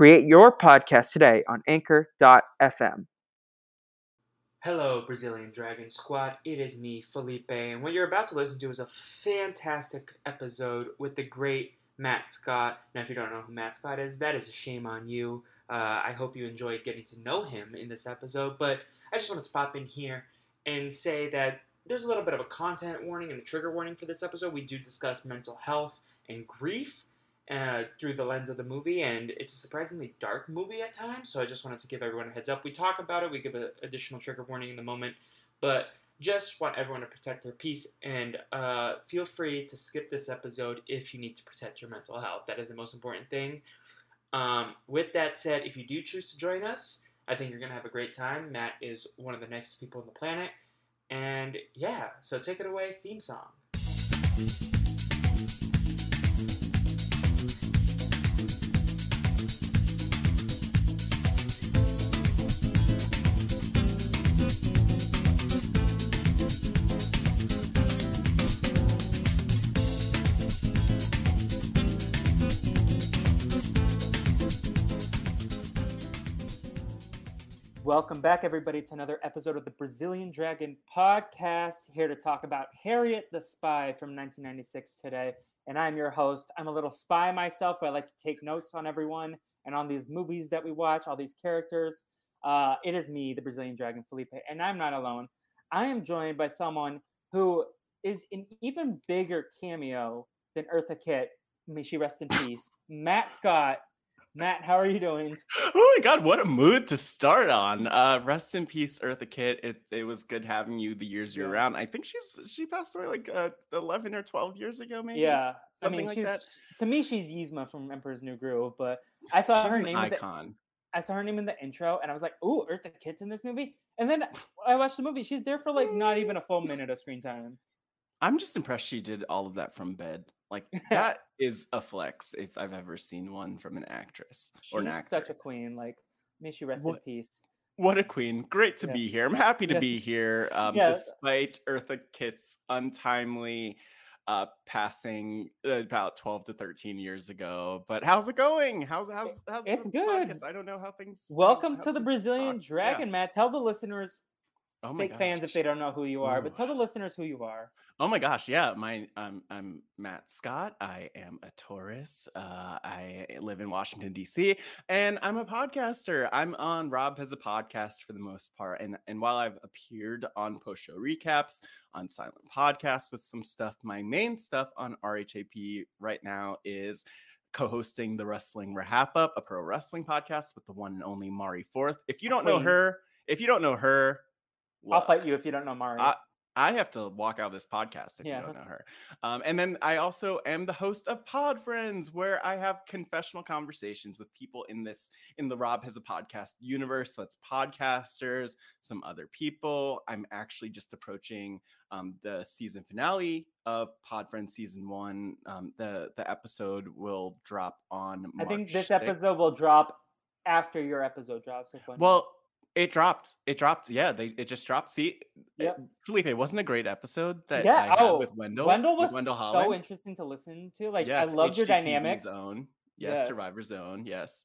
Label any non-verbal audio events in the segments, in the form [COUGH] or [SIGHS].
Create your podcast today on anchor.fm. Hello, Brazilian Dragon Squad. It is me, Felipe, and what you're about to listen to is a fantastic episode with the great Matt Scott. Now, if you don't know who Matt Scott is, that is a shame on you. Uh, I hope you enjoyed getting to know him in this episode, but I just wanted to pop in here and say that there's a little bit of a content warning and a trigger warning for this episode. We do discuss mental health and grief uh, through the lens of the movie, and it's a surprisingly dark movie at times. So I just wanted to give everyone a heads up. We talk about it, we give an additional trigger warning in the moment, but just want everyone to protect their peace and uh, feel free to skip this episode if you need to protect your mental health. That is the most important thing. Um, with that said, if you do choose to join us, I think you're going to have a great time. Matt is one of the nicest people on the planet. And yeah, so take it away, theme song. Welcome back, everybody, to another episode of the Brazilian Dragon podcast. Here to talk about Harriet the Spy from 1996 today. And I'm your host. I'm a little spy myself. I like to take notes on everyone and on these movies that we watch, all these characters. Uh, it is me, the Brazilian Dragon Felipe, and I'm not alone. I am joined by someone who is an even bigger cameo than Eartha Kitt. May she rest in peace. Matt Scott Matt, how are you doing? Oh my god, what a mood to start on. Uh rest in peace, Eartha Kitt. It it was good having you the years you're around. I think she's she passed away like uh, 11 or 12 years ago, maybe. Yeah, I Something mean, like she's that. to me she's Yzma from Emperor's New Groove, but I saw She's her name. In the, icon. I saw her name in the intro, and I was like, "Ooh, Eartha Kitt's in this movie." And then I watched the movie. She's there for like not even a full minute of screen time. I'm just impressed she did all of that from bed. Like [LAUGHS] that is a flex if I've ever seen one from an actress or an She's actor. such a queen. Like, may she rest in peace. What a queen. Great to Yeah. be here. I'm happy to Yes. be here. Um, Yeah. despite Eartha Kitt's untimely uh, passing uh, about 12 to 13 years ago. But how's it going? How's how's how's it's good. podcast? I don't know how things Welcome how to the Brazilian talk. Yeah. Dragon, Matt. Tell the listeners, Oh my fake fans, if they don't know who you are, but tell the listeners who you are. Oh my gosh, yeah. My I'm I'm Matt Scott. I am a Taurus. Uh, I live in Washington D.C. and I'm a podcaster. I'm on Rob has a podcast for the most part, and and while I've appeared on post show recaps on Silent Podcast with some stuff, my main stuff on RHAP right now is co-hosting the Wrestling RHAPup, a pro wrestling podcast with the one and only Mari Forth. If you don't know her, if you don't know her, I'll fight you if you don't know Mari. I, I have to walk out of this podcast if Yeah. you don't know her. Um, and then I also am the host of Pod Friends, where I have confessional conversations with people in this in the Rob has a podcast universe. That's podcasters, some other people. I'm actually just approaching um, the season finale of Pod Friends season one. Um, the the episode will drop on. March I think this 6th. episode will drop after your episode drops. Well, it dropped. It dropped. Yeah, they it just dropped. See, eh, Yep. it- Felipe, it wasn't a great episode that Yeah, I had oh, with Wendell. Wendell was Wendell so interesting to listen to. Like, yes, I loved your dynamic. Zone. Yes, Yes. Survivor Zone. Yes.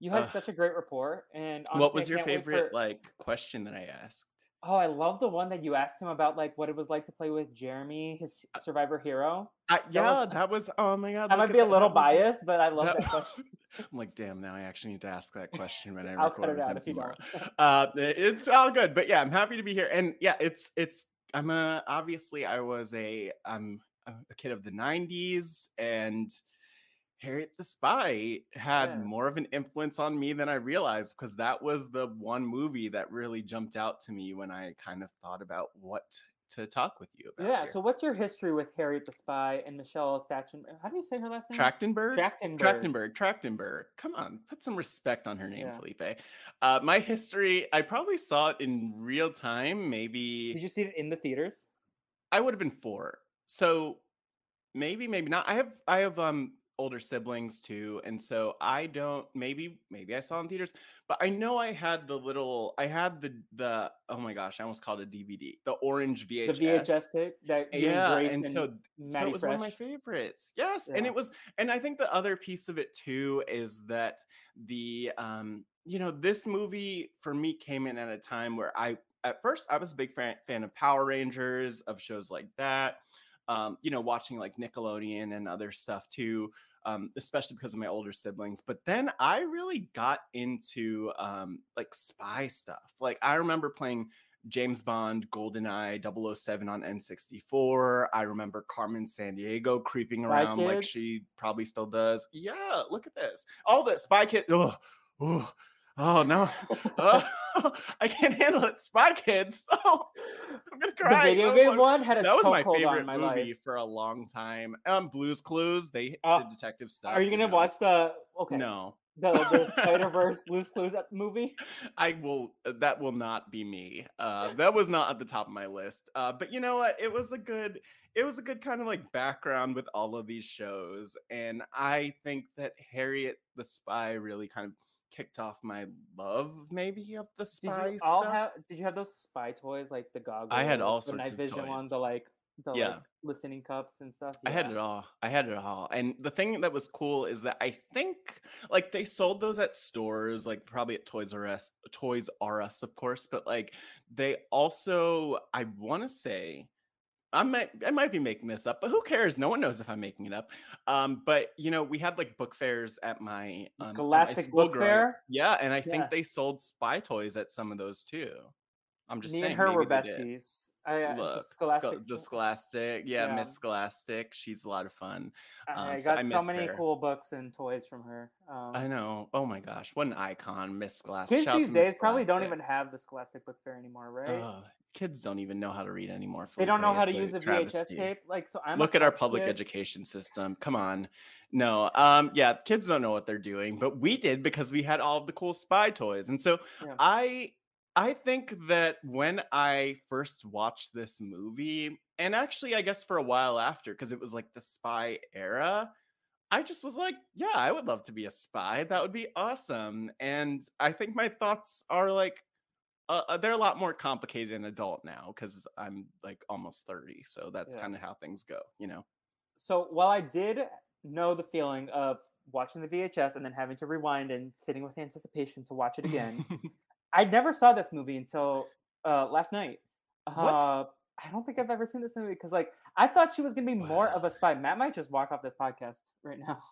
You had Ugh. such a great rapport. And what was your favorite for- like question that I asked? Oh, I love the one that you asked him about, like what it was like to play with Jeremy, his Survivor hero. I, yeah, was- that was. Oh my god, That might be a little that was- biased, but I love that, that- [LAUGHS] question. I'm like, damn. Now I actually need to ask that question when [LAUGHS] I I'll record with him tomorrow. uh it's all good but yeah i'm happy to be here and yeah it's it's i'm a obviously i was a i'm a kid of the 90s and harriet the spy had Yeah. more of an influence on me than i realized because that was the one movie that really jumped out to me when i kind of thought about what to talk with you about. Yeah. here. So, what's your history with Harriet the Spy and Michelle Thatchen? How do you say her last name? Trachtenberg? Trachtenberg. Trachtenberg, Trachtenberg. Come on, put some respect on her name, Yeah. Felipe. Uh, my history, I probably saw it in real time. Maybe Did you see it in the theaters? I would have been four. So maybe, maybe not. I have I have um older siblings too, and so I don't maybe maybe I saw in theaters, but I know I had the little I had the the oh my gosh, I almost called it a DVD, the orange VHS. The VHS tape that Yeah, Grace and so so it was one of my favorites. Yes, and it was, and I think the other piece of it too is that the um, you know, this movie for me came in at a time where I at first I was a big fan, fan of Power Rangers, of shows like that. Um, you know, watching like Nickelodeon and other stuff too, um, especially because of my older siblings. But then I really got into um like spy stuff. Like I remember playing James Bond, GoldenEye, 007 on N64. I remember Carmen Sandiego creeping around like she probably still does. Yeah, look at this. All the Spy Kid. Oh, oh, oh no. Oh, [LAUGHS] [LAUGHS] I can't handle it. Spy Kids. [LAUGHS] Oh, I'm gonna cry. the video game one- one had a that was my favorite on my movie life. for a long time. Um, Blues Clues. They Uh, did detective stuff. Are you gonna know. watch the okay No, the the Spider Verse Blues Clues movie? I will. uh, That will not be me. Uh, that was not at the top of my list. Uh, but you know what? It was a good. It was a good kind of like background with all of these shows, and I think that Harriet the Spy really kind of kicked off my love, maybe of the Did spy you all stuff. have? Did you have those spy toys like the goggles? I had all the sorts night of vision ones, the like the Yeah. like listening cups and stuff. I had it all. I had it all. And the thing that was cool is that I think like they sold those at stores, like probably at Toys R Us, Toys R Us, of course, but like they also, I want to say, I might I might be making this up, but who cares? No one knows if I'm making it up. Um, but you know, we had like book fairs at my The um, at my Scholastic school Book growing. Fair? Yeah, and I Yeah. think they sold spy toys at some of those too. I'm just Me saying. and her were besties. I, uh, the Look, Scholastic. Scho- the Scholastic, yeah, Yeah. Miss Scholastic. She's a lot of fun. I, um, I so got I so many her. cool books and toys from her. Um, I know. Oh my gosh, what an icon, Miss Scholastic. Kids Shout these days probably don't even have the Scholastic Book Fair anymore, right? Ugh, kids don't even know how to read anymore. they don't know Felipe. how to use a VHS tape. Like, so I'm Look at our public kid. education system. Come on. No, um, yeah, kids don't know what they're doing, but we did because we had all of the cool spy toys. And so Yeah. I I think that when I first watched this movie, and actually I guess for a while after, because it was like the spy era, I just was like, yeah, I would love to be a spy. That would be awesome. And I think my thoughts are like uh, uh, they're a lot more complicated in adult now because I'm like almost 30. So that's Yeah. kind of how things go, you know? So while I did know the feeling of watching the VHS and then having to rewind and sitting with anticipation to watch it again, [LAUGHS] I never saw this movie until uh, last night. What? Uh, I don't think I've ever seen this movie because, like, I thought she was gonna be more of a spy. Matt might just walk off this podcast right now.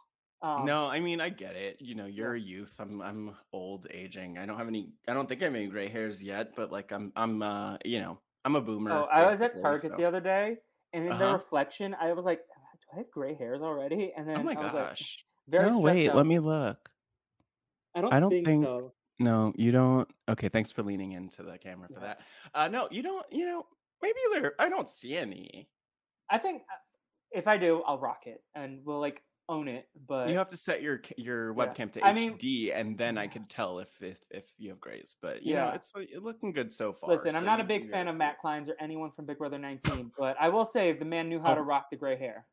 Um, no, I mean I get it. You know, you're a youth. I'm I'm old aging. I don't have any I don't think I have any gray hairs yet, but like I'm I'm uh you know, I'm a boomer. Oh, I was at Target so- the other day, and in the Uh-huh. reflection, I was like, "Do I have gray hairs already?" And then Oh my I was like, gosh. "Very no, wait, out. let me look. I don't, I don't think, think- so. No, you don't. Okay, thanks for leaning into the camera for Yeah. that. Uh no, you don't, you know, maybe there I don't see any. I think uh, if I do, I'll rock it, and we'll like own it. But You have to set your your Yeah. webcam to I mean- HD, and then I Yeah. can tell if if if you have grays. But you know, Yeah. it's looking good so far. listen, I'm not a big fan of Matt Clines or anyone from Big Brother 19, but I will say the man knew how to [LAUGHS] rock the gray hair.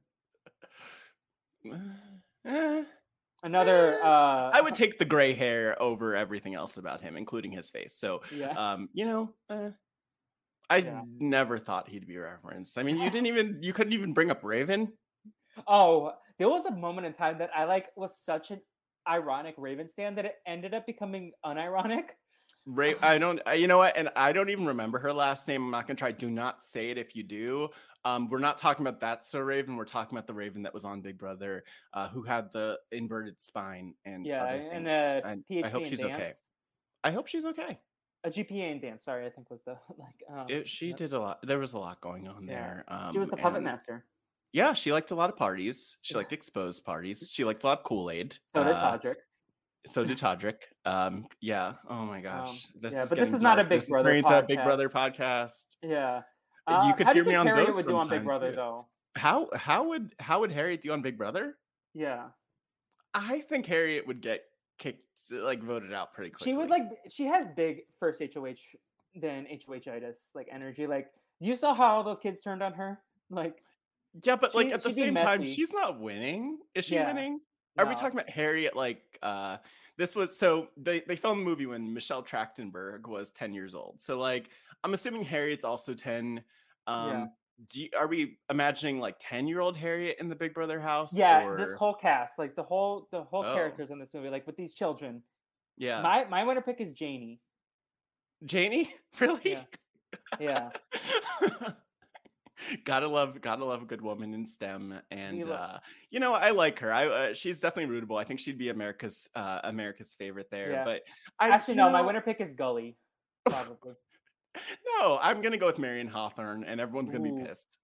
[SIGHS] Another, uh, I would [LAUGHS] take the gray hair over everything else about him, including his face. So, yeah. um, you know, uh, I Yeah. never thought he'd be referenced. I mean, you [LAUGHS] didn't even you couldn't even bring up Raven. Oh, there was a moment in time that I like was such an ironic Raven stand that it ended up becoming unironic. Ra- [LAUGHS] I don't, I, you know what? And I don't even remember her last name. I'm not gonna try. Do not say it if you do. Um, we're not talking about that so Raven. We're talking about the Raven that was on Big Brother, uh, who had the inverted spine and Yeah, other and And PhD I hope she's dance. okay. I hope she's okay. A GPA in dance. Sorry, I think was the [LAUGHS] like. Um, It, she did a lot. There was a lot going on Yeah. there. Um, She was the puppet master. Yeah, she liked a lot of parties. She liked exposed parties. She liked a lot of Kool Aid. So did Uh, Todrick. So did Todrick. Um, yeah. Oh my gosh. this yeah, is but this is not a. Big this Brother into a Big podcast. Brother podcast. Yeah. Uh, you could how do hear me on Harriet those would do on Big Brother though? How how would how would Harriet do on Big Brother? Yeah, I think Harriet would get kicked, like voted out pretty quickly. she would like. She has big first HOH than HOHitis like energy. Like you saw how all those kids turned on her. Like yeah, but like at the same time, she's not winning. Is she Yeah. winning? Are we talking about Harriet? Like, uh, this was so they they filmed the movie when Michelle Trachtenberg was ten years old. So like, I'm assuming Harriet's also ten. Um, Yeah. do you, are we imagining like ten year old Harriet in the Big Brother house? Yeah, or... this whole cast, like the whole the whole Oh. characters in this movie, like with these children. yeah, My my winner pick is Janie. Janie, [LAUGHS] really? Yeah. [LAUGHS] [LAUGHS] gotta love, gotta love a good woman in STEM, and lo- uh, you know I like her. I uh, she's definitely rootable. I think she'd be America's uh, America's favorite there. Yeah. But I Actually, you no, my know- winner pick is Golly. [LAUGHS] Probably. No, I'm gonna go with Marion Hawthorne, and everyone's gonna Ooh. be pissed.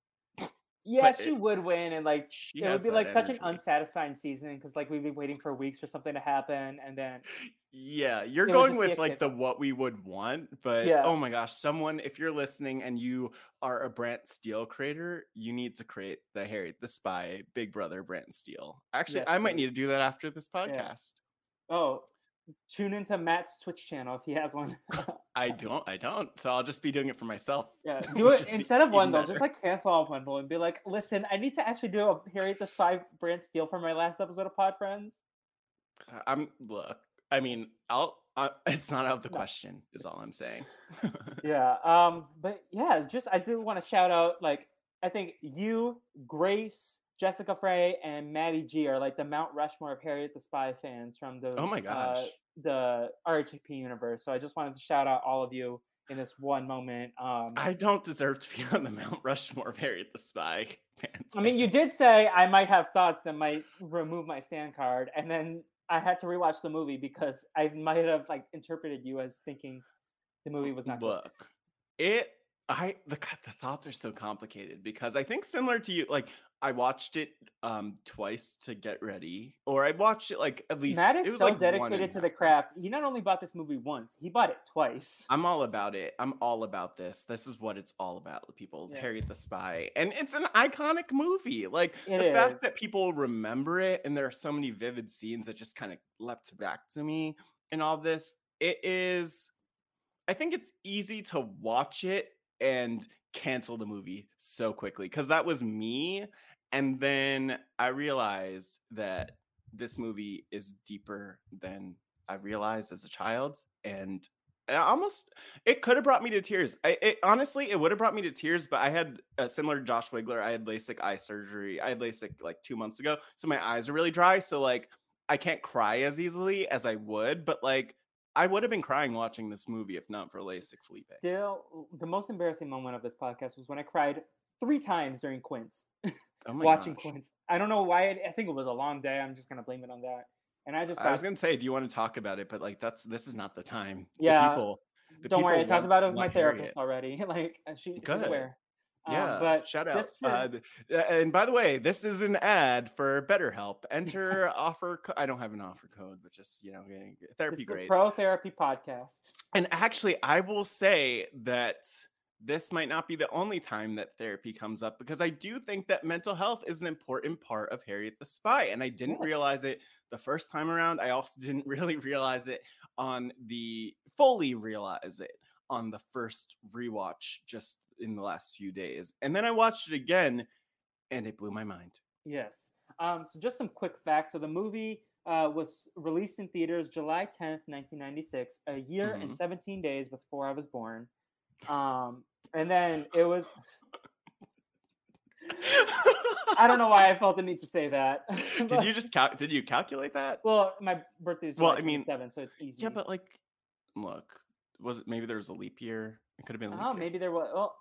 Yeah, But she it- would win, and like it would be like such an unsatisfying season because like we'd be waiting for weeks for something to happen, and then Yeah, you're going with like the what we would want, but Yeah. oh my gosh, someone if you're listening and you are a Brant Steele creator, you need to create the Harry the Spy Big Brother Brant Steele. Actually, Yes, I might please. need to do that after this podcast. oh, tune into Matt's Twitch channel if he has one. [LAUGHS] I don't, I don't. So I'll just be doing it for myself. yeah, [LAUGHS] do it instead of one though. better. Just like cancel all Wendell and be like, listen, I need to actually do a Harriet the Spy Brant Steele for my last episode of Pod Friends. Uh, I'm look. I mean, I'll. Uh, [LAUGHS] it's not out of the No. question. Is all I'm saying. Yeah. Um. But yeah, just I do want to shout out like I think you, Grace, Jessica Frey, and Maddie G are like the Mount Rushmore of Harriet the Spy fans from the Oh my uh, gosh. the RHAP universe. So I just wanted to shout out all of you in this one moment. Um. I, don't deserve to be on the Mount Rushmore of Harriet the Spy [LAUGHS] fans. I mean, you did say I might have thoughts that might remove my stand card, and then I had to rewatch the movie because I might have like interpreted you as thinking the movie was not good. look it i the, the thoughts are so complicated because i think similar to you like i watched it um twice to get ready or i watched it like at least Matt it is was so like dedicated to the craft. He not only bought this movie once, he bought it twice. i'm all about it i'm all about this this is what it's all about people Yeah. harriet the spy and it's an iconic movie like It the is. fact that people remember it and there are so many vivid scenes that just kind of leapt back to me And all this it is i think it's easy to watch it and cancel the movie so quickly because that was me and then i realized that this movie is deeper than i realized as a child and I almost it could have brought me to tears I, it, honestly it would have brought me to tears but i had a similar josh Wiggler. i had lasik eye surgery i had lasik like two months ago so my eyes are really dry so like i can't cry as easily as i would but like i would have been crying watching this movie if not for lasik felipe Still, the most embarrassing moment of this podcast was when I cried three times during Quince, oh [LAUGHS] my watching gosh. Quince. I don't know why. It, I think it was a long day. I'm just gonna blame it on that. And I just I was gonna say, do you want to talk about it? But like, that's this is not the time. The Yeah, people, the don't worry. I talked about it with my therapist already. [LAUGHS] like she, she's Good. Aware. Um, Yeah, but shout out. for- Uh, uh, and by the way, this is an ad for BetterHelp. Enter [LAUGHS] offer. Co- I don't have an offer code, but just you know, therapy a pro therapy podcast. And actually, I will say that this might not be the only time that therapy comes up because I do think that mental health is an important part of Harriet the Spy. And I didn't realize it the first time around. I also didn't [LAUGHS] really realize it on the fully realize it on the first rewatch just in the last few days. And then I watched it again and it blew my mind. Yes. Um, so just some quick facts. So the movie uh, was released in theaters July 10th, 1996, a year and Mhm. 17 days before I was born. Um, and then it was, I don't know why I felt the need to say that. [LAUGHS] did you just cal- did you calculate that? Well, my birthday is Well, July I mean, 27, so it's easy. Yeah, but like, look, was it maybe there was a leap year? It could have been. Oh, year. maybe there was. Well,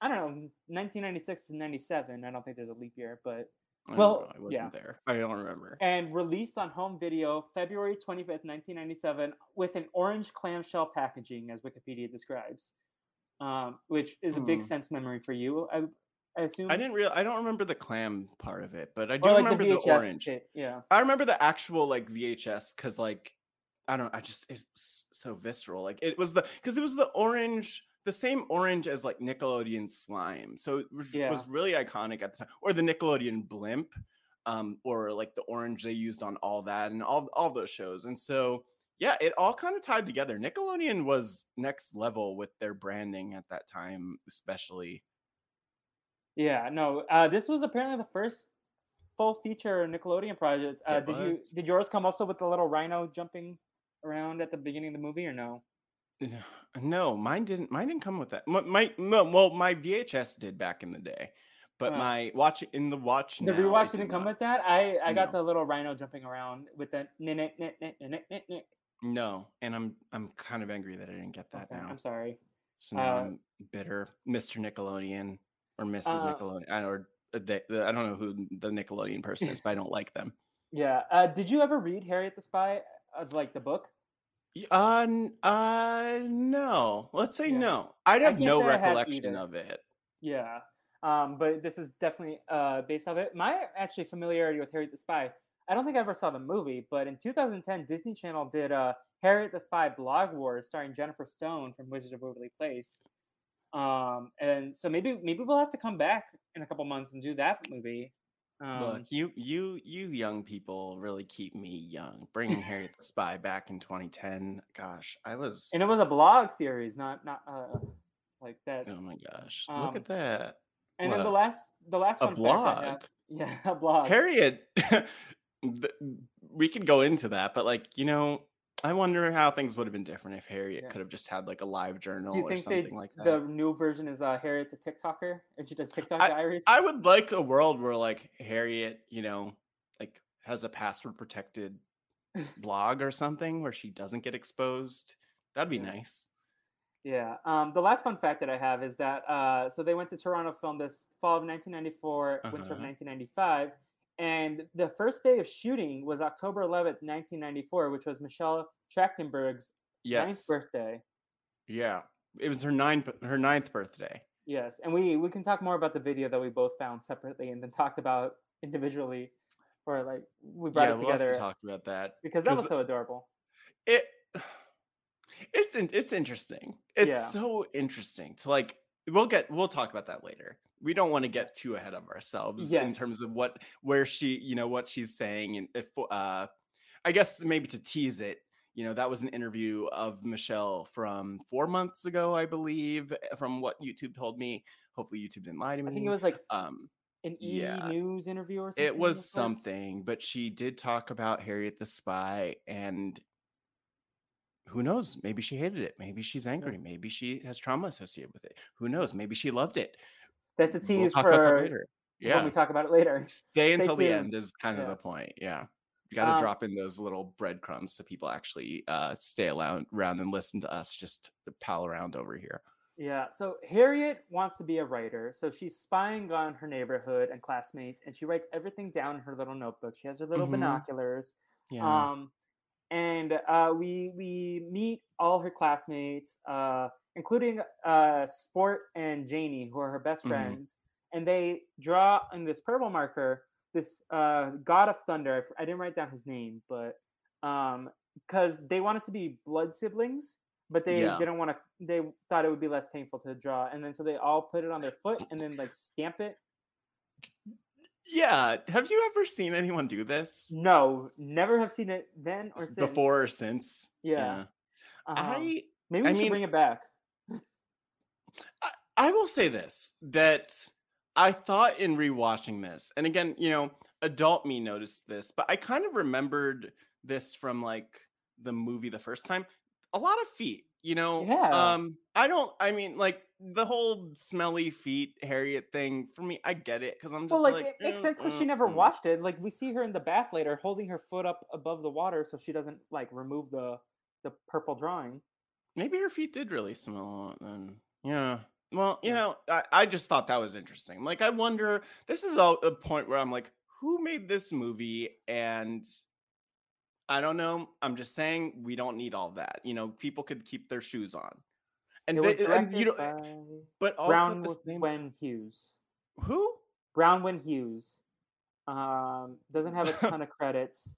I don't know. 1996 to 97. I don't think there's a leap year, but I well, I wasn't yeah. there. I don't remember. and released on home video February 25th, 1997, with an orange clamshell packaging, as Wikipedia describes, um, which is a big Hmm. sense memory for you, I, I assume. I didn't real. I don't remember the clam part of it, but I do like remember the the, orange. tape, Yeah. I remember the actual like VHS because like I don't. I just it's so visceral. Like it was the because it was the orange the same orange as like Nickelodeon slime. So it was, Yeah. was really iconic at the time. Or the Nickelodeon blimp, um, or like the orange they used on all that and all all those shows. And so yeah, it all kind of tied together. Nickelodeon was next level with their branding at that time, especially. Yeah, no. Uh, this was apparently the first full feature Nickelodeon project. Uh, did you did yours come also with the little rhino jumping around at the beginning of the movie or no? No, mine didn't. Mine didn't come with that. My, my well, my VHS did back in the day, but Oh. my watch in the watch. The now, rewatch didn't did come not. with that. I I got the little rhino jumping around with the. No, and I'm I'm kind of angry that I didn't get that Okay, now. I'm sorry. So now Uh, I'm bitter, Mr. Nickelodeon or Mrs. Uh, Nickelodeon, or uh, they, I don't know who the Nickelodeon person is, [LAUGHS] but I don't like them. Yeah. Uh, did you ever read Harriet the Spy, uh, like the book? Uh, n- uh, no. Let's say Yeah. no. I'd I have can't no say I have recollection either. of it. Yeah. Um, but this is definitely uh, based off it. My actually familiarity with Harriet the Spy, I don't think I ever saw the movie, but in 2010, Disney Channel did uh, Harriet the Spy Blog Wars starring Jennifer Stone from Wizards of Waverly Place. Um, and so maybe maybe we'll have to come back in a couple months and do that movie. Um, Look, you you you young people really keep me young. Bringing Harriet the [LAUGHS] Spy back in 2010. Gosh, I was. and it was a blog series, not not uh, like that. Oh my gosh! Um, Look at that. And then the last the last A have- blog? yeah, [LAUGHS] a blog. Harriet. [LAUGHS] we could go into that, but like you know, I wonder how things would have been different if Harriet Yeah. could have just had like a live journal Do you or think something they like that. the new version is uh Harriet's a TikToker and she does TikTok diaries? I would like a world where like Harriet, you know, like has a password protected [LAUGHS] blog or something where she doesn't get exposed. That'd be Yeah. nice. Yeah. Um, the last fun fact that I have is that uh, so they went to Toronto film this fall of 1994, winter of Uh-huh. 1995, and the first day of shooting was October 11th, 1994, which was Michelle Trachtenberg's ninth birthday. Yeah. It was her ninth her ninth birthday. Yes, and we we can talk more about the video that we both found separately and then talked about individually, or like we brought yeah, it we'll together to talk about that. because that was so adorable. it it's in, it's interesting. It's Yeah. so interesting to like we'll get we'll talk about that later. We don't want to get too ahead of ourselves in terms of what where she, you know, what she's saying and if uh I guess maybe to tease it, you know, that was an interview of Michelle from 4 months ago, I believe, eh, from what YouTube told me. Hopefully YouTube didn't lie to me. I think it was like um an E yeah. News interview or something. it was something, but she did talk about Harriet the Spy, and who knows? Maybe she hated it. Maybe she's angry. Maybe she has trauma associated with it. Who knows? Maybe she loved it. That's a We'll tease that for later. when Yeah, we talk about it later. stay until the end is kind of Yeah. the point. Yeah, you got to Um, drop in those little breadcrumbs so people actually uh, stay around, around and listen to us just pal around over here. Yeah, so Harriet wants to be a writer, so she's spying on her neighborhood and classmates, and she writes everything down in her little notebook. She has her little Mhm. binoculars, Yeah, um, and uh, we we meet all her classmates, uh, including uh, Sport and Janie, who are her best Mhm. friends, and they draw in this purple marker this uh, god of thunder. I didn't write down his name, but because they wanted to be blood siblings, but they Yeah. didn't want to. They thought it would be less painful to draw, and then so they all put it on their foot and then like stamp it. yeah. Have you ever seen anyone do this No, never have seen it then or since. before or since? Yeah. Um, I maybe we I should mean- bring it back. I, will say this that I thought in rewatching this, and again, you know, adult me noticed this, but I kind of remembered this from like the movie the first time. A lot of feet, you know. Yeah. Um, I don't. I mean, like the whole smelly feet Harriet thing. For me, I get it because I'm just Well, like, like, it makes "Mm, sense because she mm, never mm." watched it. Like we see her in the bath later, holding her foot up above the water so she doesn't like remove the the purple drawing. Maybe her feet did really smell. A lot then yeah. Well, you know, I, I just thought that was interesting. Like, I wonder. This is a, a point where I'm like, who made this movie? And I don't know. I'm just saying we don't need all that. You know, people could keep their shoes on. And, they, and you know, by but also at Brown the Wen time, Hughes. who? Brown Bronwen Hughes. Um, doesn't have a [LAUGHS] ton of credits.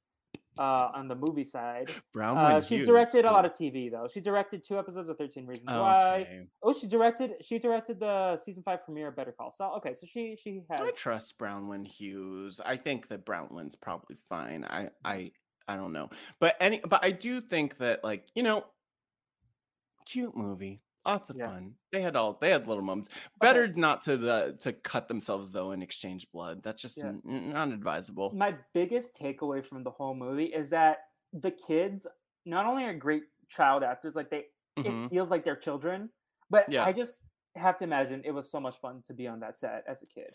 Uh, on the movie side. Brown. Uh, she's directed a lot of TV though. She directed two episodes of Thirteen Reasons Why. Oh, she directed. She directed the season five premiere of Better Call Saul. Okay, so she she has. I trust Bronwen Hughes. I think that Bronwen's probably fine. I I I don't know. But any but I do think that like, you know, cute movie. Lots of Yeah. fun. They had all they had little moments. Better not to the to cut themselves though and exchange blood. That's just Yeah. n- n- not advisable. My biggest takeaway from the whole movie is that the kids not only are great child actors, like they Mhm. it feels like they're children, but Yeah. I just have to imagine it was so much fun to be on that set as a kid.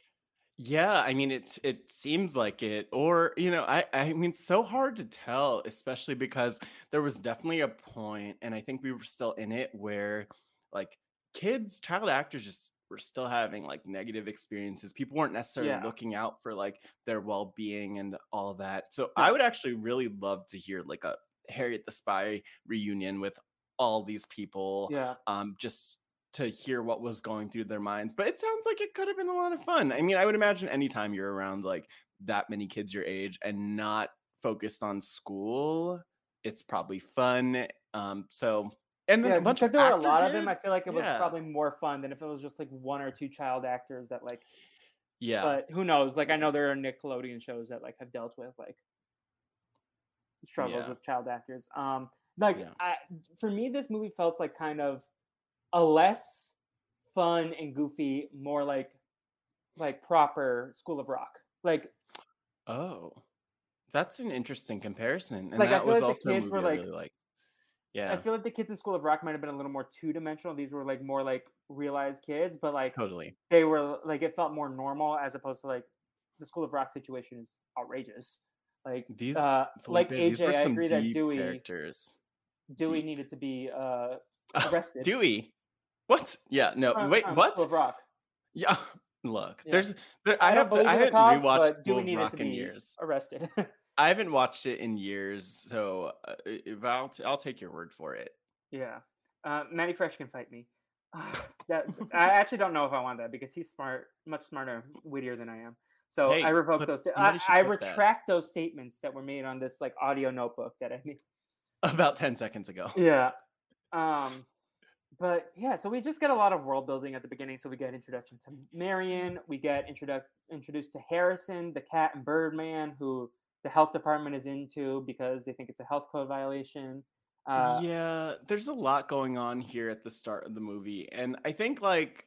Yeah, I mean it it seems like it or you know, I I mean so hard to tell especially because there was definitely a point and I think we were still in it where like kids, child actors just were still having like negative experiences. People weren't necessarily Yeah. looking out for like their well-being and all that. So Yeah. I would actually really love to hear like a Harriet the Spy reunion with all these people Yeah. um, just to hear what was going through their minds. But it sounds like it could have been a lot of fun. I mean, I would imagine anytime you're around like that many kids your age and not focused on school, it's probably fun. Um, so and then Yeah, a bunch because of there were a lot of them. I feel like it was Yeah. probably more fun than if it was just like one or two child actors that like. Yeah. But who knows? Like I know there are Nickelodeon shows that like have dealt with like struggles Yeah. with child actors. Um, like. I, for me, this movie felt like kind of a less fun and goofy, more like like proper School of Rock. Like oh. That's an interesting comparison. And Like, that was like also a movie were, I really liked. I feel like the kids in School of Rock might have been a little more two dimensional. These were like more like realized kids, but like totally. they were like it felt more normal as opposed to like the School of Rock situation is outrageous. Like These uh, like Felipe, were AJ, I agree that Dewey characters. Dewey deep. needed to be uh Oh, [LAUGHS] arrested. Dewey. What? Yeah, no. from- Wait, from what? School of Rock. Yeah, [LAUGHS] look, Yeah. there's there, I I, have to I haven't cops, rewatched School of Rock to in be years. arrested. [LAUGHS] I haven't watched it in years, so uh, I'll t- I'll take your word for it. yeah, uh, Manny Fresh can fight me. [LAUGHS] [LAUGHS] that I actually don't know if I want that because he's smart, much smarter, wittier than I am. So Hey, I revoke clip- those. I, I clip that. retract those statements that were made on this like audio notebook that I made. [LAUGHS] About ten seconds ago. Yeah. Um, but yeah, so we just get a lot of world building at the beginning. So we get introduction to Marion, we get introduc- introduced to Harrison, the cat and bird man, who the health department is into because they think it's a health code violation. Uh, yeah, there's a lot going on here at the start of the movie, and I think like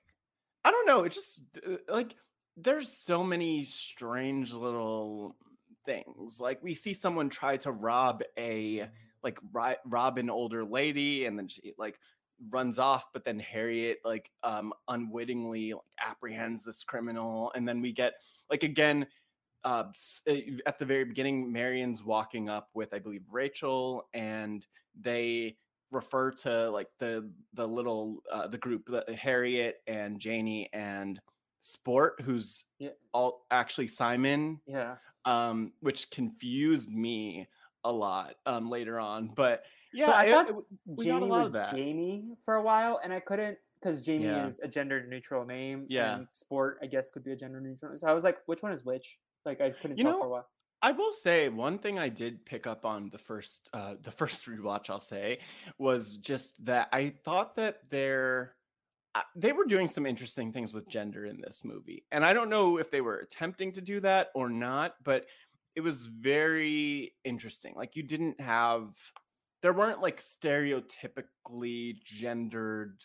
I don't know, it just uh, like there's so many strange little things. Like we see someone try to rob a like ri- rob an older lady, and then she like runs off, but then Harriet like um unwittingly like apprehends this criminal, and then we get like again uh, uh, at the very beginning, Marion's walking up with, I believe, Rachel, and they refer to like the the little uh, the group, the, Harriet and Janie and Sport, who's Yeah. all actually Simon, yeah. um, which confused me a lot um, later on. But yeah, I thought it- we Jamie got a lot was of that. Jamie for a while, and I couldn't because Jamie Yeah. is a gender neutral name. Yeah. And sport, I guess, could be a gender neutral. So I was like, which one is which? Like I couldn't You tell know, for a while. I will say one thing I did pick up on the first uh the [LAUGHS] first rewatch I'll say was just that I thought that they're uh, they were doing some interesting things with gender in this movie. And I don't know if they were attempting to do that or not, but it was very interesting. Like you didn't have there weren't like stereotypically gendered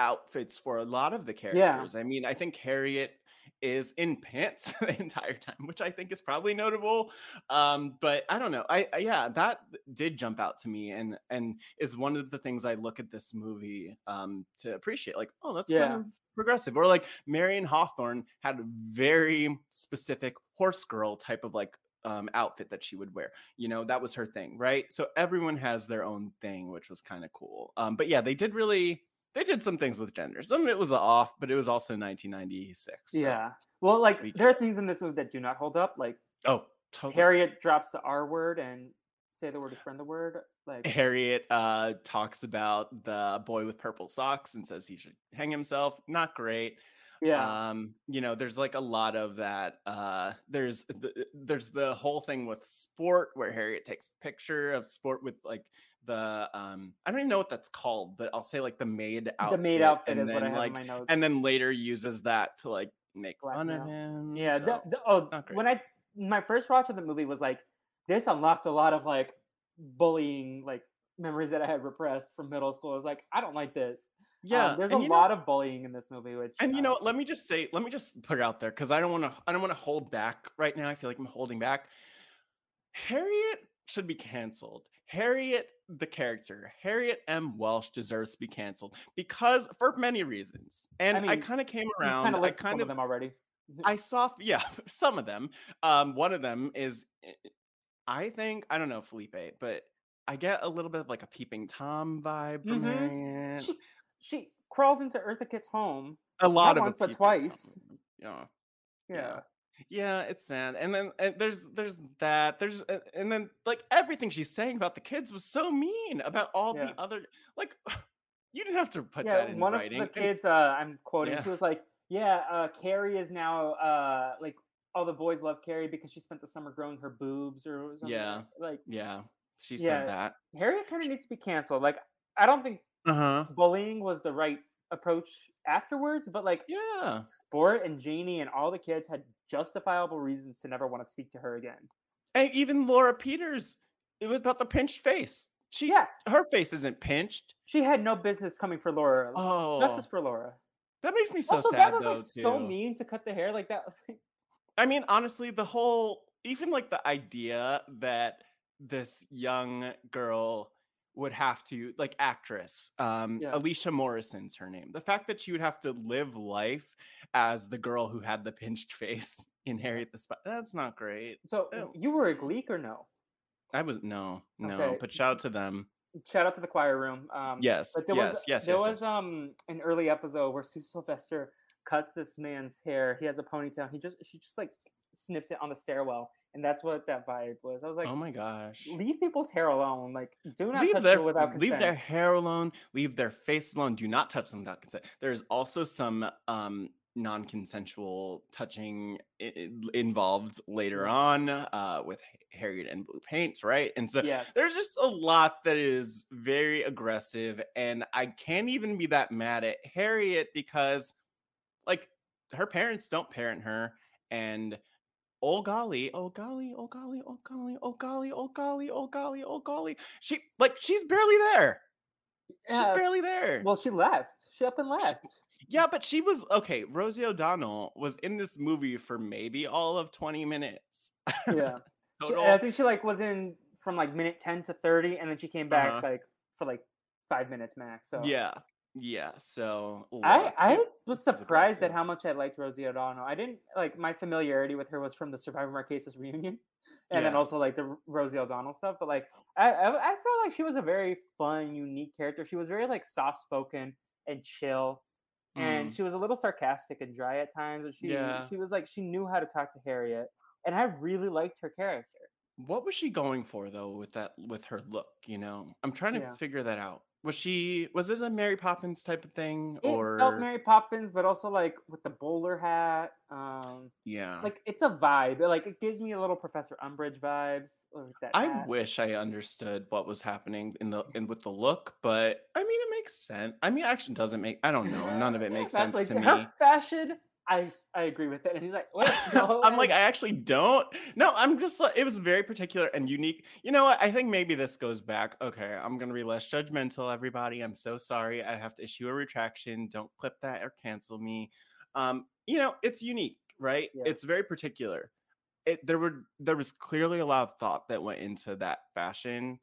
outfits for a lot of the characters. I mean, I think Harriet is in pants [LAUGHS] the entire time, which I think is probably notable. Um, but I don't know. I, I yeah, that did jump out to me, and and is one of the things I look at this movie um, to appreciate. Like, oh, that's Yeah. kind of progressive. Or like Marion Hawthorne had a very specific horse girl type of like um, outfit that she would wear. You know, that was her thing, right? So everyone has their own thing, which was kind of cool. Um, but yeah, they did really they did some things with gender. Some of it was off, but it was also 1996. so- yeah. Well, like we there are things in this movie that do not hold up. Like Oh, totally. Harriet drops the R word and say the word to spread the word. Like Harriet uh, talks about the boy with purple socks and says he should hang himself. Not great. Yeah. Um, you know, there's like a lot of that. Uh, there's the, there's the whole thing with sport where Harriet takes a picture of sport with like the um I don't even know what that's called, but I'll say like the maid outfit. the maid outfit is what I then, have in my notes. and then later uses that to like make fun of him. yeah, so- the, the, oh, when I my first watch of the movie was like this unlocked a lot of like bullying like memories that I had repressed from middle school. I was like, I don't like this. yeah, Um, there's and a you know- lot of bullying in this movie, which And you know, uh, let me just say, let me just put it out there because I don't want to, I don't want to hold back right now. I feel like I'm holding back. Harriet should be canceled. Harriet, the character, Harriet M. Welsh deserves to be canceled because for many reasons. And I, mean, kind of came around. kind of I kind of, them already. I saw, yeah, [LAUGHS] some of them. Um, one of them is, eh, I think, I don't know, Felipe, but I get a little bit of like a peeping Tom vibe from Mhm. Harriet. She, she crawled into Eartha Kitt's home. a lot of once, but twice. Tom, Yeah. Yeah. Yeah. It's sad. And then and there's there's that. There's and then like everything she's saying about the kids was so mean about all Yeah. the other like [SIGHS] you didn't have to put yeah, that in one writing. of the kids, uh, I'm quoting, Yeah. she was like, "Yeah, uh, Carrie is now uh, like all the boys love Carrie because she spent the summer growing her boobs or something." Yeah. like, yeah, she said that. Harriet kind of needs to be canceled. Like, I don't think Uh-huh. bullying was the right approach afterwards, but like Yeah. Sport and Janie and all the kids had justifiable reasons to never want to speak to her again. And even Laura Peters, it was about the pinched face. She Yeah, her face isn't pinched. she had no business coming for Laura. Oh, Justice for Laura. that makes me so also, sad that was though. like so mean to cut the hair like that. I mean, honestly, the whole even like the idea that this young girl would have to like actress um Yeah. alicia morrison's her name the fact that she would have to live life as the girl who had the pinched [LAUGHS] face in harriet the spy that's not great so Ew. you were a Gleek or no? i was no no Okay. but shout out to them Shout out to the choir room. Um, yes But there yes was yes there yes, was yes. um an early episode where Sue Sylvester cuts this man's hair. He has a ponytail. He just she just like snips it on the stairwell, and that's what that vibe was. I was like, oh my gosh leave people's hair alone. Like, do not leave touch their without leave their hair alone leave their face alone do not touch them without consent there's also some um non-consensual touching involved later on uh with harriet and blue paints right and so Yes. there's just a lot that is very aggressive and i can't even be that mad at harriet because like her parents don't parent her and oh golly, oh golly, oh golly, oh golly, oh golly, oh golly, oh golly, oh golly. She like she's barely there. She's barely there. Well, she left. She up and left. She, yeah, but she was okay. Rosie O'Donnell was in this movie for maybe all of 20 minutes. Yeah. [LAUGHS] she, I think she like was in from like minute 10 to 30, and then she came back uh-huh. like for like five minutes max. So yeah yeah so I look, I was surprised at how much I liked Rosie O'Donnell. I didn't like my familiarity with her was from the Survivor Marquesas reunion, [LAUGHS] and then also like the Rosie O'Donnell stuff. But like I, I I felt like she was a very fun, unique character. She was very like soft spoken and chill, and Mm. she was a little sarcastic and dry at times. But she Yeah. she was like she knew how to talk to Harriet, and I really liked her character. What was she going for though with that with her look, you know? I'm trying to Yeah. figure that out. Was she was it a Mary Poppins type of thing It or felt Mary Poppins, but also like with the bowler hat. Um, yeah. like it's a vibe. Like it gives me a little Professor Umbridge vibes. I hat. wish I understood what was happening in the [LAUGHS] in with the look, but I mean it makes sense. I mean action doesn't make I don't know. None of it [LAUGHS] makes sense like, to [LAUGHS] her me. fashion. I I agree with it, and he's like, [LAUGHS] "What?" No, I'm like, I actually don't. No, I'm just like, it was very particular and unique. You know what? I think maybe this goes back. Okay, I'm going to be less judgmental, everybody. I'm so sorry. I have to issue a retraction. Don't clip that or cancel me. Um, you know, it's unique, right? Yeah. It's very particular. It, there were there was clearly a lot of thought that went into that fashion.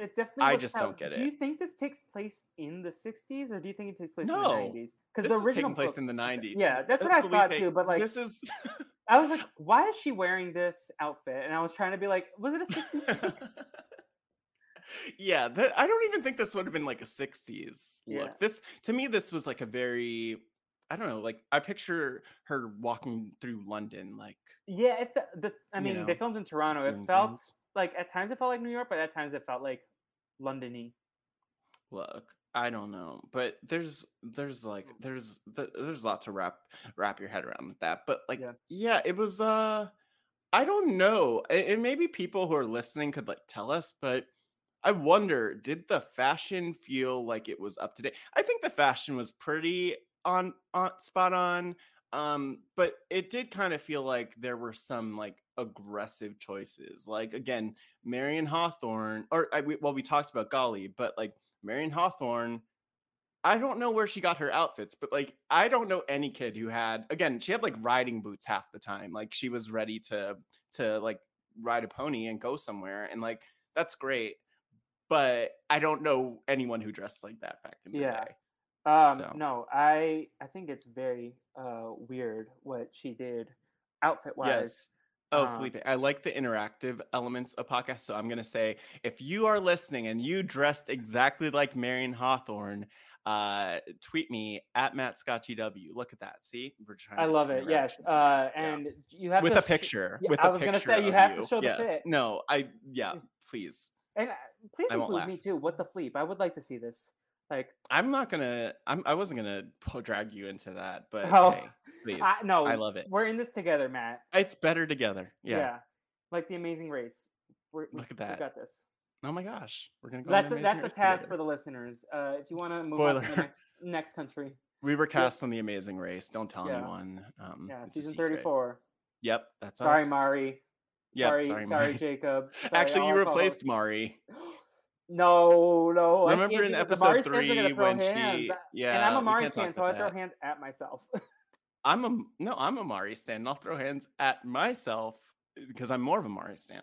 It definitely. I just how- don't get Do it. Do you think this takes place in the '60s, or do you think it takes place in the '90s? Because the is original taking place book- in the 90s. Yeah, that's what I thought too. But like, this is [LAUGHS] I was like, "Why is she wearing this outfit?" And I was trying to be like, "Was it a '60s?" [LAUGHS] yeah, that, I don't even think this would have been like a 60s look. This to me this was like a very I don't know, like I picture her walking through London like yeah, it, the, I You mean, know, they filmed in Toronto. It felt things. Like at times it felt like New York, but at times it felt like Londony. Look, I don't know, but there's there's like there's there's a lot to wrap wrap your head around with that. But like, Yeah. yeah, it was. Uh, I don't know, and, and maybe people who are listening could like tell us, but. I wonder, did the fashion feel like it was up to date? I think the fashion was pretty on on spot on. Um, but it did kind of feel like there were some like aggressive choices. Like again, Marion Hawthorne, or I, we, well, we talked about Golly, but like Marion Hawthorne, I don't know where she got her outfits, but like I don't know any kid who had again, she had like riding boots half the time. Like she was ready to to like ride a pony and go somewhere. And like that's great. But I don't know anyone who dressed like that back in the Yeah. day. Um, So- no, I I think it's very uh weird what she did outfit wise. Yes. Oh, Um, Felipe, I like the interactive elements of podcasts. So I'm gonna say if you are listening and you dressed exactly like Marion Hawthorne, uh, tweet me at Matt Scott GW. Look at that. See, we're trying. I love it. Yes. Uh, Yeah. and you have with to a sh- picture. Yeah, with I was gonna say, you have to show the fit. No, I yeah. Please. And uh, please I include me too. What the fleep? I would like to see this. Like, I'm not gonna. I'm. I wasn't gonna po- drag you into that, but [LAUGHS] Oh, hey, please. I, no, I love it. We're in this together, Matt. It's better together. Yeah. like the Amazing Race. We're, Look at that. We got this. Oh my gosh, we're gonna go. That's the, amazing that's the task together. for the listeners. Uh, if you want to move on to the next next country, We were cast on The Amazing Race. Don't tell Yeah. anyone. Um, yeah, season thirty four. Yep, that's Sorry, us. Mari. Yep, sorry, sorry, sorry, Jacob. [LAUGHS] Sorry, Actually, you replaced. Mari. [GASPS] [GASPS] No, no. I Remember in do that. The episode Mari fans are gonna three when hands. she? Yeah, and I'm a Mari fan, so I throw hands at myself. I'm a no. I'm a Mari stan. and I'll throw hands at myself because I'm more of a Mari stan.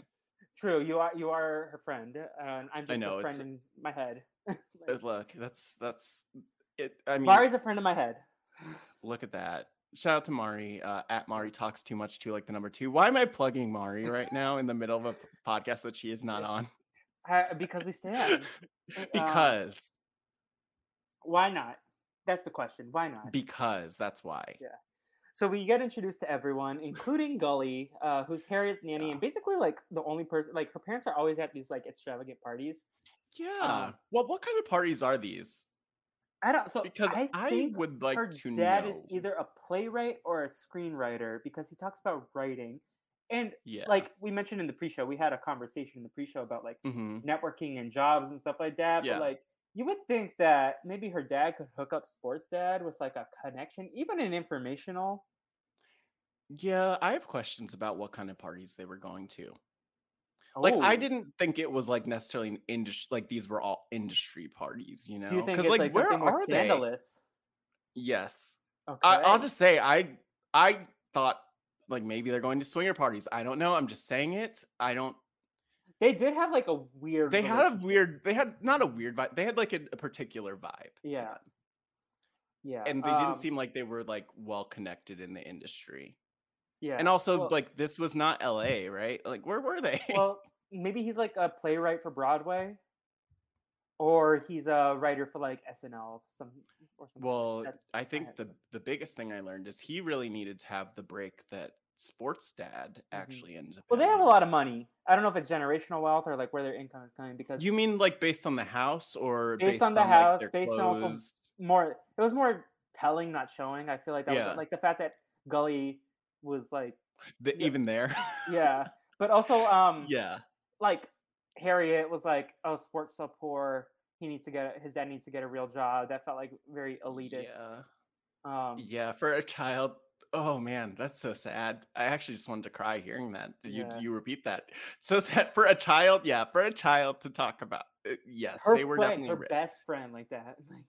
True, you are you are her friend, and I'm just know, a friend in my head. [LAUGHS] Uh, Like, Look, that's that's it. I mean, Mari's a friend in my head. look at that. Shout out to Mari. Uh, at Mari talks too much too, like the number two. Why am I plugging Mari right now in the middle of a podcast that she is not on? Because we stand. Uh, [LAUGHS] Because why not? That's the question. Why not? because that's why. Yeah. So we get introduced to everyone, including Golly, uh, who's Harriet's nanny, Yeah. and basically like the only person. Like her parents are always at these like extravagant parties. Yeah. well, what kind of parties are these? I don't. So Because I, I, would like her to dad know. is either a playwright or a screenwriter because he talks about writing, and yeah. like we mentioned in the pre-show, we had a conversation in the pre-show about like hmm networking and jobs and stuff like that. Yeah. But like you would think that maybe her dad could hook up sports dad with like a connection, even an informational. Yeah, I have questions about what kind of parties they were going to. Like, I Oh, didn't think it was like necessarily an industry. Like these were all industry parties, you know? Do you think 'Cause, it's like, like, where are they? Yes, Okay. I, I'll just say I I thought like maybe they're going to swinger parties. I don't know. I'm just saying it. I don't. They did have like a weird. They had a weird. They had not a weird vibe. They had like a, a particular vibe. Yeah. Yeah. and they um, didn't seem like they were like well connected in the industry. Yeah. And also, well- like this was not L.A., right? Like where were they? well, maybe he's like a playwright for Broadway, or he's a writer for like SNL, some or something. Well, That's- I think the the biggest thing I learned is he really needed to have the break that Sports Dad actually ended up. Mm-hmm. Well, they have a lot of money. I don't know if it's generational wealth or like where their income is coming because You mean like based on the house or Based based, on the like, house, their based on also more it was more telling, not showing. I feel like that Yeah. was like the fact that Golly was like The- even there? yeah, but also [LAUGHS] um yeah. like Harriet was like oh sports so poor he needs to get his dad needs to get a real job. That felt like very elitist. Yeah. Um, Yeah, for a child. Oh man, that's so sad. I actually just wanted to cry hearing that. You Yeah. you repeat that. [LAUGHS] So sad for a child. Yeah, for a child to talk about. uh, Yes, her they were friend, definitely her rich. best friend, like that. [LAUGHS] Like,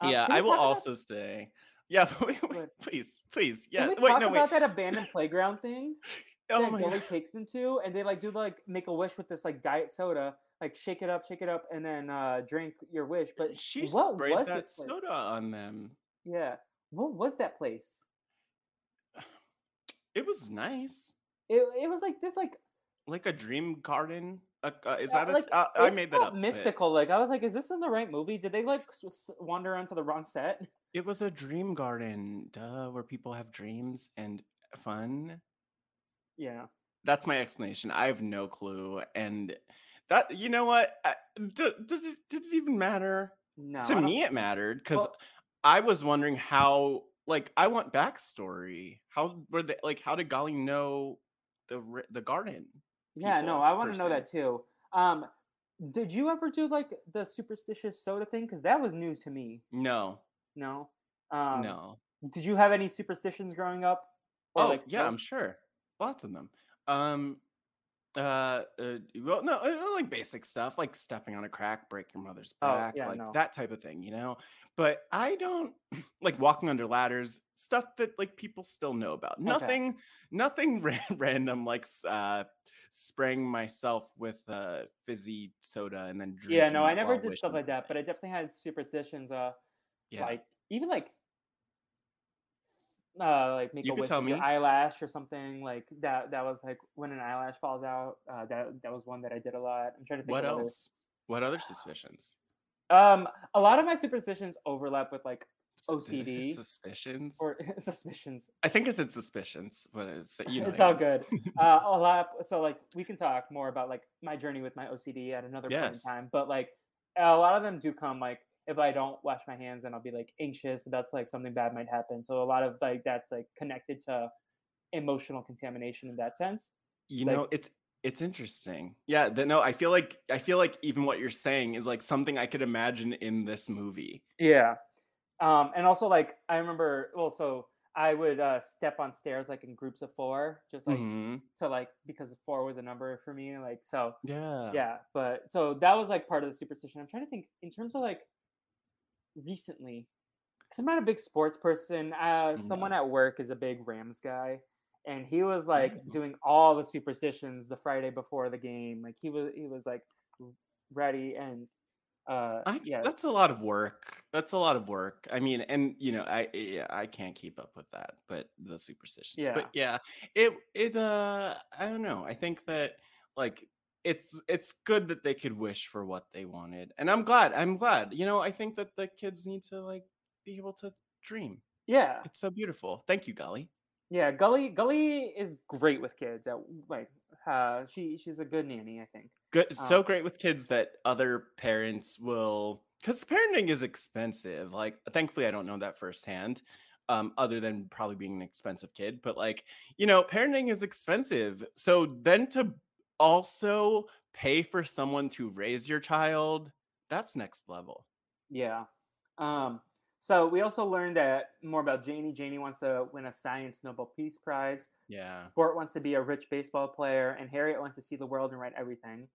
um, yeah, I will talk about- also say. Yeah, [LAUGHS] wait, wait, please, please. Yeah, we wait, talk no, about wait. that abandoned playground thing? Oh that Golly takes them to, and they like do like make a wish with this like diet soda, like shake it up, shake it up, and then uh drink your wish. But She what sprayed was that soda on them. Yeah, what was that place? It was nice, It it was like this like like a dream garden. Uh, uh, is uh, that a, like uh, I made that up. mystical. Like I was like, is this in the right movie? Did they like wander onto the wrong set? It was a dream garden, duh, where people have dreams and fun. Yeah, That's my explanation. I have no clue, and That you know what? I, does it did it even matter? No, to me, it mattered because Well- I was wondering how. Like, I want backstory. How were they? Like, how did Golly know the the garden? Yeah, no, I want to know that too. Um, did you ever do like the superstitious soda thing? Because that was news to me. No, No. Um, no. Did you have any superstitions growing up? Oh, like, yeah. I'm sure. Lots of them. Um, uh, uh well, no, uh, like basic stuff, like stepping on a crack, break your mother's Oh, back, yeah, like no. that type of thing, you know. But I don't [CLEARS THROAT] like walking under ladders, stuff that like people still know about. Nothing, nothing [LAUGHS] ran- random, like uh, spraying myself with uh fizzy soda and then drinking. Yeah, no, I never did stuff like that, but I definitely had superstitions. Uh, yeah. like even like uh like make You a wish tell with your eyelash or something like that that was like when an eyelash falls out uh that that was one that i did a lot i'm trying to think what of others. else? What other suspicions? um a lot of my superstitions overlap with like Su- did I say OCD Suspicions. or [LAUGHS] suspicions I think I said suspicions, but it's [LAUGHS] you know. it's all good [LAUGHS] uh a lot so like we can talk more about like my journey with my ocd at another point in time but like a lot of them do come like if i don't wash my hands then i'll be like anxious that's like something bad might happen. So a lot of like that's like connected to emotional contamination in that sense. You like- know it's it's interesting. Yeah the, no i feel like i feel like even what you're saying is like something i could imagine in this movie. Yeah. Um and also like i remember well so i would uh step on stairs like in groups of four just like Mhm. to like because four was a number for me like so yeah. yeah but so that was like part of the superstition. I'm trying to think in terms of like recently because i'm not a big sports person uh someone at work is a big rams guy and he was like Ooh. doing all the superstitions the friday before the game like he was he was like ready and uh I, yeah that's a lot of work that's a lot of work i mean and you know i yeah, i can't keep up with that but the superstitions Yeah. but yeah it it uh i don't know i think that like it's it's good that they could wish for what they wanted and i'm glad i'm glad you know i think that the kids need to like be able to dream. Yeah. It's so beautiful. Thank you golly. Yeah golly golly is great with kids at, like uh she she's a good nanny i think. Good so Um, great with kids that other parents will because parenting is expensive like thankfully i don't know that firsthand um other than probably being an expensive kid but like you know parenting is expensive so then to also pay for someone to raise your child that's next level Yeah. Um, so we also learned that more about Janie. Janie wants to win a science Nobel Peace Prize. yeah Sport wants to be a rich baseball player, and Harriet wants to see the world and write everything.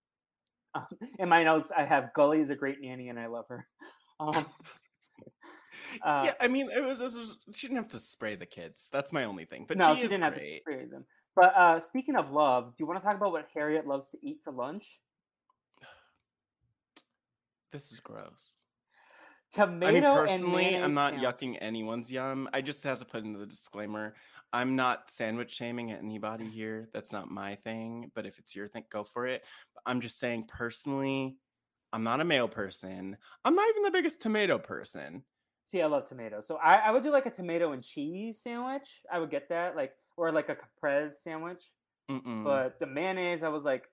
Um, [LAUGHS] in my notes, I have Golly is a great nanny, and I love her. [LAUGHS] Um, [LAUGHS] uh, yeah i mean it was, it was- she didn't have to spray the kids that's my only thing but no, she, she didn't have to spray them. But uh, speaking of love, do you want to talk about what Harriet loves to eat for lunch? this is gross Tomato I mean, personally, I'm not sandwiches. yucking anyone's yum. I just have to put in the disclaimer. I'm not sandwich shaming anybody here. That's not my thing. But if it's your thing, go for it. But I'm just saying, personally, I'm not a mayo person. I'm not even the biggest tomato person. See, I love tomatoes. So I, I would do like a tomato and cheese sandwich. I would get that, like, or like a caprese sandwich. Mm-mm. But the mayonnaise, I was like,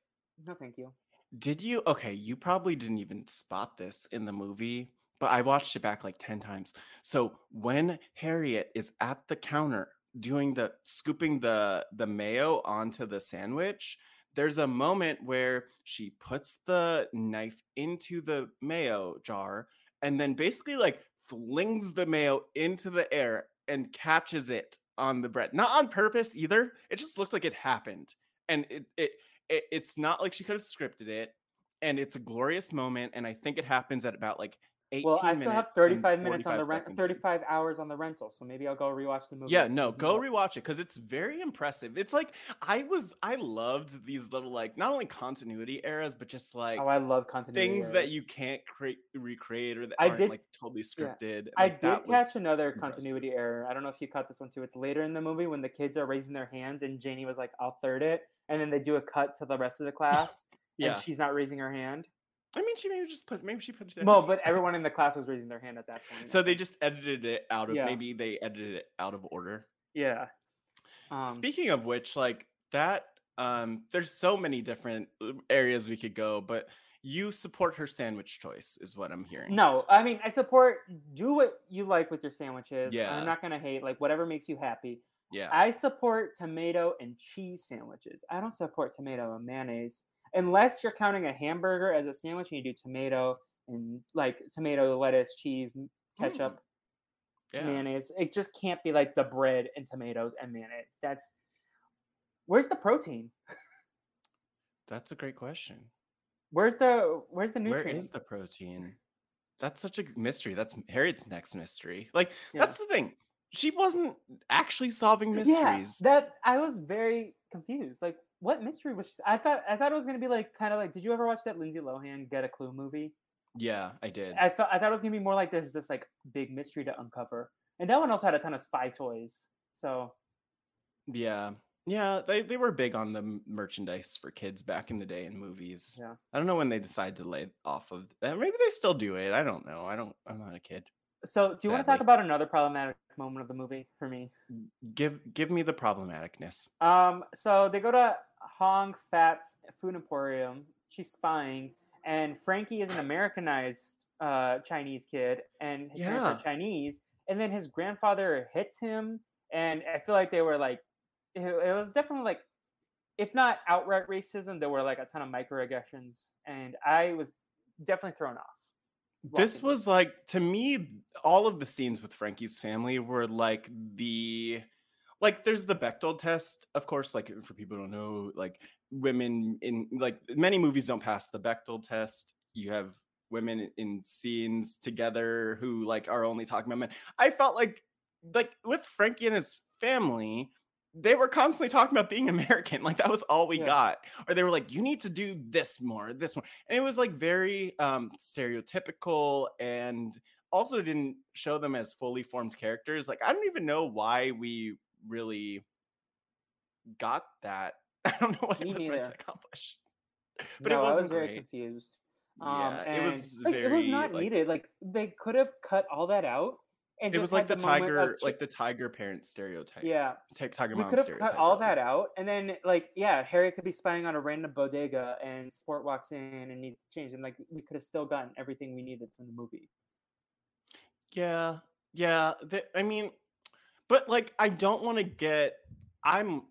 no, thank you. Did you? Okay, you probably didn't even spot this in the movie, but I watched it back like 10 times. So when Harriet is at the counter doing the scooping the the mayo onto the sandwich, there's a moment where she puts the knife into the mayo jar and then basically like flings the mayo into the air and catches it on the bread. Not on purpose either. It just looks like it happened. And it it, it it's not like she could have scripted it. And it's a glorious moment. And I think it happens at about like 18 Well, I still have 35 minutes on the rent, seconds in. 35 hours on the rental. So maybe I'll go rewatch the movie. Yeah, no, go rewatch it because it's very impressive. It's like I was, I loved these little like not only continuity eras, but just oh, like Oh, I love continuity. things that you can't create recreate or that I aren't did- like totally scripted. I Like, did catch another impressive. continuity error. I don't know if you caught this one too. It's later in the movie when the kids are raising their hands and Janie was like, "I'll third it," and then they do a cut to the rest of the [LAUGHS] class, yeah. and she's not raising her hand. I mean, she maybe just put maybe she put it. Well, but [LAUGHS] everyone in the class was raising their hand at that point. So they just edited it out of Yeah. maybe they edited it out of order. yeah. Um, Speaking of which, like that Um, there's so many different uh, areas we could go, but you support her sandwich choice, is what I'm hearing. No, I mean I support do what you like with your sandwiches. Yeah. I'm not gonna hate like whatever makes you happy. Yeah. I support tomato and cheese sandwiches. I don't support tomato and mayonnaise unless you're counting a hamburger as a sandwich and you do tomato and like tomato, lettuce, cheese, ketchup, mm. yeah. mayonnaise. It just can't be like the bread and tomatoes and mayonnaise. That's where's the protein? That's a great question. Where's the where's the Where nutrients? is the protein? That's such a mystery. That's Harriet's next mystery. Like Yeah. that's the thing. She wasn't actually solving Yeah, mysteries. that I was very confused. Like, what mystery was? She, I thought I thought it was gonna be like kind of like. Did you ever watch that Lindsay Lohan Get a Clue movie? Yeah, I did. I thought I thought it was gonna be more like there's this like big mystery to uncover, and that one also had a ton of spy toys. So Yeah. Yeah, they, they were big on the merchandise for kids back in the day in movies. Yeah. I don't know when they decided to lay off of that. Maybe they still do it. I don't know. I don't I'm not a kid. so do you want to talk about another problematic moment of the movie for me? Give give me the problematicness. Um, so they go to Hong Fat's food emporium. She's spying, and Frankie is an Americanized uh, Chinese kid, and his parents are Chinese. And then his grandfather hits him, and I feel like they were like, it, it was definitely like, if not outright racism, there were like a ton of microaggressions, and I was definitely thrown off. This was like to me all of the scenes with Frankie's family were like the like there's the Bechdel test, of course, like for people who don't know, like women in like many movies don't pass the Bechdel test. You have women in scenes together who like are only talking about men. I felt like like with Frankie and his family, they were constantly talking about being [LAUGHS] American. Like that was all we Yeah. got. Or they were like, you need to do this more, this more. And it was like very um stereotypical and also didn't show them as fully formed characters. Like I don't even know why we really got that. [LAUGHS] I don't know what Me it was meant to accomplish. [LAUGHS] But it No, I was wasn't very great. confused. Um, yeah, it was like, very it was not like, needed. Like they could have cut all that out. And it just was like the of tiger, like the tiger parent stereotype. yeah. Ti- tiger we mom could have cut all that out, and then like yeah, Harry could be spying on a random bodega, and Sport walks in and needs to change, and like we could have still gotten everything we needed from the movie. Yeah, yeah. The, I mean, but like, I don't want to get. I'm,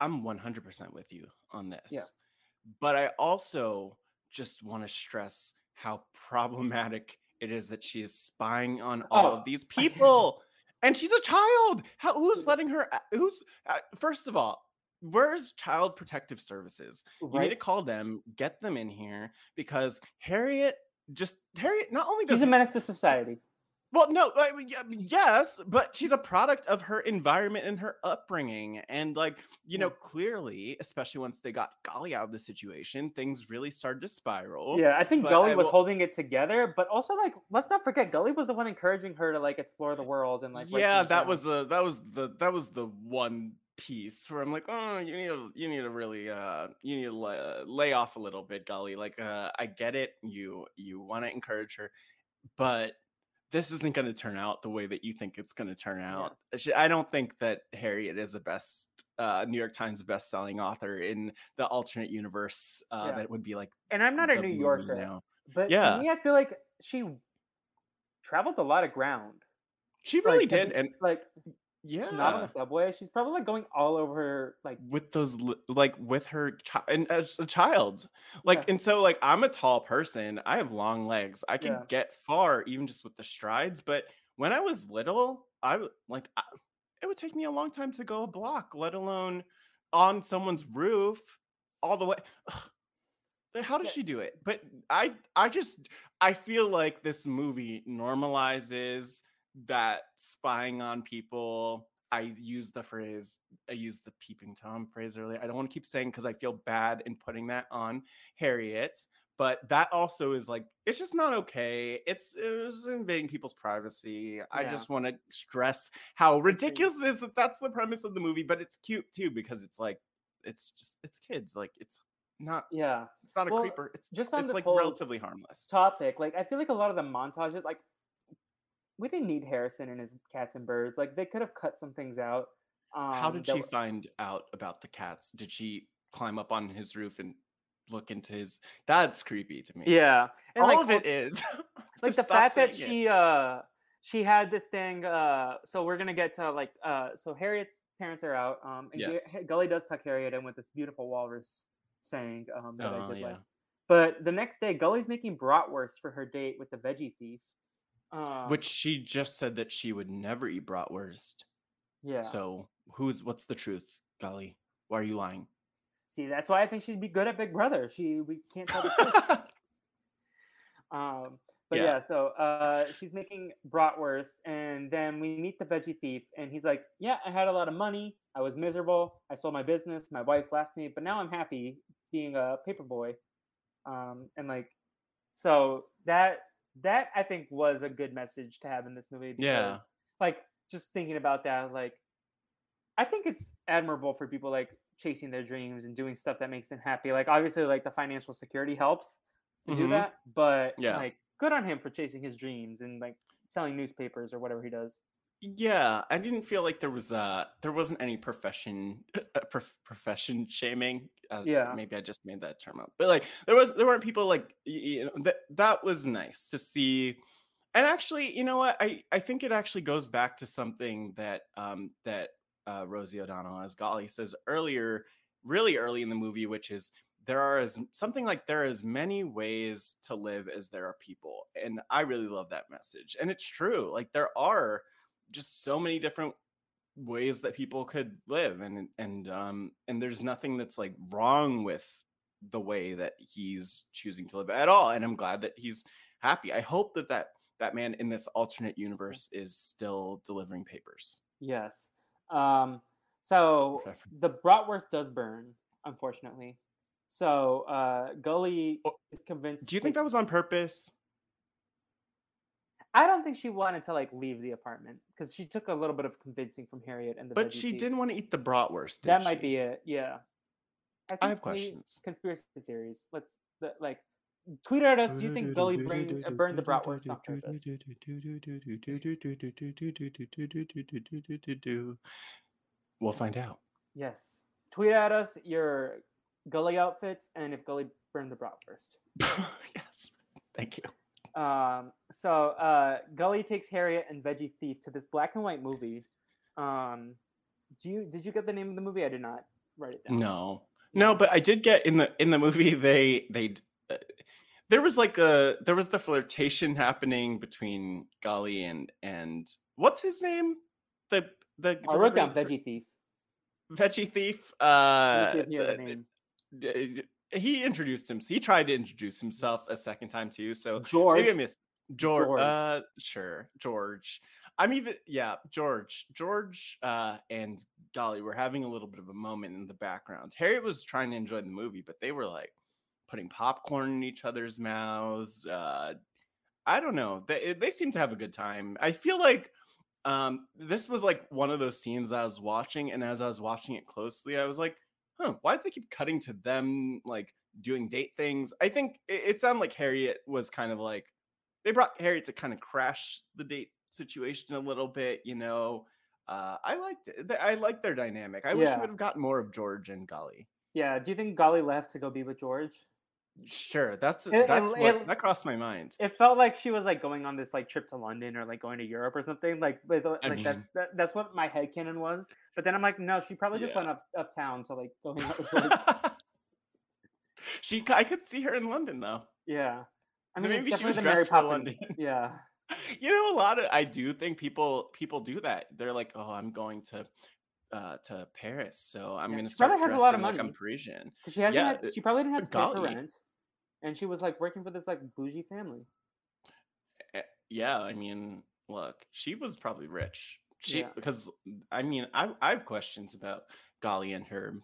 I'm 100% with you on this. Yeah. But I also just want to stress how [LAUGHS] problematic it is that she is spying on all Oh. of these [LAUGHS] people, and she's a child. How? Who's letting her? Who's? Uh, first of all. Where's Child Protective Services? You need to call them, get them in here because Harriet just Harriet not only does She's a menace to society. Well, no, I mean, yes, but she's a product of her environment and her upbringing. And, like, you know, clearly, especially once they got Golly out of the situation, things really started to spiral. Yeah, I think but Golly I was will- holding it together, but also like let's not forget Golly was the one encouraging her to like explore the world and like yeah, that was the that was the that was the one piece where I'm like, oh, you need to you need to really uh you need to lay, lay off a little bit, Golly. Like, uh, I get it, you you want to encourage her, but this isn't going to turn out the way that you think it's going to turn out. She- I don't think that Harriet is the best uh, New York Times best-selling author in the alternate universe. Uh, Yeah. That would be like and I'm not a New Yorker, now. but Yeah. to me, I feel like she traveled a lot of ground. She really like, did, be- and like yeah, she's not on the subway. She's probably like going all over like with those like with her child and as a child like Yeah. and so like i'm a tall person i have long legs i can Yeah. get far even just with the strides but when i was little i like I, it would take me a long time to go a block let alone on someone's roof all the way Ugh. How does Yeah. she do it but i i just i feel like this movie normalizes that spying on people i used the phrase i used the peeping tom phrase earlier. I don't want to keep saying because i feel bad in putting that on harriet but that also is like it's just not okay. It's it was invading people's privacy. I just want to stress how ridiculous it is that that's the premise of the movie but it's cute too because it's like it's just it's kids like it's not yeah. it's not a Well, creeper. It's just on it's like relatively harmless. topic. Like I feel like a lot of the montages, like we didn't need Harrison and his cats and birds. Like they could have cut some things out. Um, How did she w- find out about the cats? Did she climb up on his roof and look into his. That's creepy to me. Yeah, and all [LAUGHS] like, of it is. like the fact that saying it. she uh she had this thing uh so we're gonna get to like uh so harriet's parents are out um and Yes. golly does tuck harriet in with this beautiful walrus saying um that Oh, I did yeah. like. but the next day golly's making bratwurst for her date with the veggie thief um, Which she just said that she would never eat bratwurst. yeah So who's what's the truth, Golly? Why are you lying? see that's why i think she'd be good at big brother she we can't tell the truth [LAUGHS] Um, but Yeah. yeah, so uh, she's making bratwurst, and then we meet the veggie thief, and he's like, "Yeah, I had a lot of money. I was miserable. I sold my business. My wife left me, but now I'm happy being a paper boy." Um, and like, so that that I think was a good message to have in this movie. Because, Yeah. Like just thinking about that, like, I think it's admirable for people like chasing their dreams and doing stuff that makes them happy. Like obviously, like the financial security helps to do Mhm. that, but Yeah. like good on him for chasing his dreams and like selling newspapers or whatever he does. Yeah, I didn't feel like there was uh there wasn't any profession uh, prof- profession shaming. Uh, Yeah. maybe I just made that term up, but like there was there weren't people like you know that that was nice to see. And actually, you know what? I I think it actually goes back to something that um that uh, Rosie O'Donnell as Golly says earlier, really early in the movie, which is there are as something like there are as many ways to live as there are people, and I really love that message. And it's true. Like there are just so many different ways that people could live and and um and there's nothing that's like wrong with the way that he's choosing to live at all and i'm glad that he's happy i hope that that that man in this alternate universe is still delivering papers Yes. Um, so the bratwurst does burn, unfortunately. So uh, Golly Oh, is convinced. do you think that was on purpose I don't think she wanted to like leave the apartment because she took a little bit of convincing from Harriet and the. but she didn't want to eat the bratwurst did That might be it. Yeah. i think have questions Conspiracy theories. Let's the, like tweet at us. Do you think Golly bring, uh, burned the bratwurst on purpose? we'll find out Yes. Tweet at us your Golly outfits and if Golly burned the bratwurst. [LAUGHS] yes thank you Um, so uh, Golly takes Harriet and Veggie Thief to this black and white movie. Um, do you did you get the name of the movie? I did not write it down. No, no, but I did get in the in the movie. [LAUGHS] They they uh, there was like a there was the flirtation happening between Golly and and what's his name? The the I wrote down Veggie Thief. veggie thief. Uh, me see if he has a the- name. d- he introduced himself. He tried to introduce himself a second time too. So George. maybe I missed George. George. Uh, sure, George. I'm even yeah, George. George uh, and Golly were having a little bit of a moment in the background. Harriet was trying to enjoy the movie, but they were like putting popcorn in each other's mouths. Uh, I don't know. They they seem to have a good time. I feel like um this was like one of those scenes that I was watching, and as I was watching it closely, I was like, huh, why did they keep cutting to them like doing date things? I think it, it sounded like Harriet was kind of like they brought Harriet to kind of crash the date situation a little bit, you know. Uh, I liked it. I liked their dynamic. I wish we would have gotten more of George and Golly. Yeah. Do you think Golly left to go be with George? Sure, that's It- that's it- what it- that crossed my mind. It felt like she was like going on this like trip to London or like going to Europe or something. Like, with, uh, I like that's that, that's what my headcanon was. But then I'm like, no, she probably just Yeah. went up uptown to like go hang out with [LAUGHS] she, I could see her in London though. yeah. I mean, it's maybe she was dressed for. London. [LAUGHS] Yeah. you know a lot of i do think people people do that they're like oh i'm going to uh to paris so i'm Yeah, gonna she start probably has a lot of dressing like i'm money. parisian she hasn't. Yeah, had, she probably didn't have to pay for rent, and she was like working for this like bougie family. Eh, yeah i mean look she was probably rich she Yeah. because i mean i i have questions about golly and her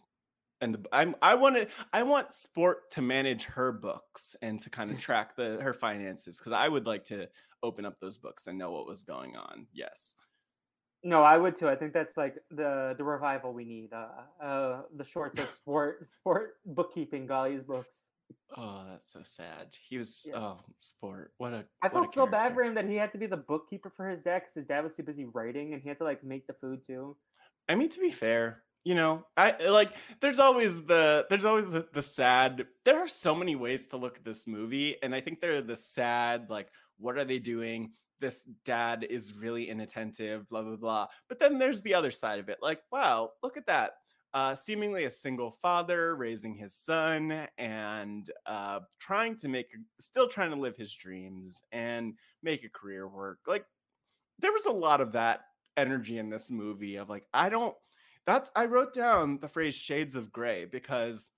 and the, I'm I want to I want sport to manage her books and to kind of [LAUGHS] track the her finances because I would like to open up those books and know what was going on. Yes. No, I would too. I think that's like the the revival we need. Uh, uh the shorts of [LAUGHS] sport sport bookkeeping, Golly's books. Oh, that's so sad. He was Yeah. oh sport. What a I felt so bad for him that he had to be the bookkeeper for his dad because his dad was too busy writing and he had to like make the food too. I mean, to be fair, you know, I like there's always the there's always the, the sad there are so many ways to look at this movie, and I think they're the sad, like, what are they doing? This dad is really inattentive, blah blah blah. But then there's the other side of it, like, wow, look at that. Uh, seemingly a single father raising his son and uh, trying to make still trying to live his dreams and make a career work like there was a lot of that energy in this movie of like i don't that's I wrote down the phrase shades of gray because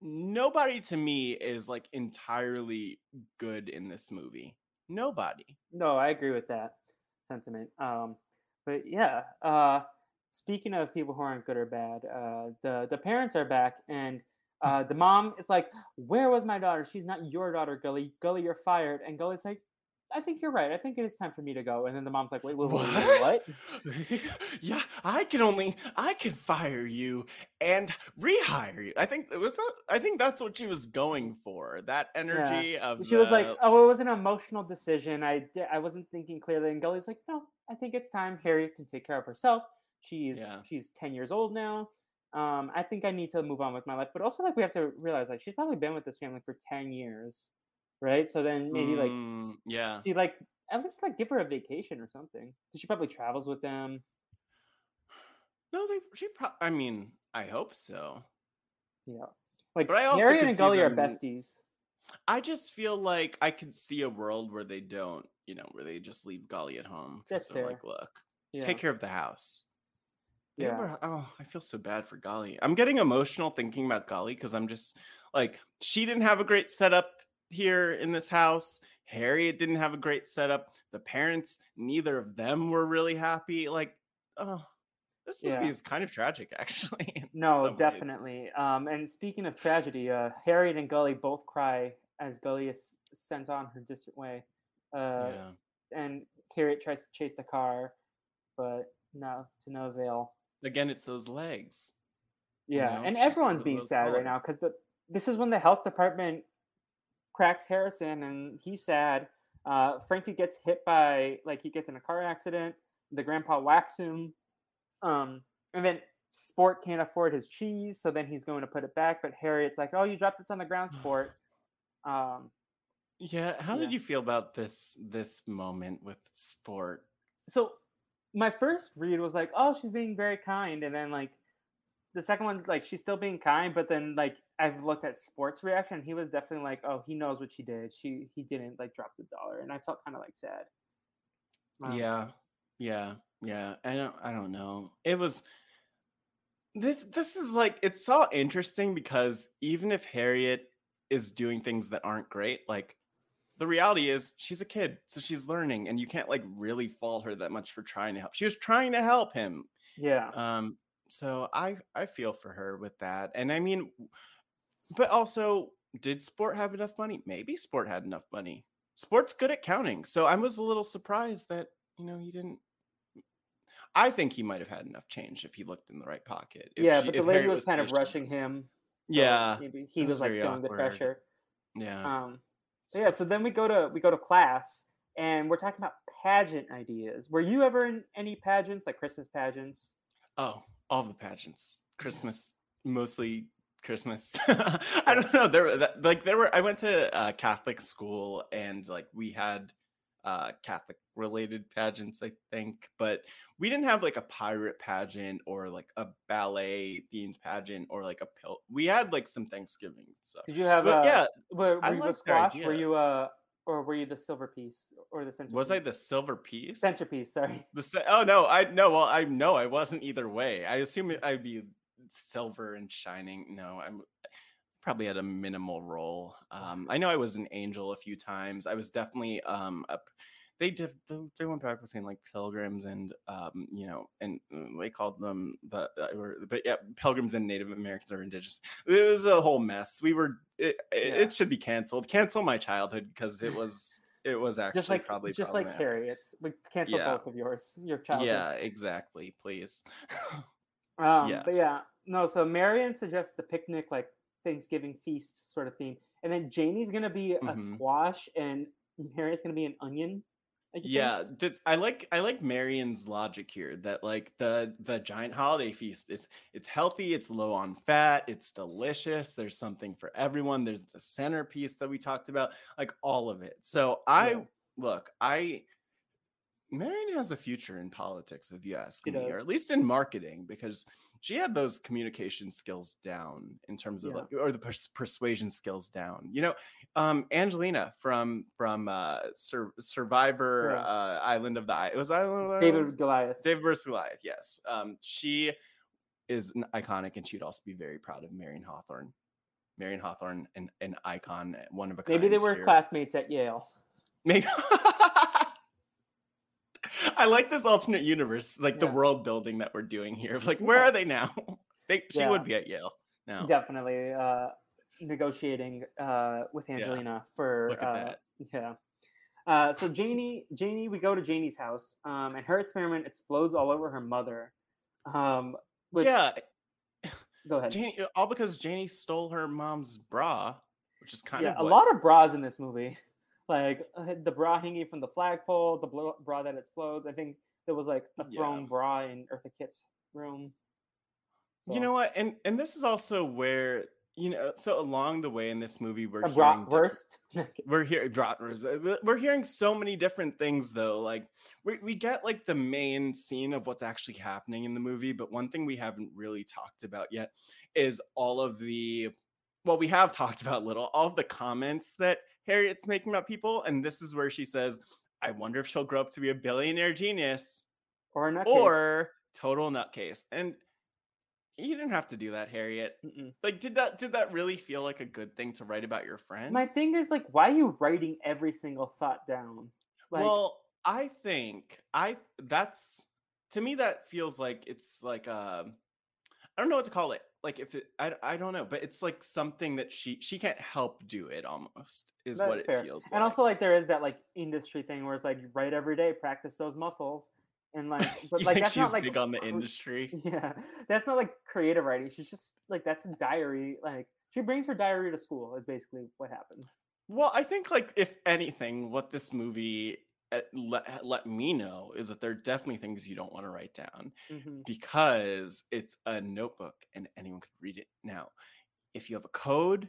nobody to me is like entirely good in this movie. Nobody. No, I agree with that sentiment. Um, but yeah, uh, speaking of people who aren't good or bad, uh, the the parents are back, and uh, the mom is like, "Where was my daughter? She's not your daughter, Golly. Golly, you're fired." And Golly's like, I think you're right. I think it is time for me to go. And then the mom's like, wait, wait, wait, wait what? [LAUGHS] yeah, I can only I could fire you and rehire you. I think it was I think that's what she was going for. That energy yeah. of She the... was like, "Oh, it was an emotional decision. I I wasn't thinking clearly." And Golly's like, "No, I think it's time Harriet can take care of herself. She's yeah. she's 10 years old now. Um, I think I need to move on with my life. But also like we have to realize like she's probably been with this family for 10 years." Right? So then maybe like mm, yeah, she like at least like give her a vacation or something. She probably travels with them. No, they she. Pro- I mean, I hope so. Yeah, like but I also Harriet and Golly them, are besties. I just feel like I could see a world where they don't, you know, where they just leave Golly at home. That's fair. Like, look, yeah. take care of the house. yeah. Were, oh, I feel so bad for Golly. I'm getting emotional thinking about Golly because I'm just like she didn't have a great setup here in this house. Harriet didn't have a great setup. The parents, neither of them were really happy. Like, oh, this movie yeah. is kind of tragic, [LAUGHS] actually. No, definitely. Um, and speaking of tragedy, uh, Harriet and Golly both cry as Golly is sent on her distant way. Uh, yeah. And Harriet tries to chase the car, but no, to no avail. Again, it's those legs. Yeah, you know? and everyone's being sad right now because the this is when the health department cracks Harrison, and he's sad. Uh, Frankie gets hit by like he gets in a car accident. The grandpa whacks him, um, and then Sport can't afford his cheese, so then he's going to put it back. But Harriet's like, "Oh, you dropped this on the ground, Sport." [SIGHS] Um, yeah, how yeah. did you feel about this this moment with Sport? So my first read was like, "Oh, she's being very kind," and then like the second one, like she's still being kind, but then like I've looked at sports reaction. He was definitely like, "Oh, he knows what she did. She he didn't like drop the dollar," and I felt kind of like sad. Um, yeah, yeah, yeah. I don't, I don't know. It was this. This is like it's so interesting because even if Harriet is doing things that aren't great, like the reality is she's a kid, so she's learning, and you can't like really fault her that much for trying to help. She was trying to help him. Yeah. Um. So I I feel for her with that, and I mean but also, did Sport have enough money? Maybe Sport had enough money. Sport's good at counting, so I was a little surprised that you know he didn't. I think he might have had enough change if he looked in the right pocket. If yeah, she, but the lady was, was, kind of rushing him. So yeah, maybe he was, was like feeling the pressure. Yeah. Um. So yeah. So then we go to we go to class, and we're talking about pageant ideas. Were you ever in any pageants, like Christmas pageants? Oh, all the pageants. Christmas, mostly Christmas. [LAUGHS] I don't know. There, like, there were. I went to uh, Catholic school, and like we had uh, Catholic related pageants, I think, but we didn't have like a pirate pageant or like a ballet themed pageant or like a pill. We had like some Thanksgiving stuff. Did you have? But, uh, yeah. Were, were you the squash? Were you uh? Or were you the silver piece or the centerpiece? Was I the silver piece? Centerpiece, sorry. The oh no, I no, well I no, I wasn't either way. I assume I'd be silver and shining. No, I'm probably had a minimal role. Um, I know I was an angel a few times. I was definitely um, up. They did. They went back with saying like pilgrims and um, you know, and uh, they called them the. Uh, but yeah, pilgrims and Native Americans are indigenous. It was a whole mess. We were. It, yeah. it should be canceled. Cancel my childhood because it was. It was actually just like, probably just like Harriet's. We cancel yeah. both of yours. Your childhood. Yeah, exactly. Please. [LAUGHS] um, yeah. But yeah, no, so Marion suggests the picnic, like Thanksgiving feast sort of theme, and then Janie's gonna be a mm-hmm. squash, and Harriet's gonna be an onion, Yeah, that's I like I like Marion's logic here that like the the giant holiday feast is it's healthy, it's low on fat, it's delicious, there's something for everyone, there's the centerpiece that we talked about, like all of it. So I Yeah. look, I Marion has a future in politics, if you ask She me, or at least in marketing, because she had those communication skills down in terms of Yeah. like, or the pers- persuasion skills down. You know, um, Angelina from from uh, Sur- Survivor Yeah. uh, Island of the I- it was Island of David Islands? Goliath. David versus Goliath. Yes, um, she is an iconic, and she'd also be very proud of Marion Hawthorne. Marion Hawthorne, an, an icon, one of a kind. Maybe they were here. classmates at Yale. Maybe. [LAUGHS] [LAUGHS] [LAUGHS] I like this alternate universe, like the world building that we're doing here. Like, where Yeah. are they now? [LAUGHS] They, she Yeah. would be at Yale now. Definitely uh, negotiating uh, with Yeah. Angelina for uh, that. yeah. Uh, so Janie, Janie, we go to Janie's house, um, and her experiment explodes all over her mother. Um, which, yeah, [SIGHS] go ahead. Janie, all because Janie stole her mom's bra, which is kind yeah, of a lot of bras in this movie, like uh, the bra hanging from the flagpole, the bra that explodes. I think there was like a Yeah. thrown bra in Eartha Kitt's room. You know what? And and this is also where you know. So along the way in this movie, we're a hearing [LAUGHS] bra different- we're hearing we're hearing so many different things though like we, we get like the main scene of what's actually happening in the movie but one thing we haven't really talked about yet is all of the well we have talked about little all of the comments that harriet's making about people and this is where she says i wonder if she'll grow up to be a billionaire genius or a nutcase. or total nutcase and you didn't have to do that harriet Mm-mm. like did that did that really feel like a good thing to write about your friend My thing is like, why are you writing every single thought down? Like, well, I think I that's to me that feels like it's like um I don't know what to call it. Like if it I, I don't know, but it's like something that she she can't help do it almost is what That's it fair. feels like. and also like there is that like industry thing where it's like write every day, practice those muscles, and like, [LAUGHS] but like that's she's not like big on the industry? [LAUGHS] Yeah, that's not like creative writing. She's just like that's a diary. Like she brings her diary to school. Is basically what happens. Well, I think like if anything, what this movie let, let me know is that there are definitely things you don't want to write down. hmm because it's a notebook and anyone could read it. Now, if you have a code,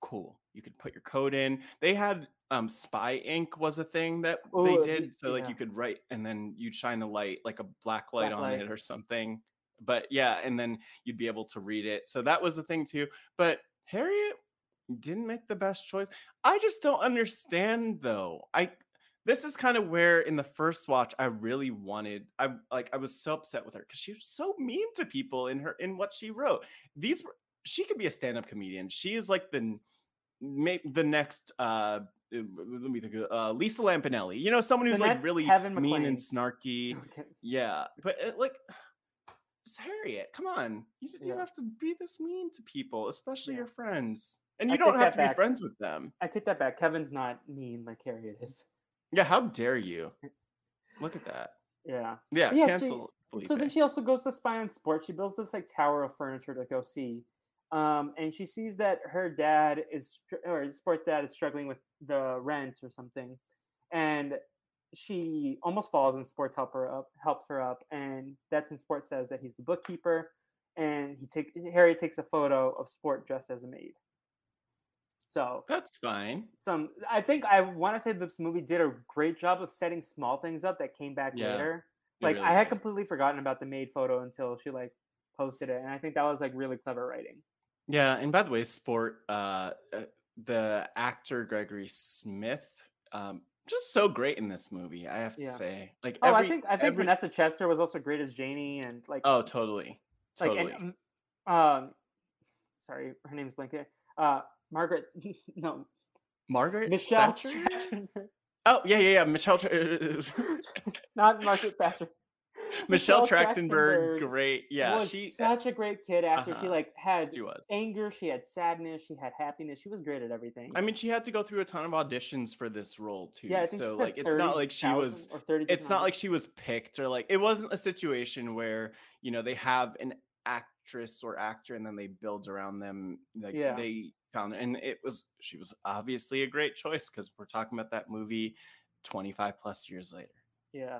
cool. You could put your code in. They had um spy ink was a thing that they Oh, did. So like you could write and then you'd shine a light, like a black light Black on light. it or something. But yeah, and then you'd be able to read it. So that was the thing too. But Harriet didn't make the best choice. I just don't understand though. I this is kind of where in the first watch I really wanted I like I was so upset with her because she was so mean to people in her in what she wrote. These were she could be a stand-up comedian. She is like the the next uh uh, let me think of, uh Lisa Lampanelli. You know, someone who's like really mean and snarky. [LAUGHS] Okay. Yeah, but uh, like it's Harriet, come on. You, you Yeah. don't have to be this mean to people, especially Yeah. your friends. And I you don't have to be friends with them. I take that back. Kevin's not mean like Harriet is. Yeah, how dare you? Look at that. Yeah. Yeah, Yeah, cancel. So then she also goes to spy on sports. She builds this like tower of furniture to go see, um, and she sees that her dad is or sports dad is struggling with the rent or something, and she almost falls and sports help her up helps her up, and that's when sports says that he's the bookkeeper, and he take Harry takes a photo of sport dressed as a maid. So That's fine. some I think I want to say this movie did a great job of setting small things up that came back Yeah, later. Like really I had did. completely forgotten about the maid photo until she like posted it, and I think that was like really clever writing. Yeah, and by the way, sport. Uh, uh, the actor Gregory Smith, um, just so great in this movie. I have to Yeah. say, like, Oh, every, I think I think every- Vanessa Chester was also great as Janie, and like Oh, totally, like totally. and, um, um, sorry, her name's blanket. Uh, Margaret, [LAUGHS] no, Margaret Michelle Thatcher? Oh yeah, yeah, yeah. Michelle. Tra- uh, uh, [LAUGHS] not Margaret Thatcher. [LAUGHS] Michelle Trachtenberg, great. Yeah, was she uh, such a great kid after she uh-huh, like had she was. anger, she had sadness, she had happiness. She was great at everything. I mean, she had to go through a ton of auditions for this role too. yeah, so she like, it's not like she was. 30 It's not like she was picked or like it wasn't a situation where you know they have an actress or actor and then they build around them. Like Yeah. they found, and it was she was obviously a great choice because we're talking about that movie 25 plus years later. Yeah.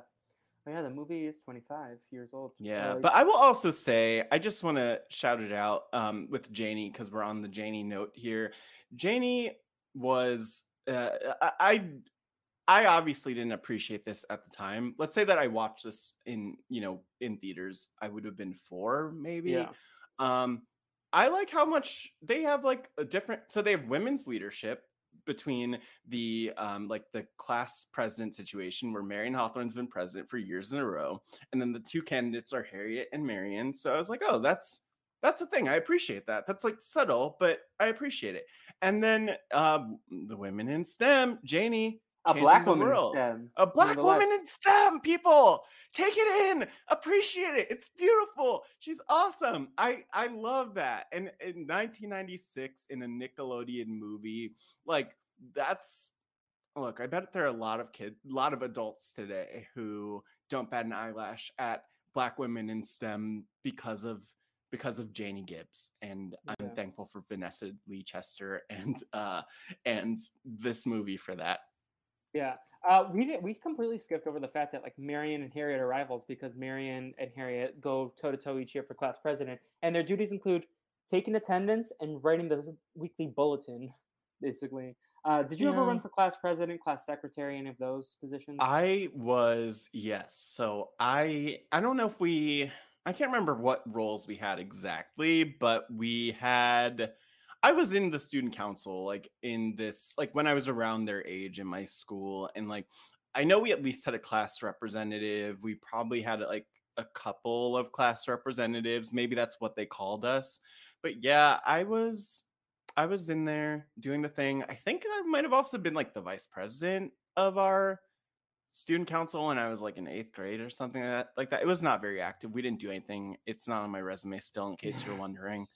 Oh, yeah, the movie is 25 years old. Yeah, Uh, but I will also say I just want to shout it out um, with Janie because we're on the Janie note here. Janie was uh, I I obviously didn't appreciate this at the time. Let's say that I watched this in you know in theaters, I would have been four maybe. yeah. Um, I like how much they have like a different. So they have women's leadership between the um like the class president situation where Marion Hawthorne's been president for years in a row, and then the two candidates are Harriet and Marion. So I was like, oh, that's that's a thing. I appreciate that. That's like subtle, but I appreciate it. And then um the women in STEM, Janie, A black woman world. STEM. A black woman in STEM, people. Take it in. Appreciate it. It's beautiful. She's awesome. I I love that. And in 1996 in a Nickelodeon movie, like that's look, I bet there are a lot of kids, a lot of adults today who don't bat an eyelash at black women in STEM because of because of Janie Gibbs. And I'm thankful for Vanessa Lee Chester and uh and this movie for that. Yeah. Uh, we did, we completely skipped over the fact that like Marion and Harriet are rivals because Marion and Harriet go toe to toe each year for class president, and their duties include taking attendance and writing the weekly bulletin, [LAUGHS] basically. Uh, did you ever run for class president, class secretary, any of those positions? I was yes. So I I don't know if we I can't remember what roles we had exactly, but we had I was in the student council like in this like when I was around their age in my school and like I know we at least had a class representative. We probably had like a couple of class representatives. Maybe that's what they called us. But yeah, I was I was in there doing the thing. I think I might have also been like the vice president of our student council and I was like in eighth grade or something like that. Like that. It was not very active. We didn't do anything. It's not on my resume still, in case you're [LAUGHS] wondering.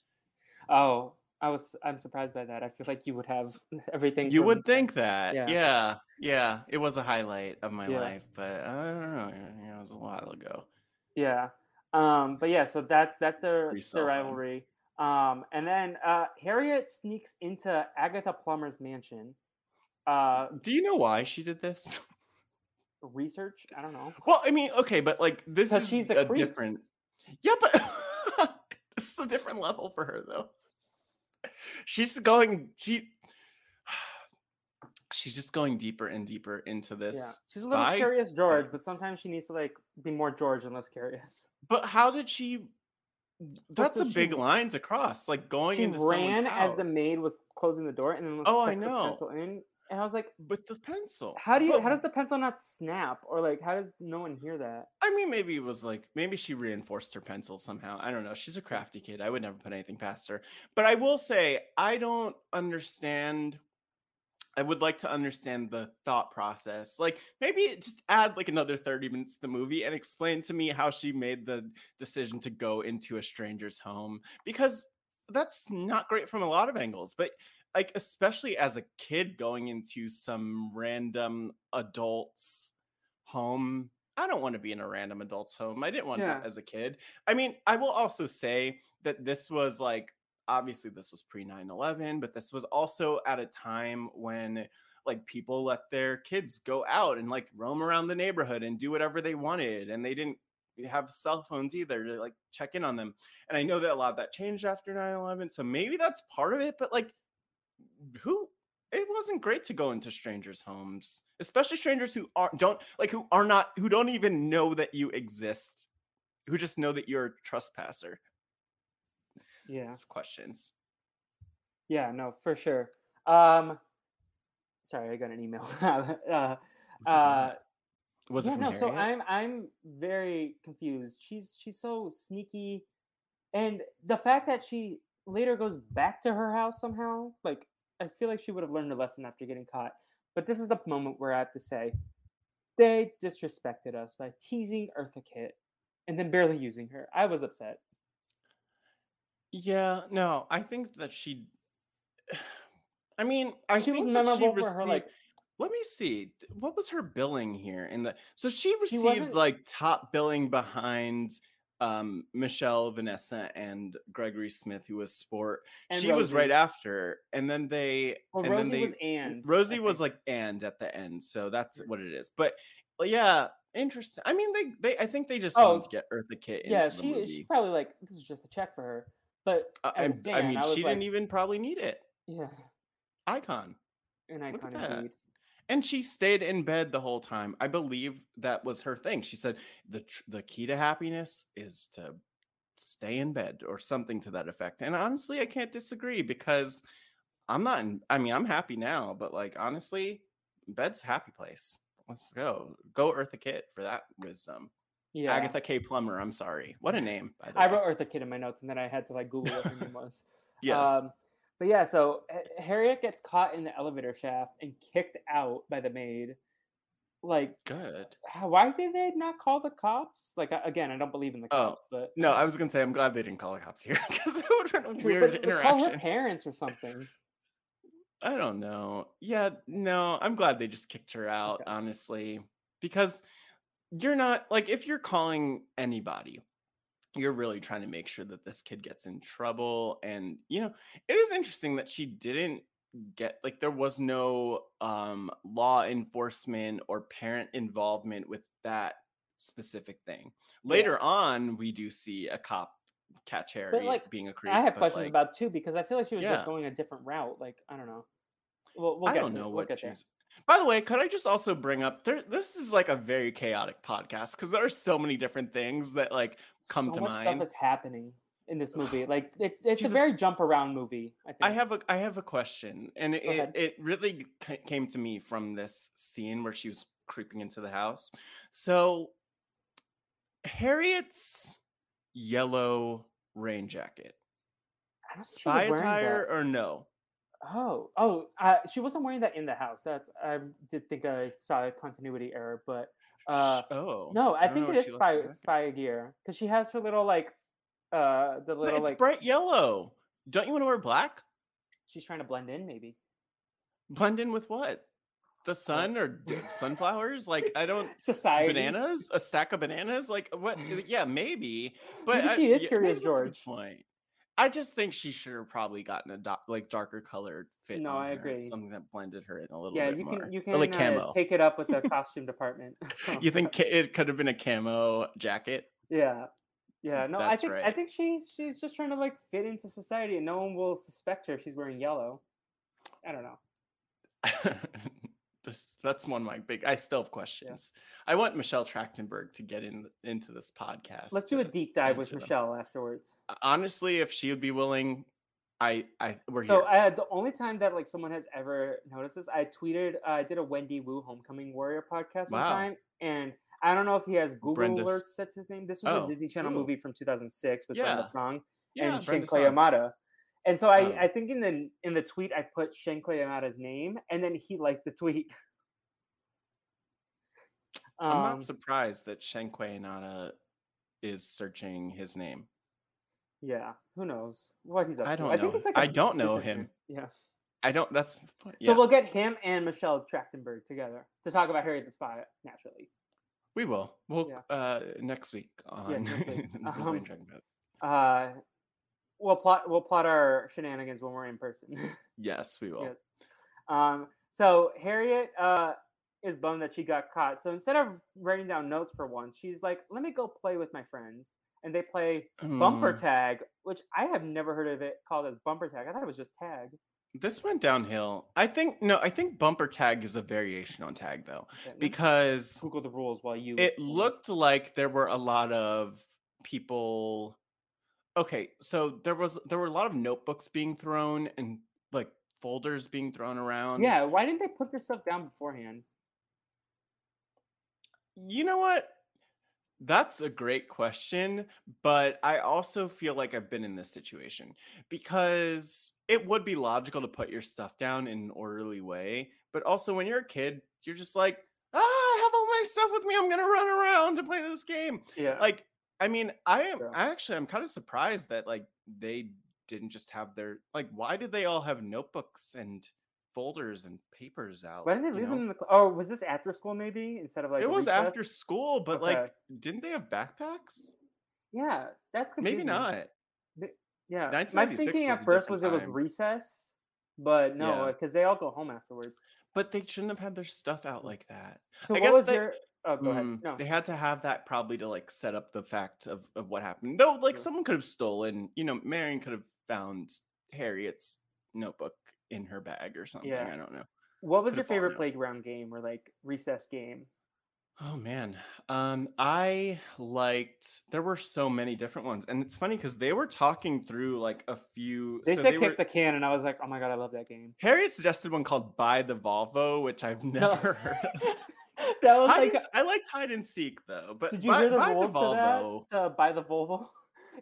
oh, I was. I'm surprised by that. I feel like you would have [LAUGHS] everything. You from- would think that. Yeah. Yeah. yeah. It was a highlight of my Yeah. life, but I don't know. It was a while ago. Yeah. Um, but yeah, so that's that's their their rivalry. Um, and then uh, Harriet sneaks into Agatha Plummer's mansion. Uh, Do you know why she did this? [LAUGHS] research? I don't know. Well, I mean, okay, but like this is she's a a, different. Yeah, but [LAUGHS] it's a different level for her though. [LAUGHS] She's going. She. [SIGHS] She's just going deeper and deeper into this Yeah, she's a little curious George, but sometimes she needs to like be more George and less curious. But how did she? That's so a she- big line to cross. Like going She into ran someone's as the maid was closing the door, and then Oh, I know. pencil in. And I was like, with the pencil. how do you? But- How does the pencil not snap? Or like, how does no one hear that? I mean, maybe it was like maybe she reinforced her pencil somehow. I don't know. She's a crafty kid. I would never put anything past her. But I will say I don't understand. I would like to understand the thought process. Like maybe just add like another 30 minutes to the movie and explain to me how she made the decision to go into a stranger's home because that's not great from a lot of angles. But like especially as a kid going into some random adult's home I don't want to be in a random adult's home. I didn't want that as a kid. I mean, I will also say that this was like obviously this was pre 9/11, but this was also at a time when like people let their kids go out and like roam around the neighborhood and do whatever they wanted and they didn't have cell phones either to like check in on them. And I know that a lot of that changed after 9/11, so maybe that's part of it, but like who it wasn't great to go into strangers' homes, especially strangers who are don't like who are not who don't even know that you exist, who just know that you're a trespasser. Yeah. Those questions. Yeah, no, for sure. Um, sorry, I got an email. [LAUGHS] uh, uh, Was yeah, it no, so? I'm I'm very confused. She's she's so sneaky, and the fact that she later goes back to her house somehow, like I feel like she would have learned a lesson after getting caught. But this is the moment where I have to say, they disrespected us by teasing Eartha Kitt and then barely using her. I was upset. Yeah, no, I think that she. [SIGHS] I mean, I She think that she received. her like Let me see. What was her billing here in the? So she She received wasn't- like top billing behind um Michelle, Vanessa, and Gregory Smith, who was sport. And she was right after, and then they Well, and Rosie then they was and Rosie was like and at the end, so that's what it is. But but yeah, interesting. I mean, they they I think they just Oh, wanted to get Eartha Kitt into yeah, the she she's probably like this is just a check for her. But Uh, I, fan, I mean, was she like, didn't even probably need it. yeah, Icon. an icon. And she stayed in bed the whole time. I believe that was her thing. She said the tr- the key to happiness is to stay in bed or something to that effect. And honestly, I can't disagree because I'm not in I mean, I'm happy now, but like honestly, bed's a happy place. Let's go. Go Eartha Kitt for that wisdom. Yeah, Agatha K. Plummer, I'm sorry. What a name, by the I way. wrote Eartha Kitt in my notes, and then I had to like Google what her name [LAUGHS] was. yes. Um, but yeah, so Harriet gets caught in the elevator shaft and kicked out by the maid. Like, Good. why did they not call the cops? Like, again, I don't believe in the Oh, cops, but No, I was gonna say I'm glad they didn't call the cops here [LAUGHS] because it would have been a weird but- but call her interaction. parents or something. I don't know. Yeah, no, I'm glad they just kicked her out, Okay. honestly, because you're not like if you're calling anybody, you're really trying to make sure that this kid gets in trouble. And you know, it is interesting that she didn't get like there was no um law enforcement or parent involvement with that specific thing. Later on, we do see a cop catch Harry like, being a creep. I have questions like, about too because I feel like she was Yeah. just going a different route. Like, I don't know. We'll, we'll I don't know We'll what she's. By the way, could I just also bring up there? This is like a very chaotic podcast because there are so many different things that like come so to much mind. stuff is happening in this [SIGHS] movie. Like, it's it's Jesus. a very jump around movie. I think. I have a I have a question, and it ahead. it really came to me from this scene where she was creeping into the house. So Harriet's yellow rain jacket, I don't think she was spy attire or no? Oh, oh, uh, she wasn't wearing that in the house. That's I did think I saw a continuity error, but uh, oh no, I, don't think it is it what is she left spy jacket. spy gear because she has her little like uh the little it's like bright yellow. Don't you want to wear black? she's trying to blend in maybe. Blend in with what? The sun or [LAUGHS] sunflowers? Like I don't Society bananas, a stack of bananas. Like what? [LAUGHS] Yeah, maybe. But Maybe I- she is yeah, Curious maybe that's a good George. Point. I just think she should have probably gotten a do- like darker colored fit. No, I her, agree. Something that blended her in a little Yeah, bit you more. can you Or can like uh, take it up with the [LAUGHS] costume department. [LAUGHS] you think it could have been a camo jacket? Yeah. Yeah, no, I That's think I think she's she's just trying to like fit into society and no one will suspect her if she's wearing yellow. I don't know. [LAUGHS] this, that's one of my big. I still have questions. I want Michelle Trachtenberg to get in into this podcast. Let's do a deep dive with them. Michelle afterwards. Honestly, if she would be willing, I I we're so here. I had the only time that like someone has ever noticed this, I tweeted uh, I did a Wendy Wu Homecoming Warrior podcast one Wow. time, and I don't know if he has Google Brenda's- alerts set his name. This was Oh, a Disney Channel ooh. movie from 2006 with Yeah. Brenda Song yeah, and Brenda Shinko. Yamada. And so I, Oh. I think in the in the tweet I put Shin Koyamada's name, and then he liked the tweet. [LAUGHS] I'm Um, not surprised that Shin Koyamada is searching his name. yeah, who knows what he's up I to? don't I think know. like I don't know him. Yeah. I don't. That's the point. So we'll get him and Michelle Trachtenberg together to talk about Harriet the Spy naturally. we will. We'll Yeah. uh next week on next week. [LAUGHS] Um, Uh, we'll plot we'll plot our shenanigans when we're in person. [LAUGHS] Yes, we will. yes. um, so Harriet uh is bummed that she got caught. So instead of writing down notes for once, she's like, "Let me go play with my friends." And they play bumper Mm, tag, which I have never heard of it called as bumper tag. I thought it was just tag. This went downhill. I think no. I think bumper tag is a variation on tag though, Okay, because Google the rules while you. it explain. looked like there were a lot of people okay so there was there were a lot of notebooks being thrown and like folders being thrown around Yeah, why didn't they put their stuff down beforehand? you know what that's a great question but i also feel like i've been in this situation because it would be logical to put your stuff down in an orderly way but also when you're a kid you're just like ah i have all my stuff with me i'm gonna run around to play this game Yeah. like i mean i am i actually i'm kind of surprised that like they didn't just have their like why did they all have notebooks and folders and papers out Why did they leave them in the? Oh, was this after school maybe instead of like? it was after school but like didn't they have backpacks Yeah, that's Maybe confusing. not. Yeah, my 1996 thinking at first was it was recess, but no, Yeah. Uh, because they all go home afterwards. But they shouldn't have had their stuff out mm. like that. So I what guess was they- your? Oh, go ahead. Mm, No, They had to have that probably to like set up the fact of, of what happened. Though, like Sure. someone could have stolen, you know, Marion could have found Harriet's notebook in her bag or something. Yeah. I don't know. what was could've your favorite out. playground game or like recess game? Oh man. Um, I liked there were so many different ones. And it's funny because they were talking through like a few They so said they kick were, the can, and I was like, oh my god, I love that game. Harriet suggested one called Buy the Volvo, which I've [LAUGHS] No. never heard of. [LAUGHS] that was Hide like. and I liked hide and seek though, but Did you buy, hear the rules the to Volvo. that? To buy the Volvo. [LAUGHS]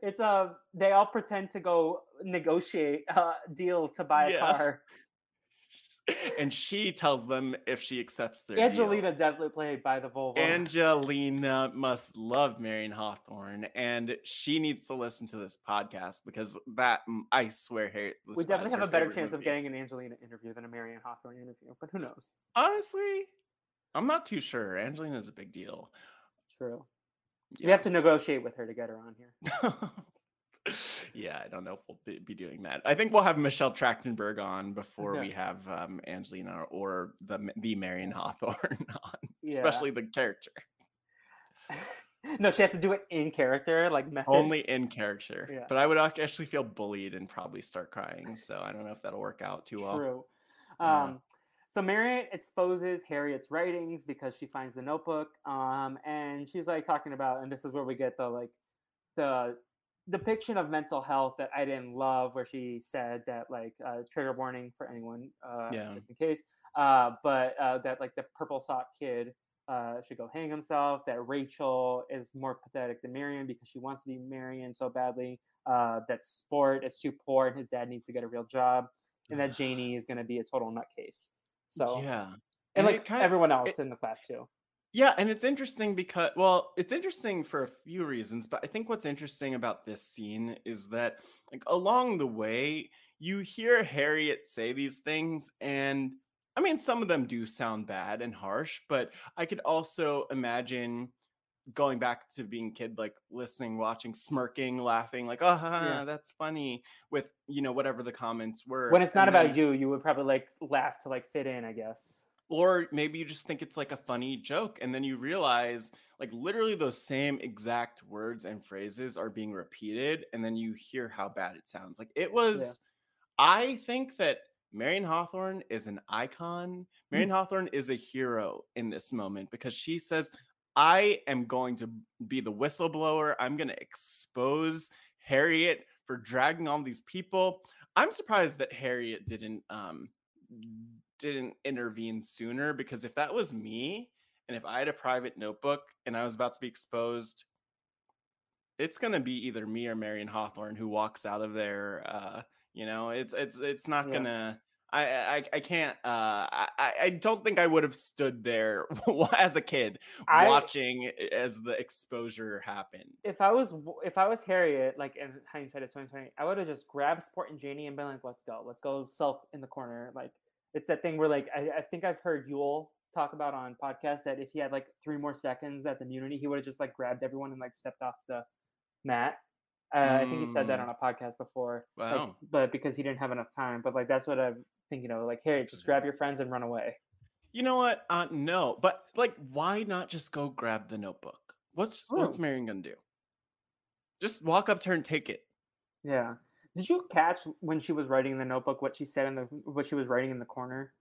It's uh, they all pretend to go negotiate uh, deals to buy a Yeah. car. [LAUGHS] and she tells them if she accepts their Angelina deal. definitely played by the Volvo. Angelina must love Marion Hawthorne, and she needs to listen to this podcast because that mm, I swear, the we definitely have a better chance of getting an Angelina interview than a Marion Hawthorne interview, but who knows? Honestly, I'm not too sure. Angelina's a big deal. True. Yeah. We have to negotiate with her to get her on here. [LAUGHS] yeah, I don't know if we'll be, doing that. I think we'll have Michelle Trachtenberg on before Okay. we [LAUGHS] have um, Angelina or the the Marion Hawthorne [LAUGHS] on, Yeah. especially the character. no, she has to do it in character, like method. Only in character. Yeah. But I would actually feel bullied and probably start crying. So I don't know if that'll work out too well. True. Yeah. Um, so Marion exposes Harriet's writings because she finds the notebook, um, and she's like talking about, and this is where we get the like the depiction of mental health that I didn't love, where she said that like uh, trigger warning for anyone, uh, Yeah. just in case, uh, but uh, that like the purple sock kid uh, should go hang himself. That Rachel is more pathetic than Marion because she wants to be Marion so badly. Uh, that Sport is too poor and his dad needs to get a real job and that [SIGHS] Janie is going to be a total nutcase. So, yeah. and it like everyone else it- in the class too. Yeah, and it's interesting because well, it's interesting for a few reasons, but I think what's interesting about this scene is that like along the way, you hear Harriet say these things and I mean some of them do sound bad and harsh, but I could also imagine going back to being kid like listening, watching, smirking, laughing like, "Oh, Yeah. that's funny" with, you know, whatever the comments were. When it's not and about then- you, you would probably like laugh to like fit in, I guess. or maybe you just think it's like a funny joke and then you realize like literally those same exact words and phrases are being repeated and then you hear how bad it sounds like it was i think that marion hawthorne is an icon marion mm. hawthorne is a hero in this moment because she says i am going to be the whistleblower i'm going to expose harriet for dragging all these people i'm surprised that harriet didn't um didn't intervene sooner because if that was me and if I had a private notebook and I was about to be exposed, it's gonna be either me or Marion Hawthorne who walks out of there. Uh, you know, it's it's it's not Yeah. gonna. I, I I can't. Uh, I I- don't think I would have stood there [LAUGHS] as a kid I- watching as the exposure happened. If I was if I was Harriet, like in hindsight it's 2020, I would have just grabbed Sport and Janie and been like, let's go, let's go sulk in the corner. Like it's that thing where like I, I think I've heard Yul talk about on podcast that if he had like three more seconds at the immunity, he would have just like grabbed everyone and like stepped off the mat. Uh, I think he said that Mm. on a podcast before. like, Wow. but because he didn't have enough time. But like that's what I'm thinking of. Like hey, just grab your friends and run away. You know what? Uh, no, but like, why not just go grab the notebook? What's what's Marion gonna do? Just walk up to her and take it. Yeah. Did you catch when she was writing in the notebook what she said in the what she was writing in the corner?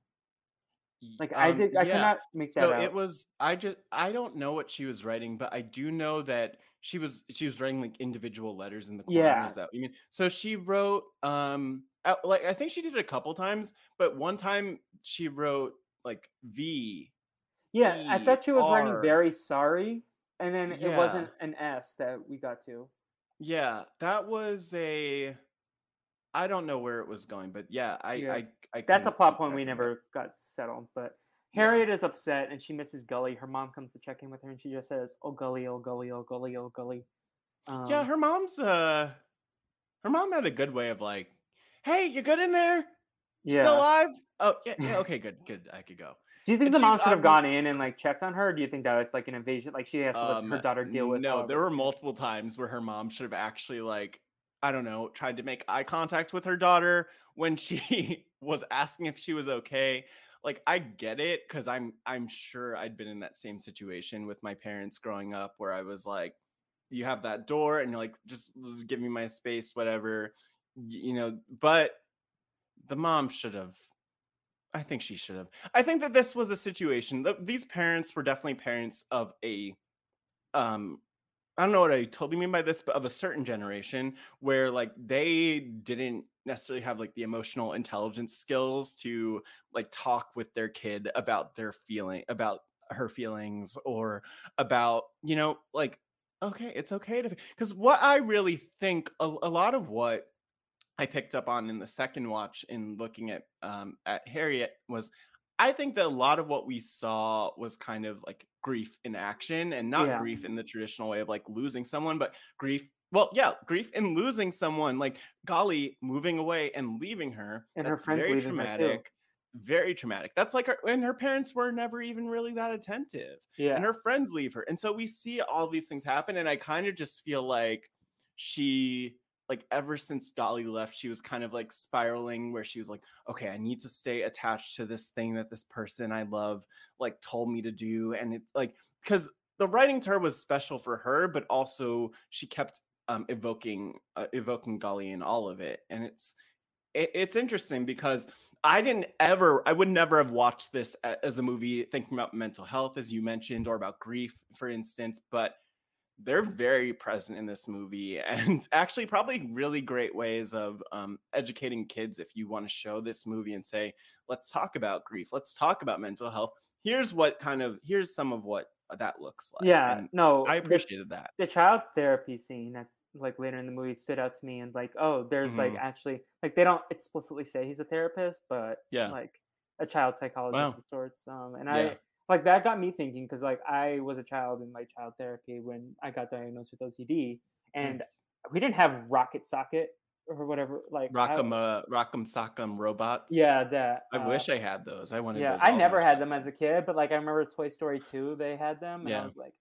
Like I um, did, I yeah. cannot make that So out. it was. I just. I don't know what she was writing, but I do know that she was. She was writing like individual letters in the corner. Yeah. Is that you mean? So she wrote. Um. out- Like I think she did it a couple times, but one time she wrote like V. yeah, I E, thought she was writing very sorry, and then it wasn't an S that we got to. Yeah, that was a. I don't know where it was going, but yeah, I. Yeah. I, I That's a plot point we track of it. never got settled. But Yeah. Harriet is upset and she misses Golly. Her mom comes to check in with her and she just says, "Oh Golly, oh Golly, oh Golly, oh Golly." Um, yeah, her mom's uh her mom had a good way of like, hey, you good in there? yeah. Still alive? Oh yeah, yeah, [LAUGHS] okay, good, good. I could go. Do you think And the she- mom should have um, gone in and like checked on her? Do you think that was like an invasion? Like she has to let her Um, daughter deal with. No, however- there were multiple times where her mom should have actually like I don't know, tried to make eye contact with her daughter when she [LAUGHS] was asking if she was okay. Like I get it cuz I'm I'm sure I'd been in that same situation with my parents growing up where I was like you have that door and you're like just give me my space whatever you know, but the mom should have I think she should have. I think that this was a situation. that These parents were definitely parents of a um I don't know what I totally mean by this, but of a certain generation where like they didn't necessarily have like the emotional intelligence skills to like talk with their kid about their feeling about her feelings or about, you know, like okay, it's okay to because what I really think a, a lot of what I picked up on in the second watch in looking at um at Harriet was I think that a lot of what we saw was kind of like grief in action and not Yeah. grief in the traditional way of like losing someone, but grief. Well, yeah, grief in losing someone, like Golly moving away and leaving her. And her friends very leaving her, too. traumatic. Very traumatic. That's like her, and her parents were never even really that attentive yeah. and her friends leave her. And so we see all these things happen. And I kind of just feel like she, like, ever since Golly left, she was kind of like spiraling where she was like, okay, I need to stay attached to this thing that this person I love, like, told me to do. And it's like, because the writing to her was special for her, but also she kept um, evoking, uh, evoking Golly in all of it. And it's, it, it's interesting because I didn't ever, I would never have watched this as a movie thinking about mental health, as you mentioned, or about grief, for instance. But they're very present in this movie, [LAUGHS] and actually, probably really great ways of um, educating kids. If you want to show this movie and say, "Let's talk about grief. Let's talk about mental health." Here's what kind of here's some of what that looks like. yeah. and no. I the- appreciated that. the child therapy scene at like later in the movie stood out to me and like oh there's like Mhm. actually like they don't explicitly say he's a therapist but Yeah. like a child psychologist Wow. of sorts um and Yeah. i like that got me thinking because like i was a child in like child therapy when i got diagnosed with ocd and we didn't have rocket socket or whatever like Rock'em, uh, Rock'em Sock'em robots. yeah that I uh, wish I had those. I wanted. yeah those i never had them as a kid but like i remember toy story 2 they had them and Yeah. i was like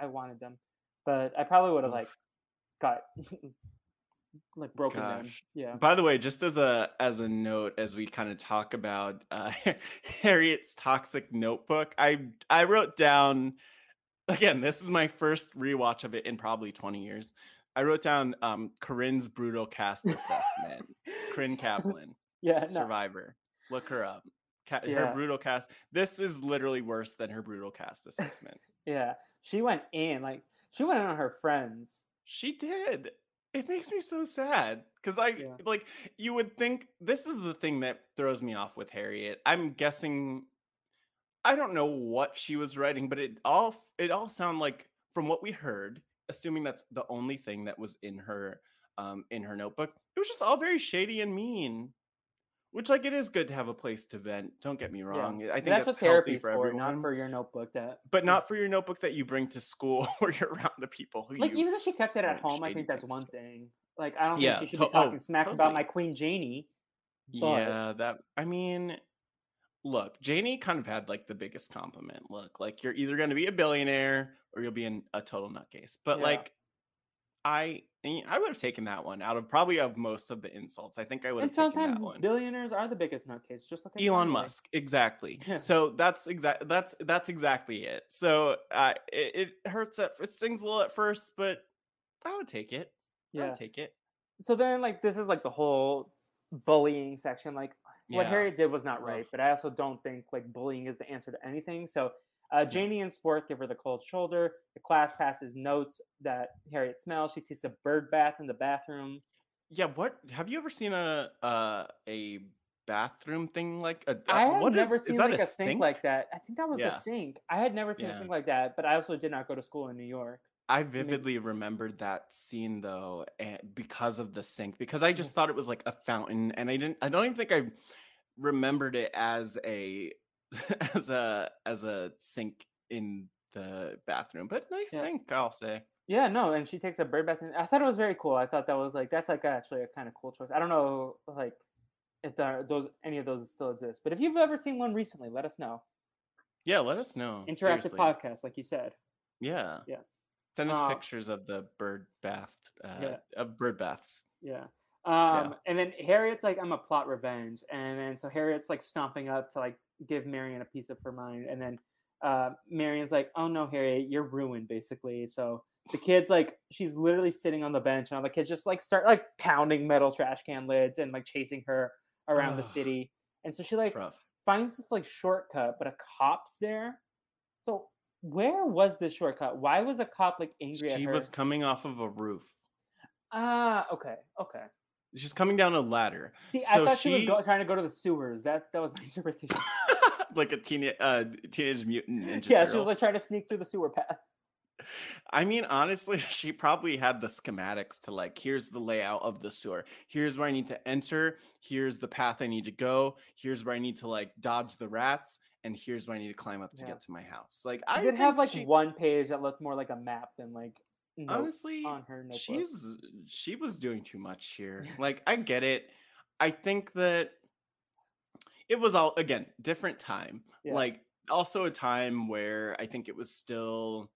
i wanted them but i probably would have like got [LAUGHS] like broken Gosh. yeah By the way, just as a as a note, as we kind of talk about uh, [LAUGHS] Harriet's toxic notebook, I I wrote down again. This is my first rewatch of it in probably twenty years. I wrote down um, Corinne's brutal cast assessment. Corinne Kaplan, [LAUGHS] yeah no, survivor. Look her up. Ca- Yeah. Her brutal cast. This is literally worse than her brutal cast assessment. yeah she went in like she went in on her friends She did. It makes me so sad because I Yeah. like you would think this is the thing that throws me off with Harriet. I'm guessing I don't know what she was writing, but it all it all sound like from what we heard, assuming that's the only thing that was in her um in her notebook, it was just all very shady and mean. Which like it is good to have a place to vent. Don't get me Yeah. wrong. I think that's that's, what healthy for, for, everyone, not for your notebook that but not for your notebook that you bring to school [LAUGHS] where you're around the people who like even if she kept it at home i think that's one thing like i don't Yeah, think she should to- be talking oh, smack about my queen janie but Yeah, that I mean, look, Janie kind of had like the biggest compliment. Look, like you're either going to be a billionaire or you'll be an, a total nutcase. But Yeah. like, I eh, I would have taken that one out of probably of most of the insults. I think I would and have taken that one. billionaires are the biggest nutcase just look at Elon Musk, exactly. So that's exact. That's that's exactly it. So uh, it, it hurts at it stings a little at first, but I would take it. I yeah would take it. so then like this is like the whole bullying section like what Yeah. harriet did was not right but i also don't think like bullying is the answer to anything so uh, Janie and Sport give her the cold shoulder. The class passes notes that Harriet smells. She takes a bird bath in the bathroom. Yeah, what have you ever seen a uh, a bathroom thing like a I had never is seen that like a sink? like that. I think that was Yeah. the sink. I had never seen a sink like that, but I also did not go to school in New York. I vividly remembered that scene though, and because of the sink, because I just thought it was like a fountain, and I didn't. I don't even think I remembered it as a [LAUGHS] as a as a sink in the bathroom, but nice Yeah. sink, I'll say. Yeah, no, and she takes a bird bath. And I thought it was very cool. I thought that was like that's like actually a kind of cool choice. I don't know like if there those any of those still exist, but if you've ever seen one recently, let us know. Yeah, let us know. Interactive seriously. podcast, like you said. Yeah. Yeah. Send us Uh, pictures of the bird bath, uh, Yeah. of bird baths. Yeah. Um, and then Harriet's like, I'm a plot revenge, and then so Harriet's like stomping up to like give Marion a piece of her mind, and then uh, Marion's like, Oh no, Harriet, you're ruined, basically. So the kids like, she's literally sitting on the bench, and all the kids just like start like pounding metal trash can lids and like chasing her around the city, and so she like finds this like shortcut, but a cop's there. So where was this shortcut? Why was a cop like angry at She was coming off of a roof. Ah, okay, okay. She's coming down a ladder. See, I thought she, was go- trying to go to the sewers. That that was my [LAUGHS] interpretation. [LAUGHS] like a teenage uh, teenage mutant ninja yeah, she was like trying to sneak through the sewer path. I mean, honestly, [LAUGHS] she probably had the schematics to like, here's the layout of the sewer. Here's where I need to enter. Here's the path I need to go. Here's where I need to like dodge the rats. And here's where I need to climb up to Yeah. get to my house. Like, I I did have like she- one page that looked more like a map than like honestly on her notebook. she's she was doing too much here [LAUGHS] like i get it i think that it was all again different time Yeah. like also a time where i think it was still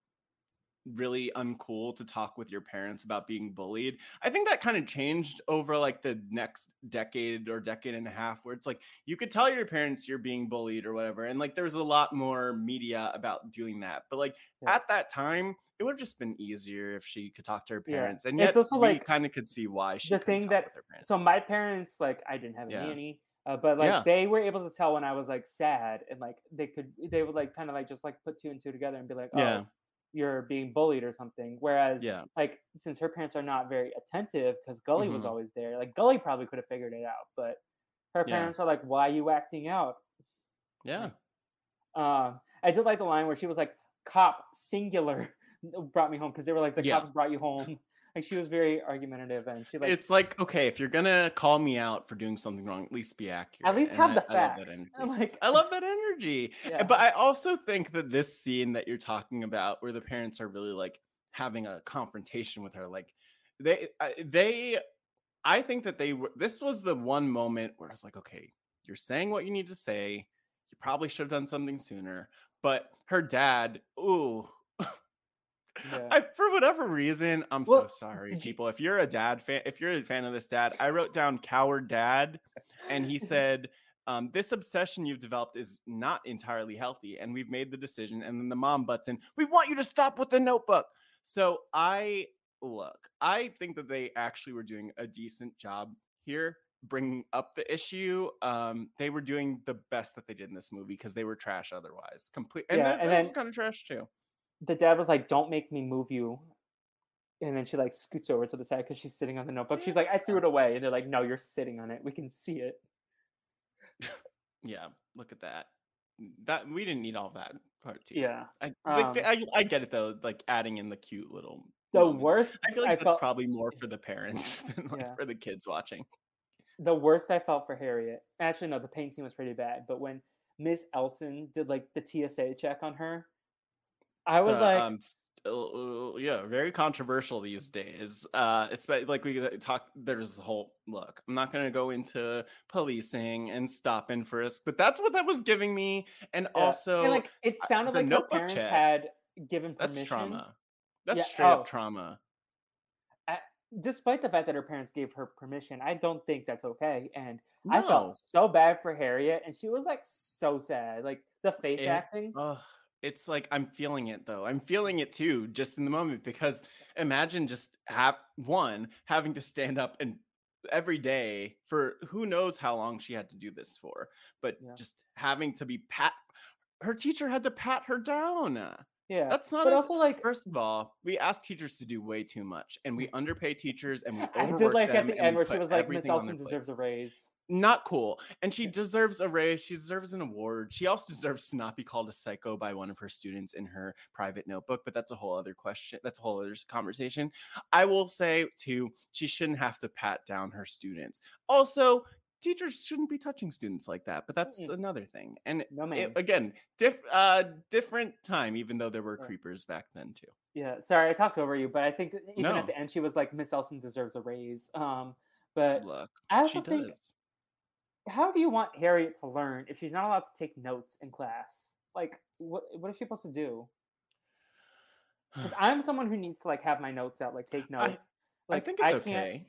really uncool to talk with your parents about being bullied i think that kind of changed over like the next decade or decade and a half where it's like you could tell your parents you're being bullied or whatever and like there was a lot more media about doing that but like Yeah. at that time it would have just been easier if she could talk to her Yeah. parents and It's yet also, we like, kind of could see why she the thing talk that- with her parents so my parents like I didn't have a Yeah. nanny, uh, but like Yeah. they were able to tell when I was like sad and like they could they would like kind of like just like put two and two together and be like, oh, Yeah. You're being bullied or something. Whereas yeah like since her parents are not very attentive because Golly was Mhm. always there, like Golly probably could have figured it out, but her Yeah. parents are like, "Why are you acting out?" yeah Um, [LAUGHS] I did like the line where she was like, "Cop singular [LAUGHS] brought me home" because they were like, "The Yeah. cops brought you home." Like she was very argumentative and she like it's like okay if you're gonna call me out for doing something wrong at least be accurate at least and have I- the I facts. And, [LAUGHS] like I love that energy. Yeah. But I also think that this scene that you're talking about, where the parents are really like having a confrontation with her, like they, I- they, I think that they were. This was the one moment where I was like, okay, you're saying what you need to say. You probably should have done something sooner. But her dad, ooh. Yeah. I, for whatever reason, I'm Well, so sorry, people. If you're a dad fan, if you're a fan of this dad, I wrote down coward dad, and he [LAUGHS] said, um, "This obsession you've developed is not entirely healthy, and we've made the decision." And then the mom butts in, "We want you to stop with the notebook." So I look, I think that they actually were doing a decent job here bringing up the issue um they were doing the best that they did in this movie because they were trash otherwise complete and, Yeah, and then- kind of trash too the dad was like, "Don't make me move you." And then she like scoots over to the side because she's sitting on the notebook. She's like, "I threw it away," and they're like, "No, you're sitting on it. We can see it." [LAUGHS] Yeah, look at that. That we didn't need all that part two. Yeah. I, like, um, I I get it though, like adding in the cute little. The moments. worst I feel like I that's felt probably more [LAUGHS] for the parents [LAUGHS] than like Yeah. for the kids watching. the worst I felt for Harriet. Actually, no, the pain scene was pretty bad. But when Miss Elson did like the TSA check on her, I was The, like, um, s- uh, yeah, very controversial these days. Uh, especially like we uh, talk. There's the whole look. I'm not going to go into policing and stop and frisk, but that's what that was giving me. And yeah. also, and, like it sounded the like her parents check, had given permission. that's trauma. That's Yeah, straight up oh. trauma. Despite the fact that her parents gave her permission, I don't think that's okay. And No. I felt so bad for Harriet, and she was like so sad. Like the face It- acting. Ugh, it's like I'm feeling it though. I'm feeling it too, just in the moment. Because imagine just have one having to stand up and every day for who knows how long she had to do this for, but Yeah. just having to be pat. Her teacher had to pat her down. Yeah. That's not. but a- also like First of all, we ask teachers to do way too much, and we underpay teachers, and we overwork I did like them, at the end where she was like, Miss Elson deserves a raise. Not cool. And she deserves a raise. She deserves an award. She also deserves to not be called a psycho by one of her students in her private notebook, but that's a whole other question. That's a whole other conversation. I will say, too, she shouldn't have to pat down her students. Also, teachers shouldn't be touching students like that, but that's Mm-mm. another thing. And No it- again, diff, uh, different time, even though there were creepers back then, too. Yeah, sorry, I talked over you, but I think even No. at the end she was like, Miss Elson deserves a raise. Um, but Look, I she also think, does. How do you want Harriet to learn if she's not allowed to take notes in class? like what what is she supposed to do? Because [SIGHS] I'm someone who needs to like have my notes out, like take notes. I Like think it's can't- okay.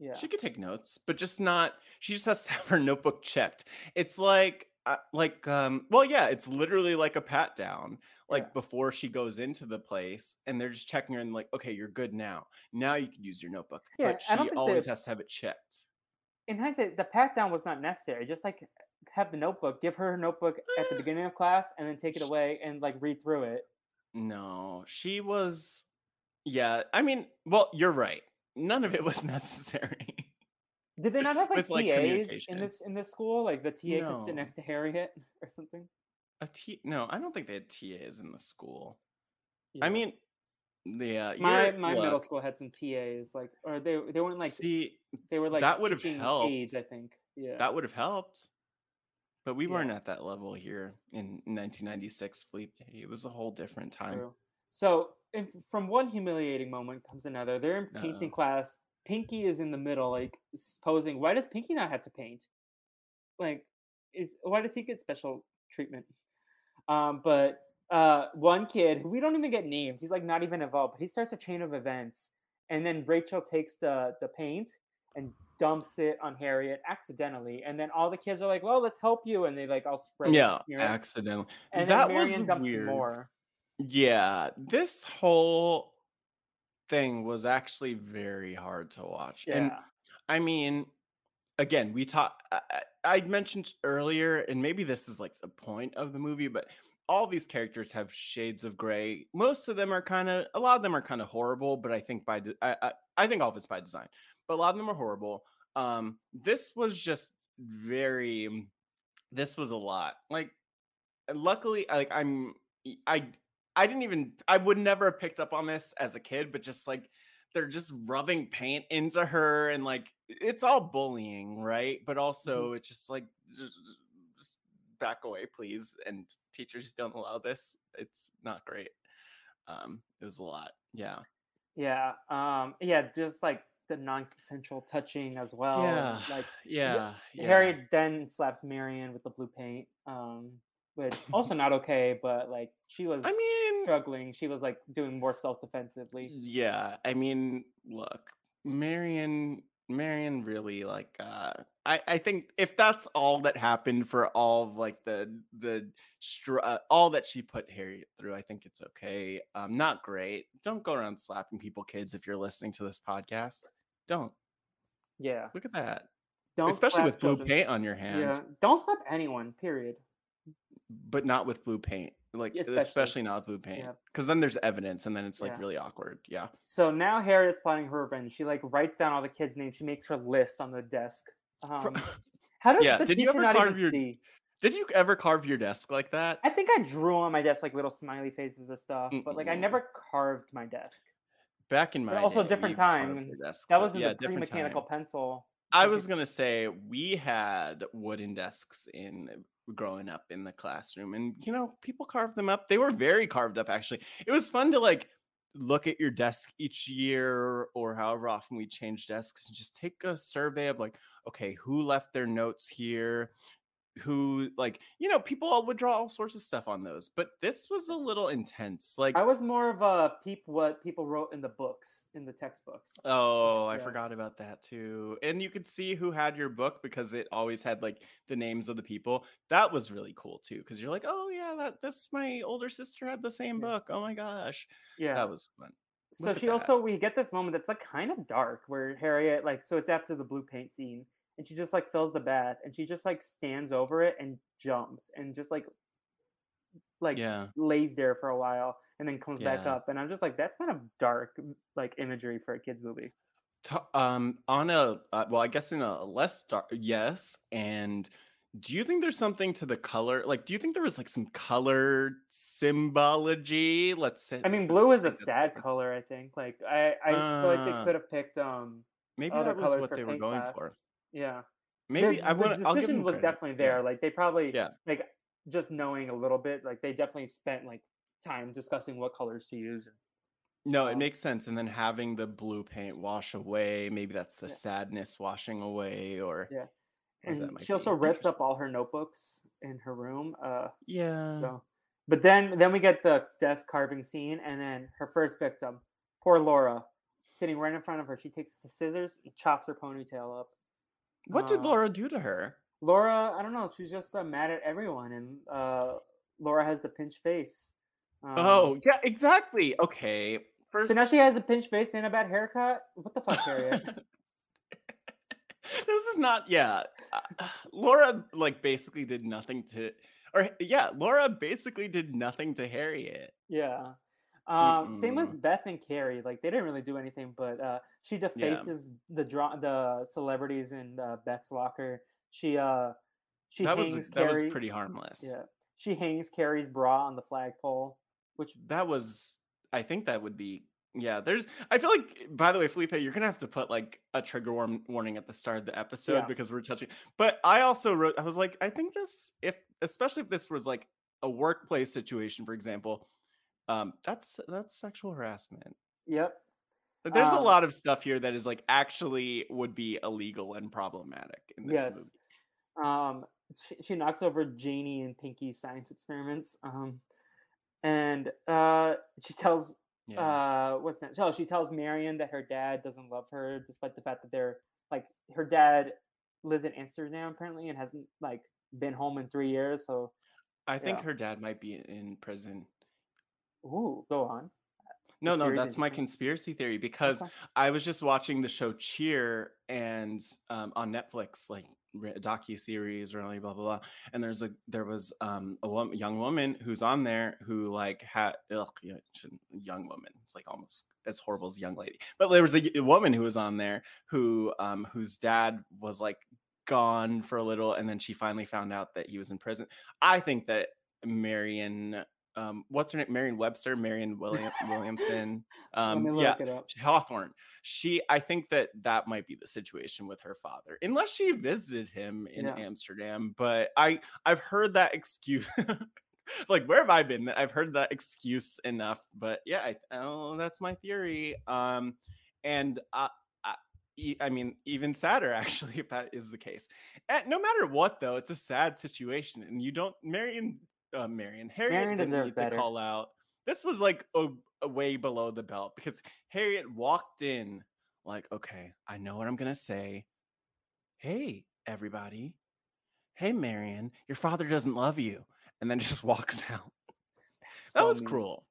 Yeah. She could take notes, but just not. She just has to have her notebook checked. It's like, uh, like, um, well, yeah, it's literally like a pat down, like Yeah. before she goes into the place, and they're just checking her and like, okay, you're good now. Now you can use your notebook. Yeah, but she always has to have it checked. In hindsight, the pat down was not necessary. Just like have the notebook, give her her notebook at the [LAUGHS] beginning of class, and then take it away and like read through it. No, she was. Yeah, I mean, well, you're right. None of it was [LAUGHS] necessary. Did they not have like With, like, TAs in this in this school? Like the TA could sit next to Harriet [LAUGHS] or something. A T? No, I don't think they had TAs in the school. Yeah. I mean, yeah, my my middle school had some TAs, like or they they weren't like see, they were like that would've teaching helped. aides, I think. Yeah. that would have helped. But we Yeah. weren't at that level here in 1996, Felipe. It was a whole different time. True. So, from one humiliating moment comes another. They're in painting Uh-oh. class. Pinky is in the middle, like posing. Why does Pinky not have to paint? Like, is why does he get special treatment? Um, but uh, one kid who we don't even get names. He's like not even involved. But he starts a chain of events, and then Rachel takes the the paint and dumps it on Harriet accidentally, and then all the kids are like, "Well, let's help you," and they like all spread. it Yeah, near- accidentally. and that then was weird. more. Yeah, this whole thing was actually very hard to watch. Yeah. And I mean, again, we talked. I mentioned earlier, and maybe this is like the point of the movie, but all these characters have shades of gray. Most of them are kind of, a lot of them are kind of horrible, but I think by, de- I, I, I think all of it's by design. But a lot of them are horrible. Um, this was just very, this was a lot. Like, luckily, like I'm, I, I didn't even, I would never have picked up on this as a kid, but just like they're just rubbing paint into her and like it's all bullying, right? But also it's just like just back away, please. And teachers don't allow this. It's not great. Um, it was a lot. Yeah. Yeah. Um. Yeah. Just like the non-consensual touching as well. yeah. Like yeah. yeah. Harriet then slaps Marion with the blue paint. Um. Which also [LAUGHS] not okay, but like she was I mean, struggling. She was like doing more self-defensively. Yeah, I mean, look, Marion, Marion really like uh I I think if that's all that happened for all of like the the str- uh, all that she put Harriet through, I think it's okay. Um not great. Don't go around slapping people kids if you're listening to this podcast. Don't. Yeah. Look at that. Don't Especially with blue children. paint on your hand, Yeah. Don't slap anyone. Period. but not with blue paint. Like Especially. especially, not blue paint. Yeah. Cuz then there's evidence and then it's like Yeah. really awkward. Yeah. So now Harriet's plotting her revenge. She like writes down all the kids' names. She makes her list on the desk. Um, [LAUGHS] how does Yeah, did you ever carve your- see? Did you ever carve your desk like that? I think I drew on my desk like little smiley faces or stuff, but like I never carved my desk. back in But my also day, different time, That was yeah, the different pre-mechanical time. pencil. I was gonna say we had wooden desks in growing up in the classroom, and you know people carved them up. They were very carved up actually. It was fun to like look at your desk each year or however often we change desks and just take a survey of like, okay, who left their notes here? Who like you know people all would draw all sorts of stuff on those, but this was a little intense. Like I was more of a peep what people wrote in the books, in the textbooks. Oh, I forgot about that too. And you could see who had your book because it always had like the names of the people. That was really cool too because you're like, "Oh yeah, that this my older sister had the same Yeah. book. Oh my gosh." Yeah. That was fun. so look she also we get this moment that's like kind of dark where Harriet like so it's after the blue paint scene and she just like fills the bath and she just like stands over it and jumps and just like like yeah. lays there for a while and then comes back up and I'm just like that's kind of dark like imagery for a kids movie. Um on a uh, well, I guess in a less dark yes, and do you think there's something to the color? Like do you think there was like some color symbology? Let's say I mean blue is a sad color I think. Like I I feel like they could have picked um maybe that was what they were going class. for. Yeah. Maybe the, I the want I'll decision was credit. definitely Yeah. there. Like they probably Yeah. like just knowing a little bit, like they definitely spent like time discussing what colors to use. No, it Um, makes sense. And then having the blue paint wash away, maybe that's the Yeah. sadness washing away, or Yeah. And she also rips up all her notebooks in her room. Uh Yeah. so But then then we get the desk carving scene, and then her first victim, poor Laura, sitting right in front of her. She takes the scissors and chops her ponytail up. What did Uh, Laura do to her? Laura, I don't know. She's just uh, mad at everyone, and uh, Laura has the pinch face. Um, oh, yeah, exactly. Okay. First so now she has a pinch face and a bad haircut. What the fuck, Harriet? [LAUGHS] this is not yeah uh, [SIGHS] laura like basically did nothing to or yeah laura basically did nothing to harriet yeah. Um, same with Beth and Carrie. Like they didn't really do anything, but uh, she defaces the draw the celebrities in uh, Beth's locker. She uh, she that hangs was that was pretty harmless Yeah, she hangs Carrie's bra on the flagpole, which that was i think that would be yeah there's i feel like by the way felipe you're gonna have to put like a trigger warm, warning at the start of the episode Yeah. because we're touching but i also wrote i was like i think this if especially if this was like a workplace situation for example um that's that's sexual harassment yep. But there's a Um, lot of stuff here that is like actually would be illegal and problematic in this yes. movie. Um, she, she knocks over Janie and Pinky's science experiments. Um, and uh, she tells Yeah. uh, what's that? Oh, she tells Marion that her dad doesn't love her, despite the fact that they're like her dad lives in Amsterdam apparently and hasn't like been home in three years. So, I think yeah. her dad might be in prison. Ooh, go on. No, no, that's my conspiracy theory because Okay. I was just watching the show Cheer and um, on Netflix, like docu series, really blah blah blah. And there's a there was um, a wom- young woman who's on there who like had ugh, young woman. It's like almost as horrible as young lady. But there was a woman who was on there who um, whose dad was like gone for a little, and then she finally found out that he was in prison. I think that Marion. Um, what's her name? Marion Webster, Marion William Williamson. [LAUGHS] Um, yeah, look it up. Hawthorne. She, I think that that might be the situation with her father, unless she visited him in Yeah. Amsterdam. But I, I've heard that excuse. [LAUGHS] like, where have I been? That I've heard that excuse enough. But yeah, I, oh, that's my theory. Um, and I, I, I mean, even sadder [LAUGHS] actually, if that is the case. And no matter what, though, it's a sad situation, and you don't, Marion, uh, Marion, Harriet Marion didn't need better. to call out. This was like a, a way below the belt because Harriet walked in like, okay, I know what I'm gonna say. Hey, everybody. Hey, Marion, your father doesn't love you, and then [LAUGHS] just walks out. That was mean. cruel.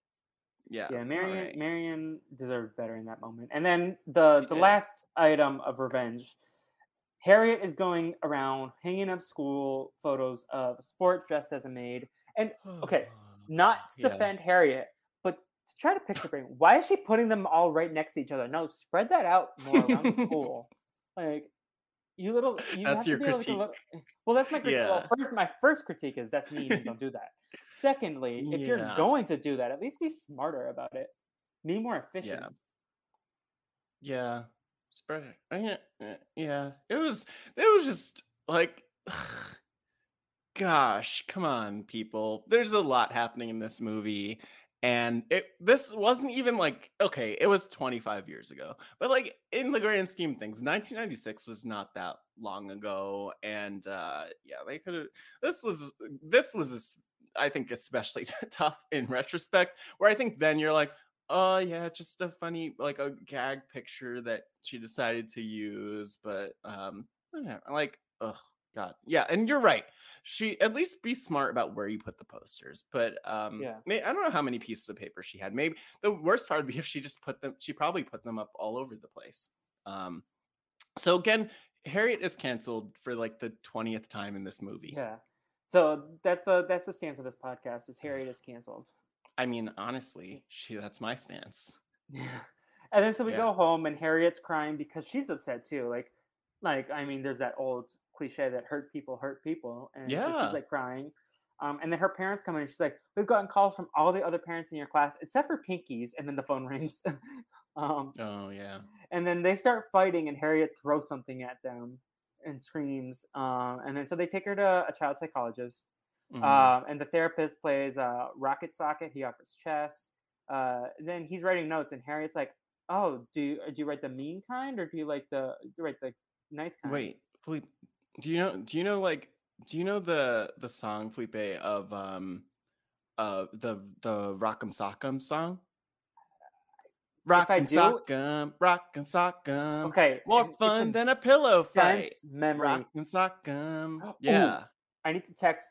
Yeah. Yeah, Marion alright. Marion deserved better in that moment. And then the She the did. last item of revenge, Harriet is going around hanging up school photos of Sport dressed as a maid, and okay, not to Yeah. defend Harriet, but to try to her brain. Why is she putting them all right next to each other? No, spread that out more around the [LAUGHS] school. Like you little. You That's your to be able to critique. look- well, that's my critique. Well, first, my first critique is that's mean. don't do that. Secondly, if you're going to do that, at least be smarter about it. Be more efficient. Yeah. Yeah. Spread it. Yeah. uh, Yeah. It was it was just like [SIGHS] gosh, come on, people. There's a lot happening in this movie. And it this wasn't even like okay, it was 25 years ago. But like in the grand scheme things, 1996 was not that long ago. And uh yeah, they could have this was this was I think especially [LAUGHS] tough in retrospect, where I think then you're like, Oh yeah, just a funny like a gag picture that she decided to use, but um like oh god. Yeah, and you're right. She at least be smart about where you put the posters. But um Yeah. may, I don't know how many pieces of paper she had. Maybe the worst part would be if she just put them she probably put them up all over the place. Um so again, Harriet is canceled for like the 20th time in this movie. Yeah. So that's the that's the stance of this podcast. Is Harriet is canceled. I mean, honestly, she that's my stance. Yeah. And then so we Yeah. go home and Harriet's crying because she's upset too. Like, like I mean, there's that old cliche that hurt people hurt people, and so Yeah. she's like crying. Um, and then her parents come in and she's like, "We've gotten calls from all the other parents in your class except for Pinky's." And then the phone [LAUGHS] rings. um, Oh yeah. and then they start fighting, and Harriet throws something at them and screams. Um, and then so they take her to a child psychologist. Mhm. Um, and the therapist plays uh, Rock'em Sock'em. He offers chess. Uh, then he's writing notes, and Harriet's like, "Oh, do you, do you write the mean kind, or do you like the do you write the nice kind?" Wait, Felipe, do you know? Do you know like? Do you know the the song Felipe of um uh the the Rock'em Sock'em song? Rock'em Sock'em, Rock'em Sock'em. Okay, More it's- fun a than a pillow fight. memory. Rock'em Sock'em. [GASPS] Ooh. Yeah. I need to text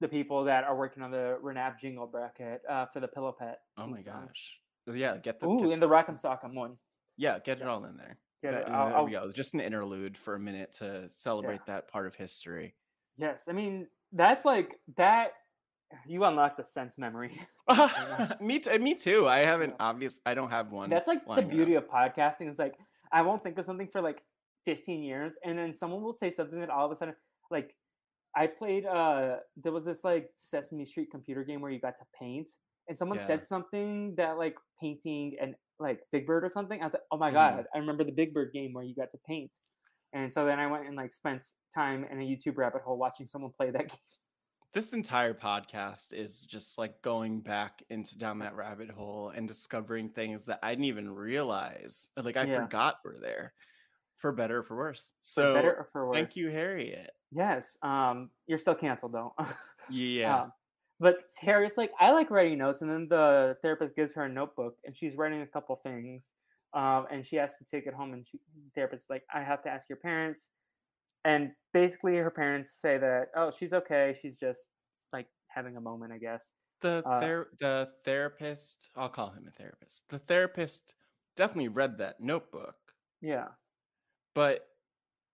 the people that are working on the Renap jingle bracket uh, for the Pillow Pet. Oh my song. gosh. Oh, Yeah, get the Ooh, get- in the Rock'em Sock'em one. yeah, get it all in there. Get That- it. uh, I'll- there we I'll- go. Just an interlude for a minute to celebrate that part of history. Yes, I mean that's like that. You unlock the sense memory. [LAUGHS] me, t- me too. I haven't Yeah. obvious. I don't have one. That's like the beauty of podcasting. Is like I won't think of something for like 15 years, and then someone will say something that all of a sudden, like I played. uh There was this like Sesame Street computer game where you got to paint, and someone Yeah. said something that like painting and like Big Bird or something. I was like, oh my Mhm. god, I remember the Big Bird game where you got to paint. And so then I went and like spent time in a YouTube rabbit hole watching someone play that [LAUGHS] game. This entire podcast is just like going back into down that rabbit hole and discovering things that I didn't even realize. Like I Yeah. forgot were there, for better or for worse. For So better or for worse. thank you, Harriet. Yes. Um, you're still canceled though. [LAUGHS] Yeah. Um, but Harriet's like, I like writing notes, and then the therapist gives her a notebook, and she's writing a couple things, um, and she has to take it home, and she, the therapist is like, I have to ask your parents, and basically her parents say that, oh, she's okay, she's just like having a moment, I guess. the uh, ther- the therapist i'll call him a therapist the therapist definitely read that notebook Yeah. but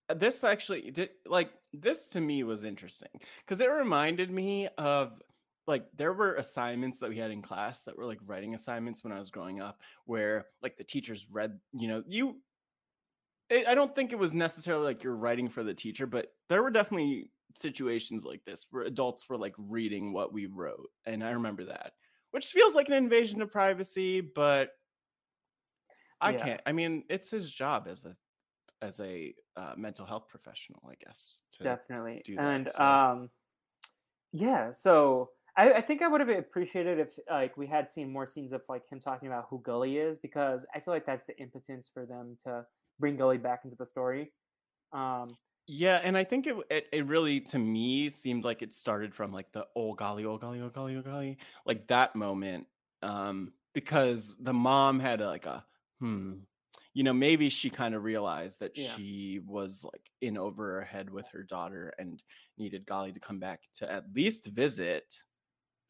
uh, this actually did like this to me was interesting because it reminded me of like there were assignments that we had in class that were like writing assignments when i was growing up where like the teachers read you know you it, i don't think it was necessarily like you're writing for the teacher but there were definitely situations like this where adults were like reading what we wrote and i remember that which feels like an invasion of privacy but i Yeah. can't i mean it's his job as a as a uh, mental health professional i guess to definitely do that, and so- um yeah so I, I think i would have appreciated if like we had seen more scenes of like him talking about who Golly is because i feel like that's the impotence for them to bring Golly back into the story um Yeah, and I think it, it it really to me seemed like it started from like the oh golly, oh golly, oh golly, oh golly, like that moment. Um, because the mom had like a hmm, you know, maybe she kind of realized that Yeah. she was like in over her head with her daughter and needed Golly to come back to at least visit.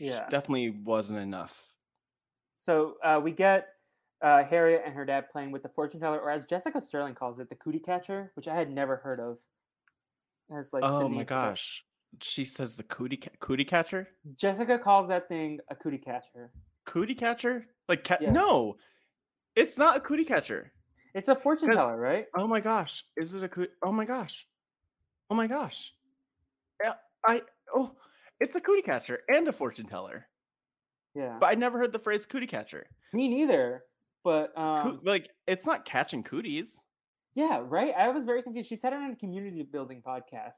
Yeah. definitely wasn't enough. so uh we get uh harriet and her dad playing with the fortune teller or as jessica sterling calls it the cootie catcher which i had never heard of as like oh my gosh, she says the cootie ca- cootie catcher, jessica calls that thing a cootie catcher cootie catcher, like cat. Yeah. No, it's not a cootie catcher. it's a fortune teller right Oh my gosh, is it a coo- oh my gosh, oh my gosh, yeah, I oh, it's a cootie catcher and a fortune teller, yeah but I never heard the phrase cootie catcher. me neither but um like it's not catching cooties. Yeah, right. I was very confused. She said it on a community building podcast.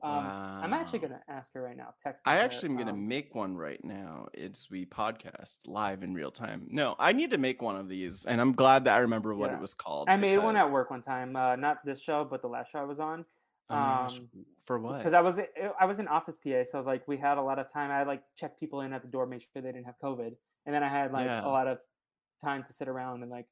Um, I'm actually gonna ask her right now. Text. I her, actually am gonna um, make one right now. It's we podcast live in real time. No, I need to make one of these, and I'm glad that I remember what Yeah. it was called. I made one at work one time. Uh, not this show, but the last show I was on. Oh um, for what? Because I was I- I was an office PA, so like we had a lot of time. I like check people in at the door, make sure they didn't have COVID, and then I had like Yeah. a lot of time to sit around and like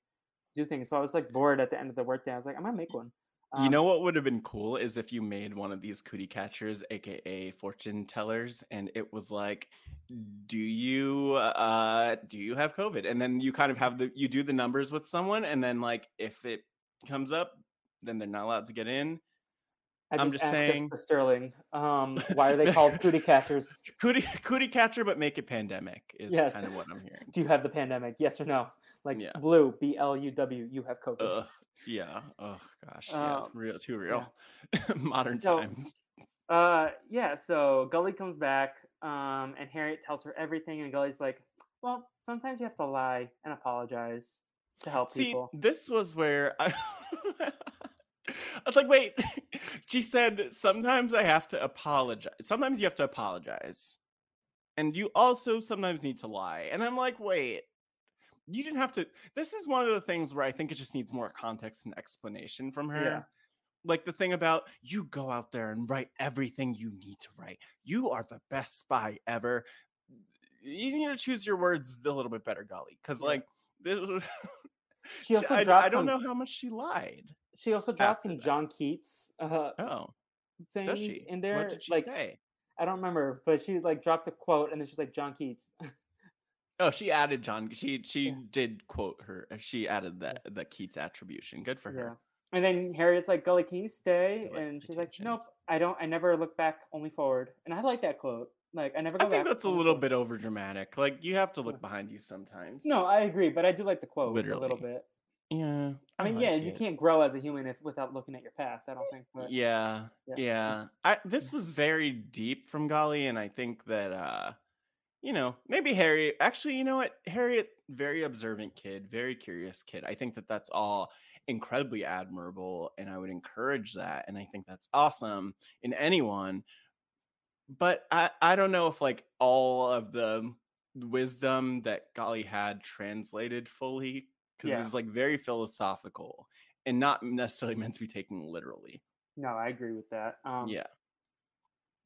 do things. So I was like bored at the end of the workday. I was like, I'm gonna make one. you Um, know what would have been cool is if you made one of these cootie catchers, aka fortune tellers, and it was like, "Do you uh do you have COVID?" And then you kind of have the you do the numbers with someone, and then like if it comes up, then they're not allowed to get in. I I'm just, just saying- Sterling. Um, [LAUGHS] why are they called cootie catchers? [LAUGHS] Cootie cootie catcher, but make it pandemic is Yes. kind of what I'm [LAUGHS] hearing. Do you have the pandemic? Yes or no? Like Yeah. blue, B L U W. You have COVID. Ugh, yeah. Oh gosh. Yeah. Um, Real too real. Modern So- times. Uh, yeah. So Golly comes back, um, and Harriet tells her everything, and Golly's like, "Well, sometimes you have to lie and apologize to help See, people." this was where I was like, wait. [LAUGHS] She said, sometimes I have to apologize. Sometimes you have to apologize. And you also sometimes need to lie. And I'm like, wait, you didn't have to. This is one of the things where I think it just needs more context and explanation from her. Yeah. Like the thing about you go out there and write everything you need to write. You are the best spy ever. you need to choose your words a little bit better, Golly, because Yeah. like this. was- [LAUGHS] She also I, dropped I don't some- know how much she lied. She also dropped some that. John Keats uh, Oh, saying does she? in there. What did she like say? I don't remember, but she like dropped a quote and then she's like John Keats. Oh, she added John. She [LAUGHS] she Yeah. did quote her. uh, She added the the Keats attribution. Good for yeah. her. And then Harriet's like, Golly, can you stay? Like, And she's like, Nope. I don't. I never look back, only forward. And I like that quote. Like, I never go I think that's a little forward." bit over dramatic. Like you have to look behind you sometimes. No, I agree, but I do like the quote a little bit. Yeah. I mean, yeah, like you can't grow as a human if without looking at your past. I don't think. But Yeah, Yeah. yeah. I this was very deep from Golly, and I think that uh, you know, maybe Harriet. Actually, you know what, Harriet, very observant kid, very curious kid. I think that that's all incredibly admirable, and I would encourage that. And I think that's awesome in anyone. But I I don't know if like all of the wisdom that Golly had translated fully because Yeah. it was like very philosophical and not necessarily [LAUGHS] meant to be taken literally. no, I agree with that. Um, yeah.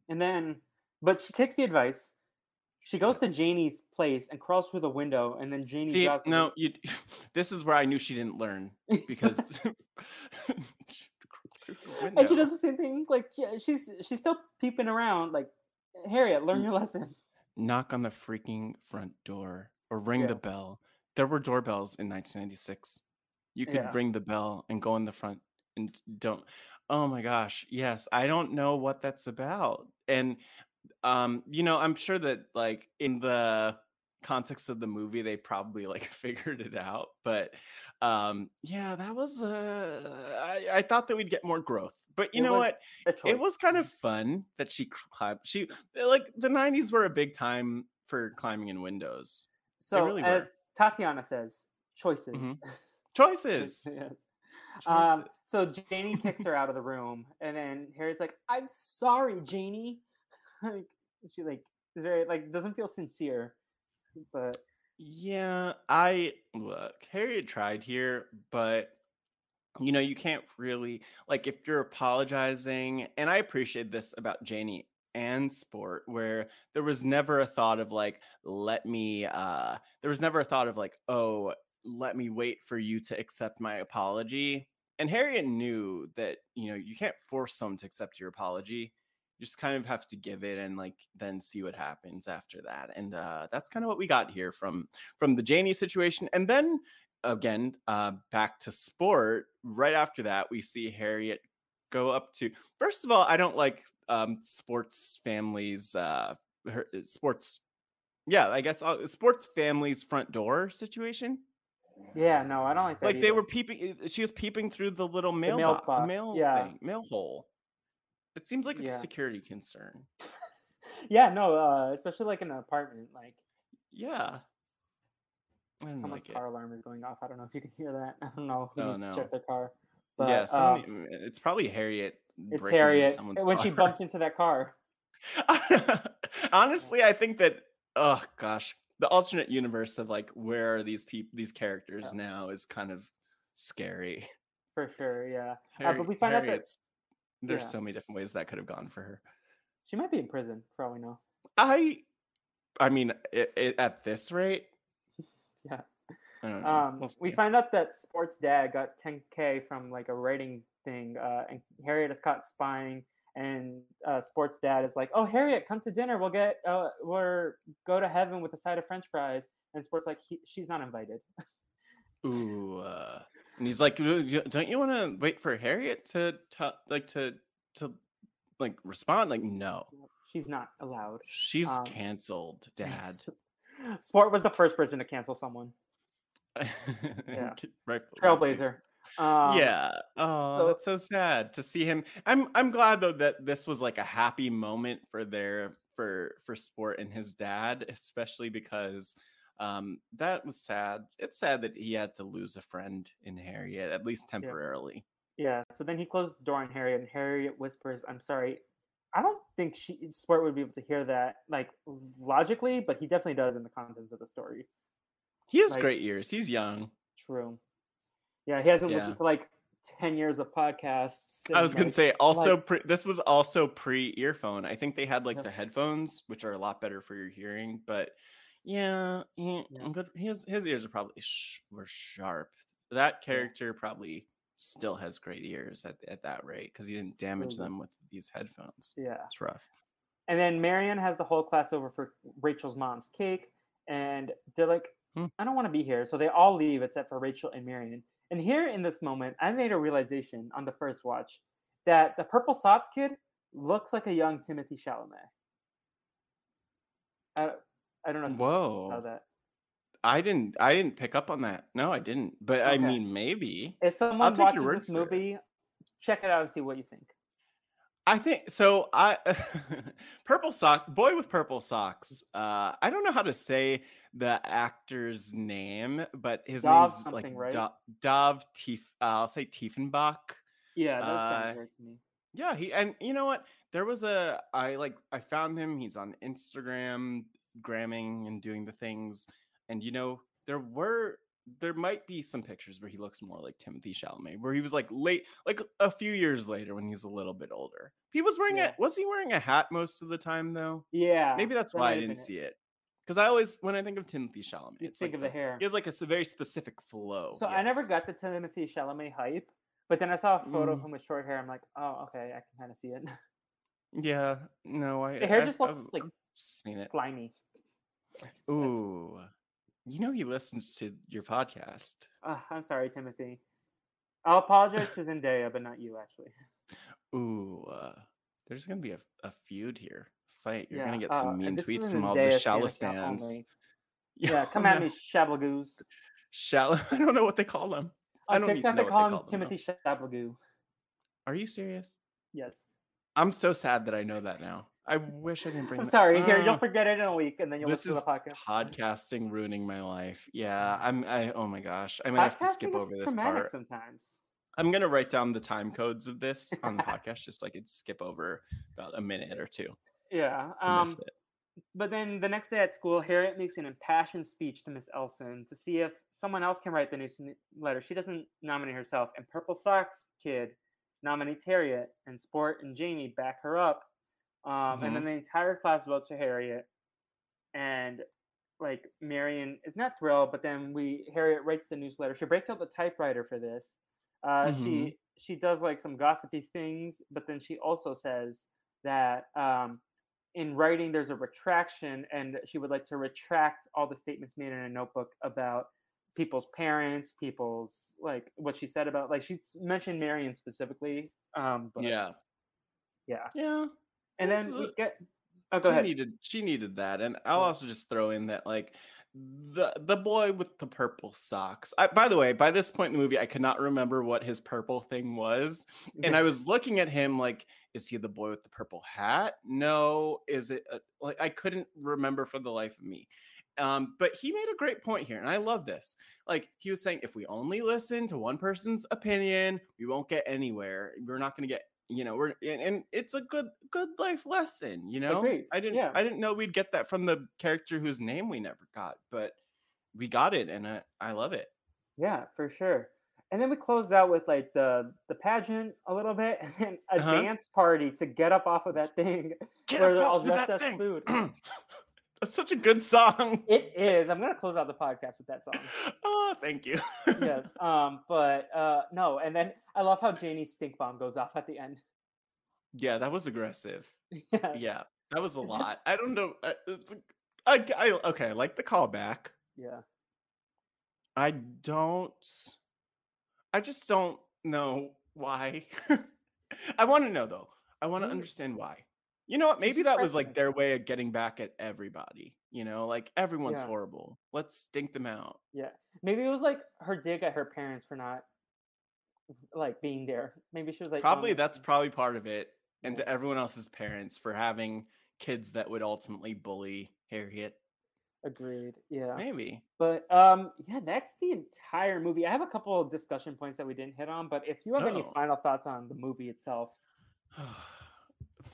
And then, but she takes the advice. She goes to does. Janie's place and crawls through the window, and then Janie See, drops. no, you. [LAUGHS] This is where I knew she didn't learn because. [LAUGHS] and she does the same thing. Like she's she's still peeping around. Like Harriet, learn your lesson. knock on the freaking front door or ring Yeah. the bell. There were doorbells in 1996. You could Yeah. ring the bell and go in the front and don't. Oh my gosh, yes. I don't know what that's about, and um, you know, I'm sure that like in the context of the movie, they probably like [LAUGHS] figured it out. But um, yeah, that was. Uh, I I thought that we'd get more growth, but you It know what? It was kind of fun that she climbed. She like the '90s were a big time for climbing in windows. so really as Tatiana says, choices. Mhm. [LAUGHS] Choices. yes. Um, so Janie kicks her out of the room, and then Harry's like, "I'm sorry, Janie." [LAUGHS] like she like is very like doesn't feel sincere, but Yeah, I look. Harriet tried here, but you know, you can't really like if you're apologizing, and I appreciate this about Janie and sport where there was never a thought of like let me uh there was never a thought of like oh let me wait for you to accept my apology and harriet knew that you know you can't force someone to accept your apology you just kind of have to give it and like then see what happens after that and uh that's kind of what we got here from from the janie situation and then again uh back to sport right after that we see harriet go up to first of all i don't like um sports families uh her, sports yeah i guess uh, sports families front door situation yeah, no, I don't like that. like they were peeping uh, she was peeping through the little mail mail bo- box, mail yeah. thing, mail hole it seems like a Yeah. security concern [LAUGHS] yeah, no, uh, especially like in an apartment, like yeah someone's like it. car alarm is going off. I don't know if you can hear that. [LAUGHS] I don't know who Oh, no. check their car. But yeah um, somebody, mm, it's probably harriet it's Harriet when she bumped into that car. [LAUGHS] honestly i think that oh gosh the alternate universe of like where are these people these characters Yeah. now is kind of scary For sure, yeah. Uh, but we find out that there's yeah. so many different ways that could have gone for her she might be in prison for all we know. i i mean i i at this rate [LAUGHS] Yeah. I don't know. Um, We'll we find out that Sport's dad got 10k from like a writing thing, uh, and Harriet is caught spying. And uh, Sport's dad is like, "Oh, Harriet, come to dinner. We'll get, uh, we're go to heaven with a side of French fries." And Sport's like, he, "She's not invited." Ooh, uh, and he's like, "Uh, "Don't you want to wait for Harriet to, to like to to like respond?" Like, no, She's not allowed. she's Um, canceled, Dad. [LAUGHS] Sport was the first person to cancel someone. [LAUGHS] Yeah. right. Trailblazer. Um, yeah. Oh, so- that's so sad to see him. I'm I'm glad though that this was like a happy moment for their for for sport and his dad, especially because um that was sad. It's sad that he had to lose a friend in Harriet, at least temporarily. Yeah. So then he closed the door on Harriet, and Harriet whispers, "I'm sorry." I don't think she Sport would be able to hear that like logically, but he definitely does in the contents of the story. He has Like- great ears. He's young. True. Yeah, he hasn't Yeah. listened to like ten years of podcasts. I was and, gonna say also like- pre- this was also pre earphone. I think they had like Yep. the headphones, which are a lot better for your hearing, but Yeah, he, Yeah. His his ears are probably sh- were sharp. That character probably still has great ears at, at that rate because he didn't damage Totally. them with these headphones. Yeah. It's rough. And then Marion has the whole class over for Rachel's mom's cake, and they're like, Hmm. "I don't want to be here," so they all leave except for Rachel and Marion. And here in this moment, I made a realization on the first watch that the purple socks kid looks like a young Timothy Chalamet. I, I don't know if you saw Whoa. that. I didn't I didn't pick up on that. No, I didn't. But I mean maybe. If someone watches this for it. movie, check it out and see what you think. I think so. I [LAUGHS] purple sock boy with purple socks. Uh, I don't know how to say the actor's name, but his Dov name's like right? Do- Dov Tief. Uh, I'll say Tiefenbach. Yeah, that Uh, sounds right to me. Yeah, he and you know what? There was a I like I found him. He's on Instagram, gramming and doing the things. And you know, there were there might be some pictures where he looks more like Timothy Chalamet, where he was like late, like a few years later when he's a little bit older. He was wearing Yeah. a was he wearing a hat most of the time though? Yeah, Maybe that's that why I didn't see it. Because I always when I think of Timothy Chalamet, it's think like of the hair. He has like a very specific flow. So I never got the Timothy Chalamet hype, but then I saw a photo of Mm. him with short hair. I'm like, oh, okay, I can kind of see it. Yeah, no, I The hair I've- just looks I've- like I've seen it. slimy. [LAUGHS] Ooh. You know he listens to your podcast. Ah, I'm sorry, Timothy. I'll apologize to Zendaya, but not you, actually. Ooh. Uh, there's gonna be a, a feud here. Fight. You're Yeah, gonna get uh, some and mean tweets from all the Zendaya shallow stands. [LAUGHS] Yeah, come at me, Shablagoos. Shallow. [LAUGHS] I don't know what they call them. I don't TikTok, know they what call they him call them. Timothy Shablagoo. Are you serious? Yes. I'm so sad that I know that now. I wish I didn't bring I'm that- sorry. Here, you'll forget it in a week, and then you'll listen to the podcast. podcasting ruining my life. Yeah, I'm. I. Oh my gosh, I might have to skip over this part. sometimes. I'm gonna write down the time codes of this on the [LAUGHS] podcast, just so I could skip over about a minute or two Yeah. Um. But then the next day at school, Harriet makes an impassioned speech to Miss Elson to see if someone else can write the newsletter. She doesn't nominate herself, and Purple Socks Kid nominates Harriet, and Sport and Janie back her up. Um, And then the entire class votes for Harriet, and like Marion is not thrilled, but then we Harriet writes the newsletter. She breaks out the typewriter for this. Uh, She she does like some gossipy things, but then she also says that um, in writing there's a retraction and she would like to retract all the statements made in a notebook about people's parents people's like what she said about like she mentioned marion specifically um but Yeah, yeah yeah. And then we get oh she ahead needed she needed that, and I'll Yeah. also just throw in that like the the boy with the purple socks. I, by the way, by this point in the movie, I could not remember what his purple thing was, and I [LAUGHS] was looking at him like, is he the boy with the purple hat? No. Is it a, like I couldn't remember for the life of me. Um, but he made a great point here, and I love this. Like he was saying, if we only listen to one person's opinion, we won't get anywhere. We're not going to get, you know, we're and, and it's a good good life lesson. You know, Agreed, I didn't yeah. I didn't know we'd get that from the character whose name we never got, but we got it, and I, I love it. yeah for sure and then we close out with like the the pageant a little bit [LAUGHS] and then a Uh-huh. dance party to get up off of that thing [LAUGHS] Get where up they're off all dressed that as food [CLEARS THROAT] That's such a good song. it is i'm gonna close out the podcast with that song [LAUGHS] oh, [LAUGHS] thank you. yes. Um, but uh no, and then I love how Janie's stink bomb goes off at the end. yeah, that was aggressive. [LAUGHS] yeah. Yeah, that was a lot. I don't know. uh, I, I okay. I like the callback. Yeah. I don't. I just don't know why. [LAUGHS] I want to know though. I want to understand why. You know what? Maybe that was like their way of getting back at everybody. You know, like everyone's Yeah. horrible. Let's stink them out. Yeah. Maybe it was like her dig at her parents for not like being there. Maybe she was like probably "Oh, that's probably part of it. And Yeah. to everyone else's parents for having kids that would ultimately bully Harriet. agreed. Yeah. Maybe. But um yeah, that's the entire movie. I have a couple of discussion points that we didn't hit on, but if you have any Oh. final thoughts on the movie itself. [SIGHS] [SIGHS]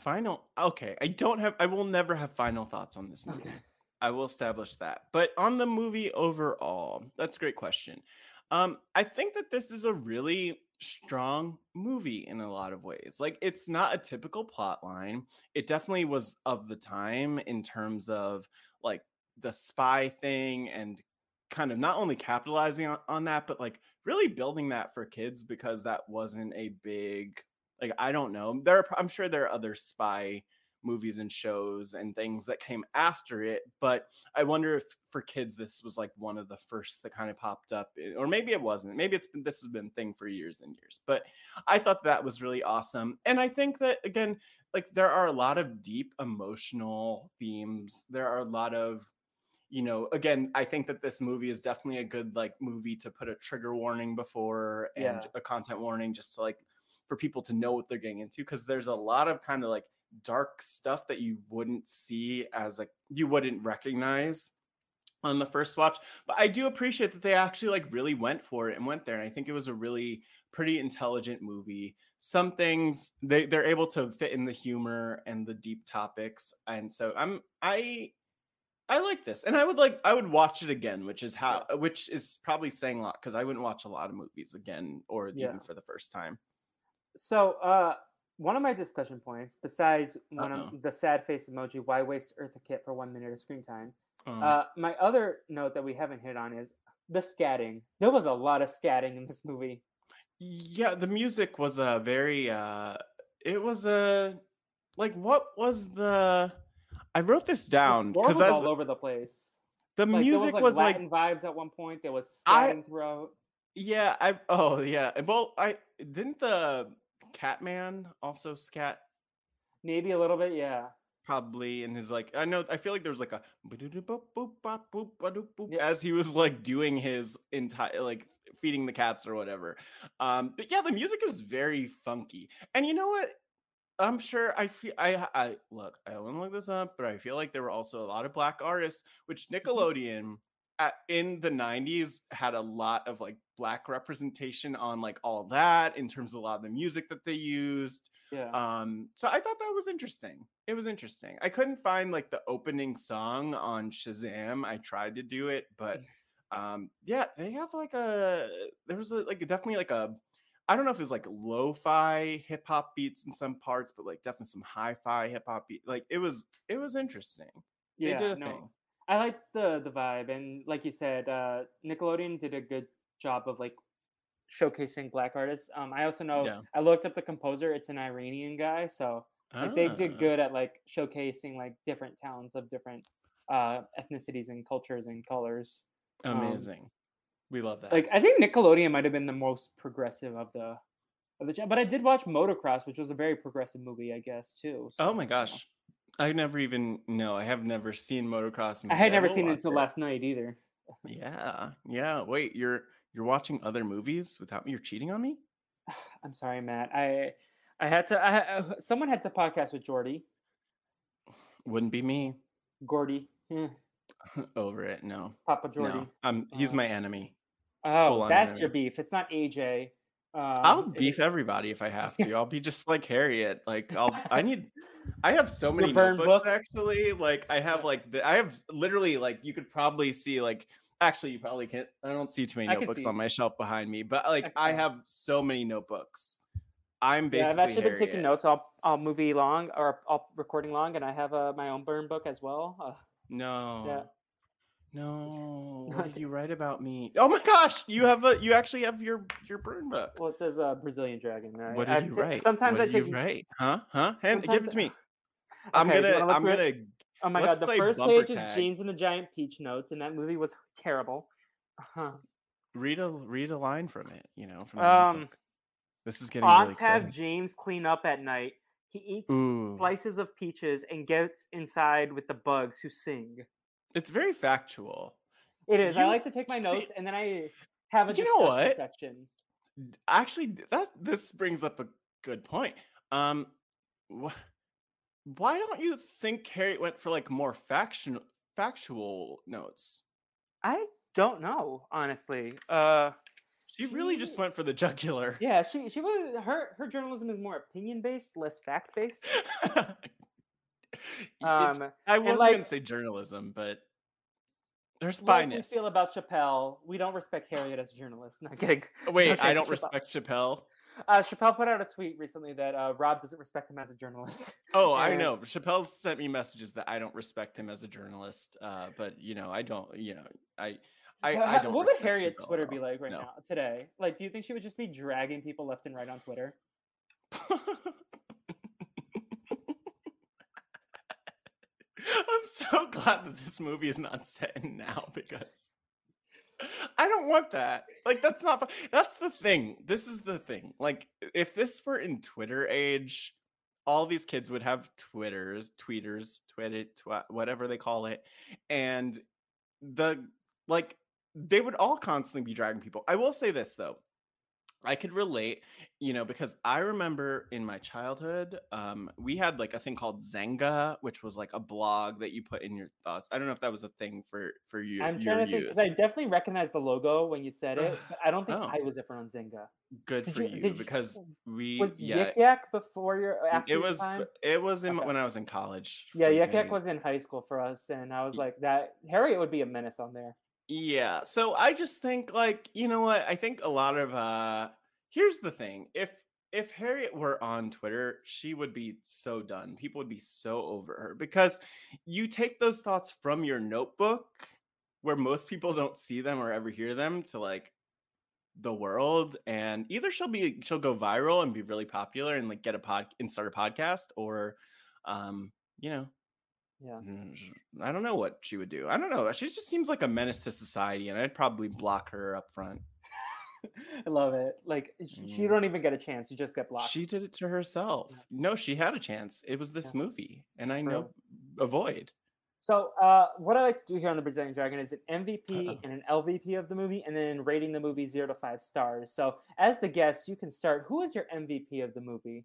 final. Okay, I don't have. I will never have final thoughts on this movie. Okay. I will establish that. But on the movie overall, that's a great question. Um, I think that this is a really strong movie in a lot of ways. Like it's not a typical plot line. It definitely was of the time in terms of like the spy thing and kind of not only capitalizing on, on that, but like really building that for kids because that wasn't a big like I don't know. There are, I'm sure there are other spy movies and shows and things that came after it, but I wonder if for kids this was like one of the first that kind of popped up eh, or maybe it wasn't. Maybe it's been this has been thing for years and years. But I thought that was really awesome. And I think that again like there are a lot of deep emotional themes. There are a lot of you know again i think that this movie is definitely a good like movie to put a trigger warning before and Yeah. a content warning just to, like for people to know what they're getting into because there's a lot of kind of like dark stuff that you wouldn't see as like you wouldn't recognize on the first watch but i do appreciate that they actually like really went for it and went there and i think it was a really pretty intelligent movie. Some things they they're able to fit in the humor and the deep topics and so i'm i i like this and i would like i would watch it again which is how which is probably saying a lot because i wouldn't watch a lot of movies again or Yeah. even for the first time So, uh, one of my discussion points, besides one Uh-oh. of the sad face emoji, why waste Eartha Kitt for one minute of screen time? Um, Uh, my other note that we haven't hit on is the scatting. There was a lot of scatting in this movie. yeah the music was a very uh it was a like what was the i wrote this down because all over the place. the Like, music was was like like vibes at one point. There was I- scatting throughout. Yeah, I oh yeah. Well, I didn't the Catman also scat Maybe a little bit, yeah. probably in his like I know I feel like there was like a boop boop bop boop ba-doop boop Yeah. as he was like doing his entire like feeding the cats or whatever. Um but yeah, the music is very funky. And you know what? I'm sure I feel I I look, I want to look this up, but I feel like there were also a lot of black artists, which Nickelodeon at, in the 90s had a lot of like black representation on like all that in terms of a lot of the music that they used. Yeah. Um, so I thought that was interesting. It was interesting. I couldn't find like the opening song on Shazam. I tried to do it, but um, yeah, they have like a there was a, like definitely like a I don't know if it was like lo-fi hip hop beats in some parts, but like definitely some hi-fi hip hop beat. Like it was it was interesting. They yeah, did a no. thing. I like the the vibe, and like you said, uh, Nickelodeon did a good job of like showcasing black artists. Um, I also know Yeah. I looked up the composer; it's an Iranian guy, so like they did Ah, good at like showcasing like different talents of different uh ethnicities and cultures and colors. um, Amazing. we love that. Like I think Nickelodeon might have been the most progressive of the of the but I did watch Motocross, which was a very progressive movie, I guess too. so, oh my gosh. I never even no, I have never seen motocross. I had never seen it until last night either. Yeah, yeah. Wait, you're you're watching other movies without me? You're cheating on me? [SIGHS] I'm sorry, Matt. I I had to. I, [SIGHS] someone had to podcast with Jordy, Wouldn't be me. Gordy, eh, [LAUGHS] Over it. No, Papa Jordy. no. I'm he's Uh, my enemy. Oh, full-on that's your beef. It's not AJ. Um, I'll it- beef everybody if I have to. I'll be just like Harriet. Like I'll I [LAUGHS] need I have so many notebooks book? actually. Like I have like the, I have literally like you could probably see like actually you probably can't I don't see too many I notebooks on my shelf behind me, but like can- I have so many notebooks. I'm basically. Yeah, I've actually been taking Harriet. notes all all movie long or all recording long, and I have uh, my own burn book as well. Uh, No. No. [LAUGHS] What did you write about me? Oh my gosh, you have a you actually have your your burn book. well, it says uh, Brazilian dragon. Right? What did you write? Sometimes what I take. you write? Huh? Huh? Hand, give it to me. [LAUGHS] I'm Okay, you gonna I'm gonna Oh my god, the first page is tag. James and the Giant Peach notes, and that movie was terrible. Uh-huh. read a read a line from it, you know, from the Um. This is getting really Aunts have. James clean up at night. He eats Ooh. slices of peaches and gets inside with the bugs who sing. It's very factual. It is. I like to take my notes and then I have a You know discussion what? section. Actually, that this brings up a good point. Um wh- why don't you think Harriet went for like more factional factual notes? I don't know, honestly. Uh, She really just went for the jugular. yeah, she she was her her journalism is more opinion based, less facts based. [LAUGHS] Um, I wasn't like- gonna say journalism, but there's what we spyness. feel about Chappelle, we don't respect Harriet as a journalist. [LAUGHS] Not kidding. Wait, okay, I don't Chappelle. respect Chappelle. Uh, Chappelle put out a tweet recently that uh, Rob doesn't respect him as a journalist. [LAUGHS] Oh, I know. Chappelle's sent me messages that I don't respect him as a journalist. Uh, but you know, I don't. You know, I, I, I don't. what would Harriet's Chappelle Twitter be like right No. now today? Like, do you think she would just be dragging people left and right on Twitter? [LAUGHS] I'm so glad that this movie is not set in now because I don't want that. Like that's not that's the thing. This is the thing. Like if this were in Twitter age, all these kids would have Twitters, tweeters, Twitter, whatever they call it, and the like they would all constantly be dragging people. I will say this though. I could relate, you know, because I remember in my childhood, um, we had like a thing called Xanga, which was like a blog that you put in your thoughts. I don't know if that was a thing for for you. I'm trying to think because I definitely recognized the logo when you said it, [LAUGHS] but I don't think oh. I was ever on Xanga. Good Did for you- you, did you- because we Was yeah. Yik Yak before your after it your was time? it was in Okay. when I was in college. Yeah, Yik Yak was in high school for us, and I was like, that Harriet would be a menace on there. Yeah. So I just think like, you know what? I think a lot of uh here's the thing. If if Harriet were on Twitter, she would be so done. People would be so over her because you take those thoughts from your notebook where most people don't see them or ever hear them to like the world and either she'll be she'll go viral and be really popular and like get a pod and start a podcast or um you know Yeah. Mm, I don't know what she would do. I don't know. She just seems like a menace to society, and I'd probably block her up front. [LAUGHS] I love it. Like you Mm. don't even get a chance; you just get blocked. She did it to herself. Yeah. No, she had a chance. It was this Yeah. movie, and I know avoid. So, uh, what I like to do here on the Brazilian Dragon is an MVP Uh-oh. and an LVP of the movie, and then rating the movie zero to five stars. So, as the guest, you can start. Who is your MVP of the movie?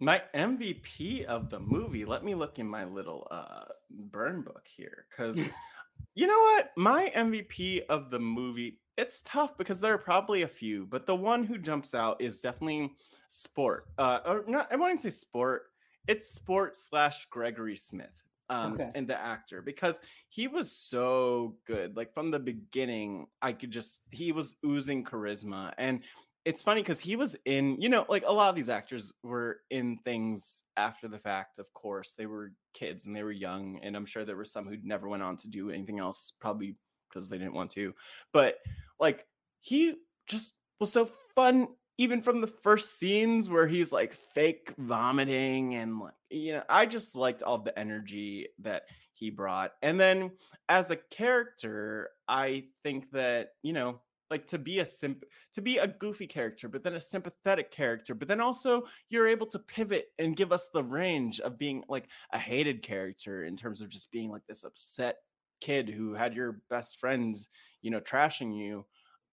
My MVP of the movie. Let me look in my little uh burn book here, because [LAUGHS] you know what? My MVP of the movie. It's tough because there are probably a few, but the one who jumps out is definitely sport. Uh, or not. I wouldn't say sport. It's sport slash Gregory Smith. Um, Okay. and the actor because he was so good. Like from the beginning, I could just he was oozing charisma, and it's funny because he was in, you know, like a lot of these actors were in things after the fact, of course. They were kids and they were young, and I'm sure there were some who never went on to do anything else, probably because they didn't want to. But like he just was so fun, even from the first scenes where he's like fake vomiting and like, you know, I just liked all the energy that he brought. And then as a character, I think that, you know, like to be a simp to be a goofy character but then a sympathetic character but then also you're able to pivot and give us the range of being like a hated character in terms of just being like this upset kid who had your best friends you know trashing you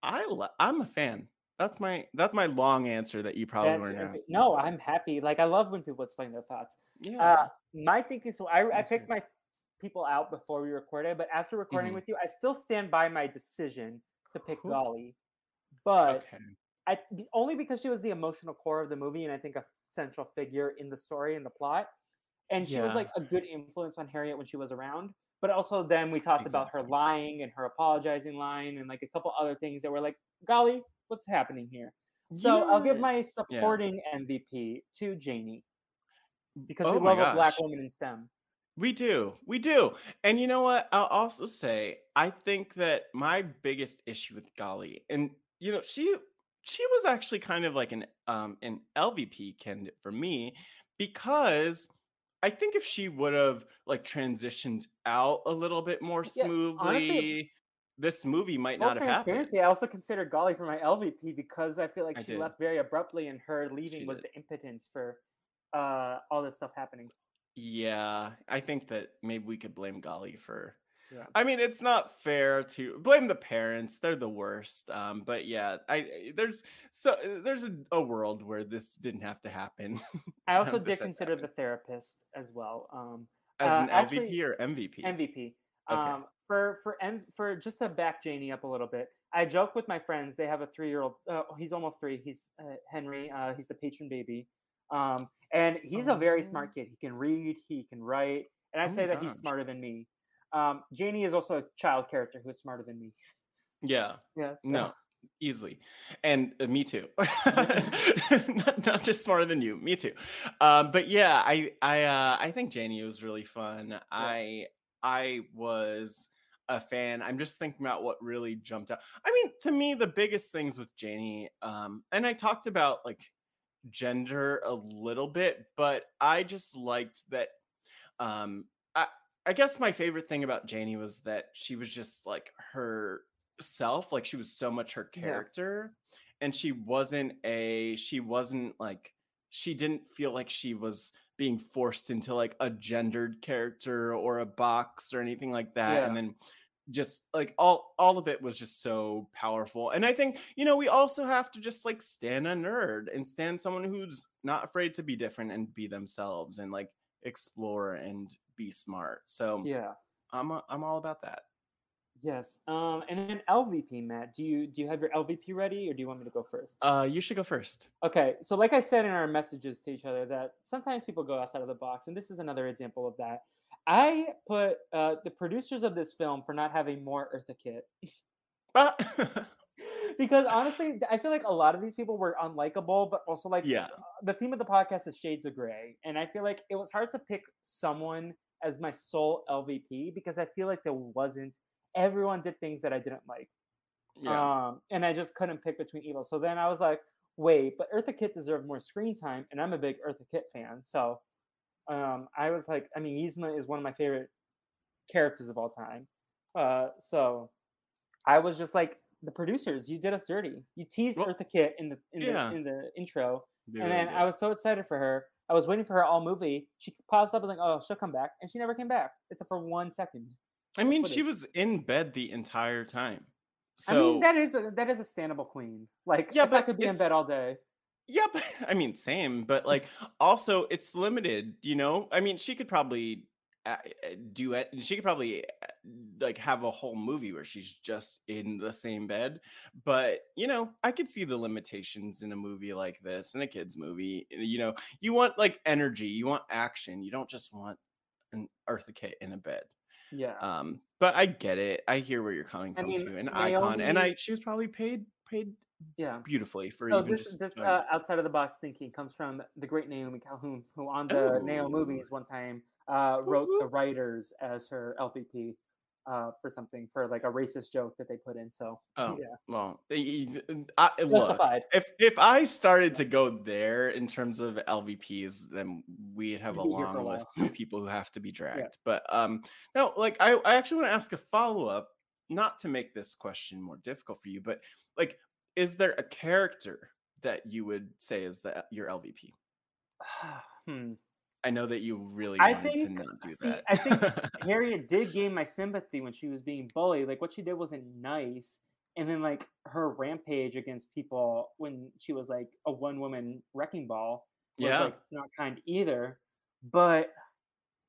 i i'm a fan that's my that's my long answer that you probably That's weren't asking No. I'm happy. Like I love when people explain their thoughts. yeah Uh, my thinking. So I, I picked my people out before we recorded, but after recording Mhm. with you, I still stand by my decision to pick Golly. But okay I only because she was the emotional core of the movie, and I think a central figure in the story and the plot. And she was like a good influence on Harriet when she was around. But also, then we talked about her lying and her apologizing line, and like a couple other things that were like, "Golly, what's happening here?" So know I'll give my supporting MVP to Janie because Oh we love a black woman in STEM. We do. We do. And you know what? I'll also say I think that my biggest issue with Golly, and you know, she she was actually kind of like an um an LVP candidate for me because I think if she would have like transitioned out a little bit more Yeah, smoothly, honestly, this movie might not have happened. I also consider Golly for my LVP because I feel like I she did. left very abruptly, and her leaving She was did. the impotence for uh, all this stuff happening. Yeah, I think that maybe we could blame Golly for. Yeah. I mean, it's not fair to blame the parents; they're the worst. Um, but yeah, I I- there's so there's a, a world where this didn't have to happen [LAUGHS] I also None of this did consider the therapist as well. Um, as Uh, an LVP actually, or MVP. MVP. Okay. Um, for for M- for just to back Janie up a little bit, I joke with my friends. They have a three year old. Uh, he's almost three. He's uh, Henry. Uh, he's the patron baby, um, and he's a very Oh. smart kid. He can read. He can write, and I Oh say that he's smarter than me. Um, Janie is also a child character who is smarter than me. Yeah, Yes. no, easily. And uh, me too. [LAUGHS] Not, not, just smarter than you me too. Um, but yeah i i uh, i think janie was really fun. Yeah. i i was a fan. I'm just thinking about what really jumped out. I mean to me the biggest things with janie um, and i talked about like gender a little bit but i just liked that um i guess my favorite thing about janie was that she was just like her self like she was so much her character yeah. and she wasn't a she wasn't like she didn't feel like she was being forced into like a gendered character or a box or anything like that yeah. and then just like all all of it was just so powerful and i think you know we also have to just like stand a nerd and stand someone who's not afraid to be different and be themselves and like explore and be smart so yeah i'm a, i'm all about that Yes. Um, and then LVP, Matt, do you do you have your LVP ready, or do you want me to go first? Uh, you should go first. Okay. So, like I said in our messages to each other, that sometimes people go outside of the box, and this is another example of that. I put uh, the producers of this film for not having more Eartha Kitt. [LAUGHS] [LAUGHS] because honestly, I feel like a lot of these people were unlikable, but also like yeah. the theme of the podcast is shades of gray, and I feel like it was hard to pick someone as my sole LVP because I feel like there wasn't everyone did things that I didn't like. Yeah. Um, and I just couldn't pick between evil. So then I was like, wait, but Eartha Kitt deserved more screen time, and I'm a big Eartha Kitt fan. So um, I was like, I mean, Yzma is one of my favorite characters of all time. Uh, so I was just like, the producers, you did us dirty. You teased well, Eartha Kitt in the in, yeah. the in the intro, and then I was so excited for her. I was waiting for her all movie. She pops up and like, oh, she'll come back, and she never came back, except for one second. I mean, she was in bed the entire time. So, I mean, that is a, that is a standable queen. Like, yeah, but I could be in bed all day. Yeah, but I mean, same. But [LAUGHS] like, also, it's limited. You know, I mean, she could probably do it. She could probably uh, like have a whole movie where she's just in the same bed. But you know, I could see the limitations in a movie like this, in a kids' movie. You know, you want like energy, you want action. You don't just want an Eartha Kitt in a bed. Yeah. Um, but I get it. I hear where you're coming from I mean, too. An Naomi, icon, and I she was probably paid paid yeah beautifully for so even this just, this uh, outside of the box thinking comes from the great Naomi Calhoun, who on the Ooh. Nao movies one time uh, wrote the writers as her LVP uh, for something for like a racist joke that they put in. So oh yeah, well, I, look, if if I started to go there in terms of LVPs, then we'd have a long a list of people who have to be dragged. Yeah. But um, no, like I I actually want to ask a follow up, not to make this question more difficult for you, but like, is there a character that you would say is the your LVP? [SIGHS] hmm. I know that you really I wanted think, to not do see, that. I think [LAUGHS] Harriet did gain my sympathy when she was being bullied. Like what she did wasn't nice. And then like her rampage against people when she was like a one woman wrecking ball was yeah. like not kind either. But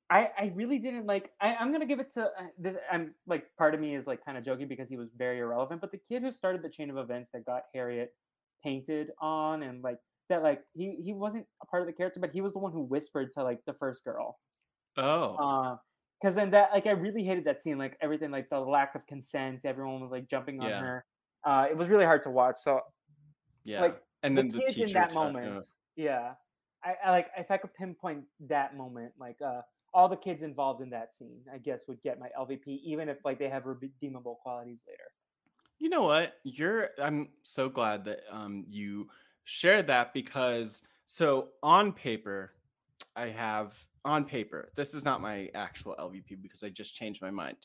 I, I really didn't like I, I'm gonna give it to uh, this I'm like part of me is like kind of joking because he was very irrelevant, but the kid who started the chain of events that got Harriet painted on and like that like he he wasn't a part of the character, but he was the one who whispered to like the first girl. Oh. Uh, because then that like I really hated that scene, like everything, like the lack of consent, everyone was like jumping on yeah. her. Uh, it was really hard to watch. So yeah, like and then the, kids the in that moment, uh, yeah, I, I, like if I could pinpoint that moment, like uh, all the kids involved in that scene, I guess would get my LVP, even if like they have redeemable qualities later. You know what? You're. I'm so glad that um you share that because so on paper, I have on paper, this is not my actual LVP because I just changed my mind.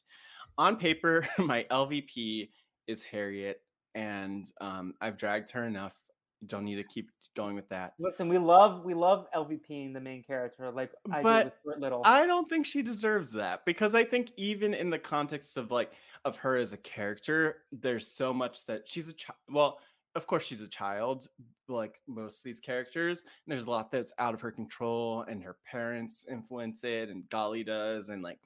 On paper, [LAUGHS] my LVP is Harriet, and um, I've dragged her enough. Don't need to keep going with that. Listen, we love we love LVPing the main character, like I but Little. I don't think she deserves that because I think even in the context of like of her as a character, there's so much that she's a child. Well, of course she's a child like most of these characters and there's a lot that's out of her control and her parents influence it and golly does and like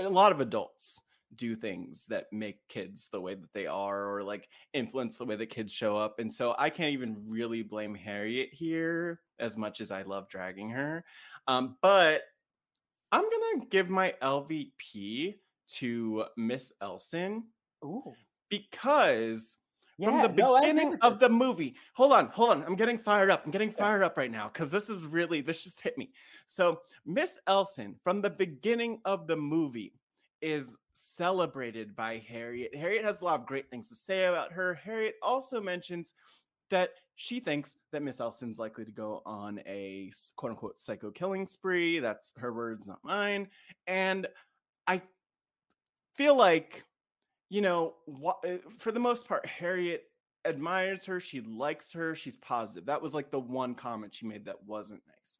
a lot of adults do things that make kids the way that they are or like influence the way that kids show up and so i can't even really blame harriet here as much as i love dragging her um, but i'm gonna give my lvp to miss elson Ooh. because from the no, beginning with of the movie. Hold on, hold on. I'm getting fired up. I'm getting fired up right now because this is really this just hit me. So Miss Elson from the beginning of the movie is celebrated by Harriet. Harriet has a lot of great things to say about her. Harriet also mentions that she thinks that Miss Elson's likely to go on a quote unquote psycho killing spree. That's her words, not mine. And I feel like, you know, uh, for the most part, Harriet admires her. She likes her. She's positive. That was like the one comment she made that wasn't nice.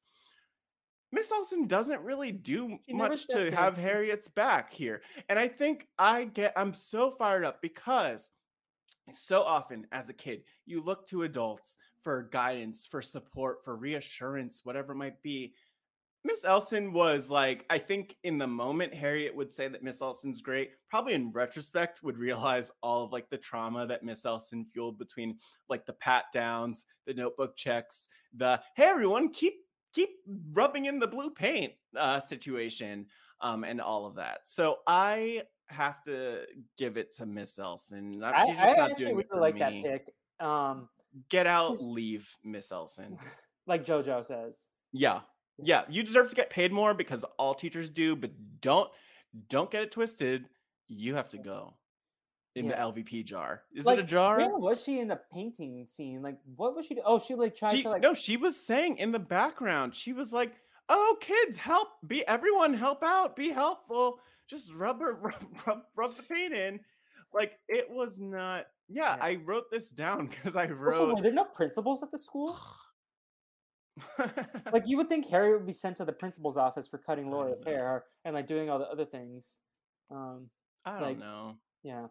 Miss Elson doesn't really do She much to have Harriet's back here. And I think I get, I'm so fired up because so often as a kid, you look to adults for guidance, for support, for reassurance, whatever it might be. Miss Elson was like, I think in the moment, Harriet would say that Miss Elson's great. Probably in retrospect, would realize all of like the trauma that Miss Elson fueled between like the pat downs, the notebook checks, the hey everyone, keep keep rubbing in the blue paint uh, situation, um, and all of that. So I have to give it to Miss Elson. Uh, I, She's I not actually doing really it for like me. that pick. Um, Get out, leave, Miss Elson. [LAUGHS] like JoJo says. Yeah. Yeah, you deserve to get paid more because all teachers do, but don't don't get it twisted. You have to go in Yeah. the LVP jar. Is like, it a jar? Where was she in the painting scene? Like, what was she? Do- oh, she like tried She, to like. no, she was saying in the background, she was like, "Oh, kids, help! Be everyone, help out! Be helpful! Just rub her, [LAUGHS] rub, rub, rub the paint in." Like it was not. Yeah, Yeah. I wrote this down [LAUGHS] because I Also, wrote. were there no principals at the school? [SIGHS] [LAUGHS] [LAUGHS] Like, you would think Harry would be sent to the principal's office for cutting Laura's hair and like doing all the other things. Um, I don't like- know. yeah.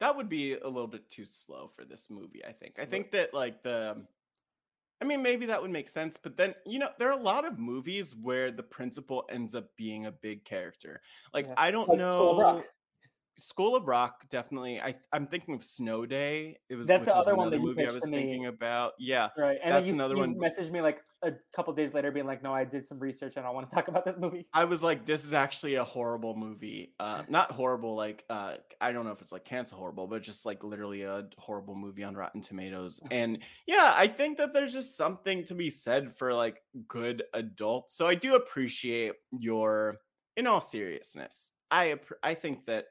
that would be a little bit too slow for this movie i think i think that like the i mean maybe that would make sense but then you know there are a lot of movies where the principal ends up being a big character like Yeah. i don't Like know School of Rock. School of Rock, definitely i i'm thinking of snow day it was That's which the was other one another that you movie i was to me. thinking about yeah Right. And That's you, another you one. messaged me like a couple days later being like, no, I did some research and I want to talk [LAUGHS] about this movie. I was like, this is actually a horrible movie. Uh, [LAUGHS] not horrible, like uh, I don't know if it's like cancel horrible, but just like literally a horrible movie on Rotten Tomatoes. [LAUGHS] And yeah, I think that there's just something to be said for like good adults. So I do appreciate your, in all seriousness, I I think that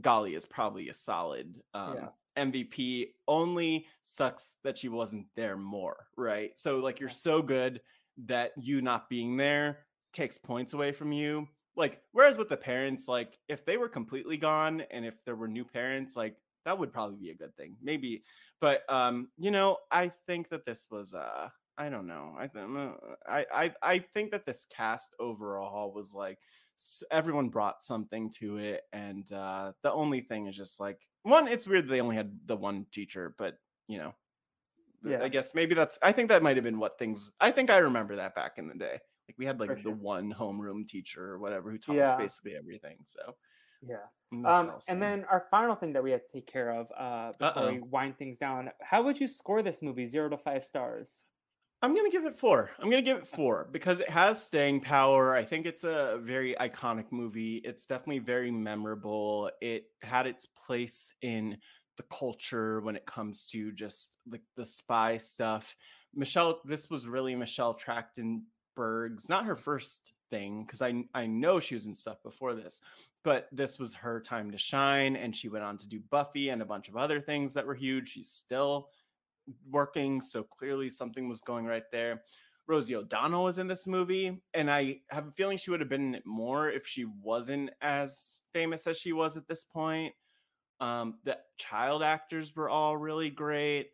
Golly is probably a solid um, Yeah. MVP. Only sucks that she wasn't there more, right? So like you're so good that you not being there takes points away from you. Like whereas with the parents, like if they were completely gone and if there were new parents, like that would probably be a good thing. Maybe, but um, you know, I think that this was uh I don't know. I think I I I think that this cast overall was like everyone brought something to it and uh the only thing is just like one it's weird they only had the one teacher but you know Yeah. i guess maybe that's i think that might have been what things i think i remember that back in the day like we had like For the sure. one homeroom teacher or whatever who taught Yeah. us basically everything so Yeah. Um, Elson. and then our final thing that we have to take care of uh, before Uh-oh. we wind things down. How would you score this movie, zero to five stars? I'm gonna give it four. I'm gonna give it four because it has staying power. I think it's a very iconic movie. It's definitely very memorable. It had its place in the culture when it comes to just like the spy stuff. Michelle, this was really Michelle Trachtenberg's not her first thing because I I know she was in stuff before this, but this was her time to shine, and she went on to do Buffy and a bunch of other things that were huge. She's still working, so clearly something was going right there. Rosie O'Donnell was in this movie, and I have a feeling she would have been in it more if she wasn't as famous as she was at this point. Um, the child actors were all really great,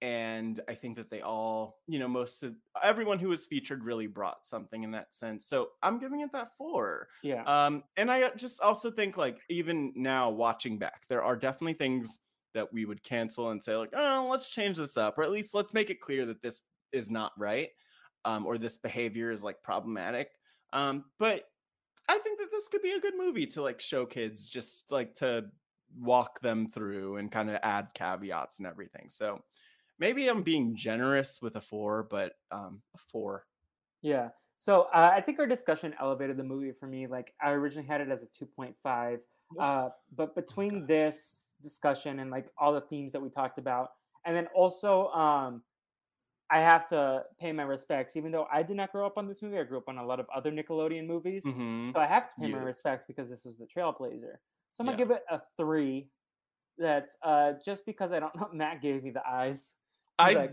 and I think that they all, you know, most of everyone who was featured really brought something in that sense. So I'm giving it that four. Yeah. Um, and I just also think like even now watching back, there are definitely things that we would cancel and say like, oh, let's change this up, or at least let's make it clear that this is not right, um, or this behavior is like problematic. Um, but I think that this could be a good movie to like show kids, just like to walk them through and kind of add caveats and everything. So maybe I'm being generous with a four, but um, a four. Yeah. So uh, I think our discussion elevated the movie for me. Like I originally had it as a 2.5, uh, but between gosh. this discussion and like all the themes that we talked about, And then also, um, I have to pay my respects, even though I did not grow up on this movie. I grew up on a lot of other Nickelodeon movies, Mhm. so I have to pay my respects because this was the Trailblazer. So I'm gonna Yeah. give it a three. That's uh, just because I don't know. [LAUGHS] Matt gave me the eyes. I like,